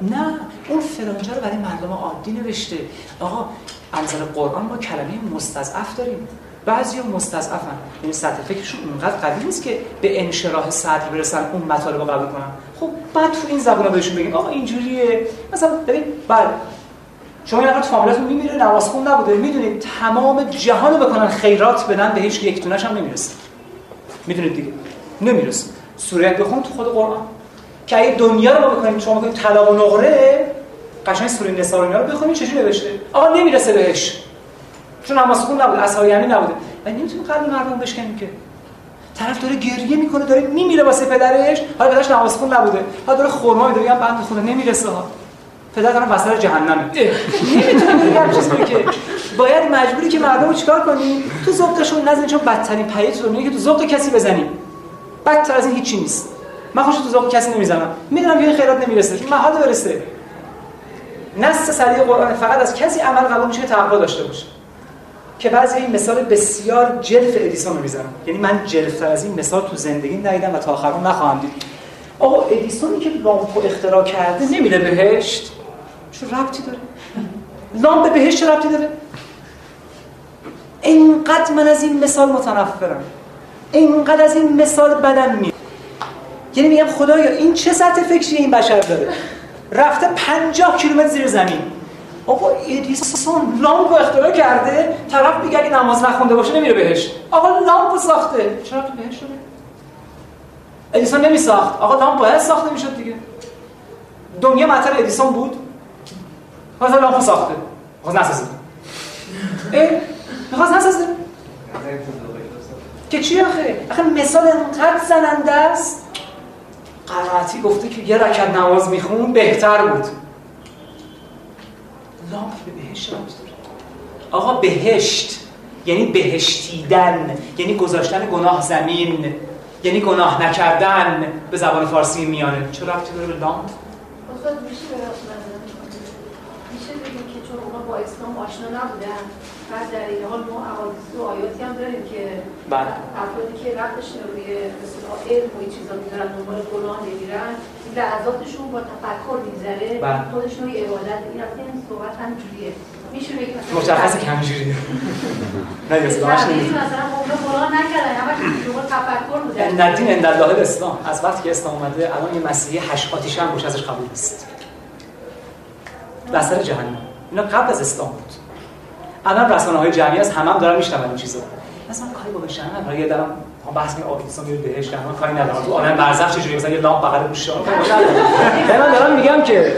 نه اون فرانجه رو برای مردم عادی نوشته. آقا انزل قرآن ما کلمه مستضعف داریم. بعضی مستضعفن. یعنی سطح فکرشون اونقدر قوی نیست که به انشراح صدر برسن اون مطالب رو قبول کنن. خب بعد تو این زبونا بهشون بگیم آقا اینجوریه. مثلا ببین بله. شما یه نفر تو فامیلتون میمیره نماز خون نبوده. می‌دونید تمام جهان رو بکنن خیرات بدن به هیچ یک تونش هم نمی‌رسه. می‌دونید دیگه؟ نمی‌رسه. سوره بخون تو خود قرآن. که اگه دنیا رو ما بکنیم شما بکنیم طلا و نقره قشنگ سوره نساء رو اینا رو بخونید چجوری نوشته؟ آقا نمی‌رسه بهش. چون نماز خون نبود اصحاب یمین نبوده. و نمی‌تونه قلب مردم بشکنیم که. طرف داره گریه می‌کنه داره میمیره واسه پدرش. حالا پدرش نماز خون نبوده. حالا داره خرما میده میگم بند خونه نمی‌رسه ها. پدر دارم وسط جهنمه. نمی‌تونه بگه هر چیزی که. باید مجبوری که مردم رو چیکار کنیم تو ذوقشون نزنیم چون بدترین پیت رو که تو ذوق کسی بزنیم بدتر از این هیچی نیست. من خوش تو ذوق کسی نمی‌زنم. می‌دونم که این خیرات نمی‌رسه محال برسه. نص صریح قرآن فقط از کسی عمل قبول میشه که تقوا داشته باشه. که بعضی این مثال بسیار جلف ادیسون رو می‌زنم یعنی من جلفتر از این مثال تو زندگی ندیدم و تا آخرون نخواهم دید. آقا ادیسونی که لامپو اختراع کرده نمیره بهشت؟ چه ربطی داره؟ لامپ بهشت چه ربطی داره؟ اینقدر من از این مثال متنفرم. اینقدر از این مثال بدم می یعنی میگم خدایا این چه سطح فکری این بشر داره؟ رفته 50 کیلومتر زیر زمین. آقا ادیسون لامپ اختراع کرده طرف میگه اگه نماز نخونده باشه نمیره بهش. آقا لامپ ساخته. چرا تو بهش شده؟ ادیسون نمی ساخت آقا لامپ باید ساخته می‌شد دیگه. دنیا مطر ادیسون بود. حالا لامپ ساخته. خواست نسازه. اه می‌خواست نسازه. که چی آخه؟ آخه مثال انقدر زننده است. قرائتی گفته که یه رکت نماز میخون بهتر بود. لامپ به بهشت داره آقا بهشت یعنی بهشتیدن یعنی گذاشتن گناه زمین یعنی گناه نکردن به زبان فارسی میانه. چه ربطی داره به لامپ؟ میشه بگیم که چون اونا با اسلام آشنا نبودن بعد در این حال ما احادیث و آیاتی هم داریم که بله. افرادی که ربطش روی مثلا علم و این چیزا می‌ذارن دنبال گناه نمیرن لحظاتشون با تفکر میگذره. بله. خودشون یه عبادت این رفته این صحبت هم جوریه میشه بگیم مشخص کمجوری نه تبلیغ نیست مثلا اونا گناه نکردن. همش دنبال تفکر بودن الدین عند الله الاسلام. از وقتی که اسلام اومده الان یه مسیحی هشت آتیش هم روش ازش قبول نیست. بسر جهنم. اینا قبل از اسلام بود. الان رسانه های جمعی از همه هم دارن میشنون این چیزا مثلا کاری با بشن برای یه دارم ما بحث می‌کنیم آتیسم میره بهش که من کاری ندارم. تو عالم برزخ چجوری مثلا یه لامپ بغل گوشه من دارم میگم که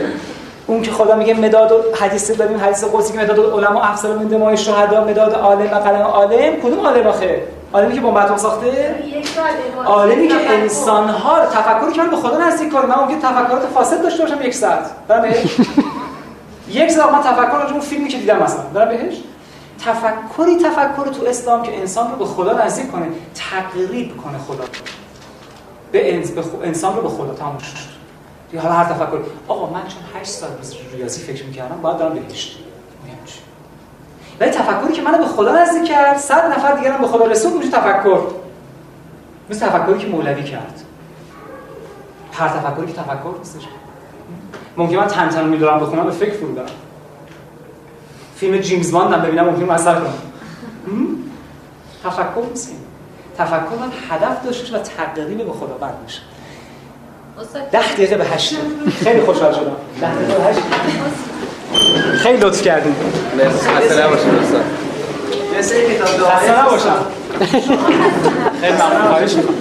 اون که خدا میگه مداد و حدیث داریم حدیث قدسی که مداد علما افضل من دمای شهدا مداد عالم و قلم عالم. کدوم عالم آخه؟ عالمی که بمب اتم ساخته؟ عالمی که انسان ها تفکری که من به خدا نزدیک کنم من ممکن تفکرات فاسد داشته باشم یک ساعت. بهش یک ساعت من تفکر اون فیلمی که دیدم مثلا برم بهش؟ تفکری تفکر تو اسلام که انسان رو به خدا نزدیک کنه تقریب کنه خدا به انسان رو به خدا تموم شد. حالا هر تفکر آقا من چون 8 سال ریاضی فکر می‌کردم باید دارم بهشت. ولی تفکری که منو به خدا نزدیک کرد صد نفر دیگه هم به خدا رسوند میشه تفکر. مثل تفکری که مولوی کرد. هر تفکری که تفکر نیستش. ممکن من تن تن میدارم بخونم به فکر فرو برم. فیلم جیمز باند هم ببینم ممکن مثلا کنم. تفکر نیست تفکر من هدف داشته و تقریب به خدا بند میشه ده دقیقه به هشت خیلی خوشحال شدم. ده دقیقه به هشت خیلی لطف کردیم. مرسی. خسته نباشید دوستان مثل کتاب خسته نباشم. خیلی ممنون. خواهش می‌کنم.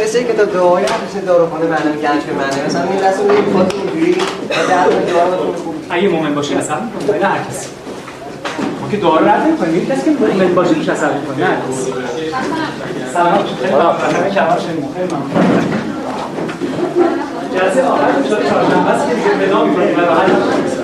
یه سری کتاب دعایی هم مثل داروخانه معنی گنج به معنی مثلا این لحظه میگه خودت اینجوری و در رو اگه مومن باشی اصلا نه هر کسی. ما که دعا رو رد نمی‌کنیم این کسی که مومن باشه روش اثر نه سلام. خیلی جلسه آخر شده چهارشنبه است که دیگه ودا می‌کنیم.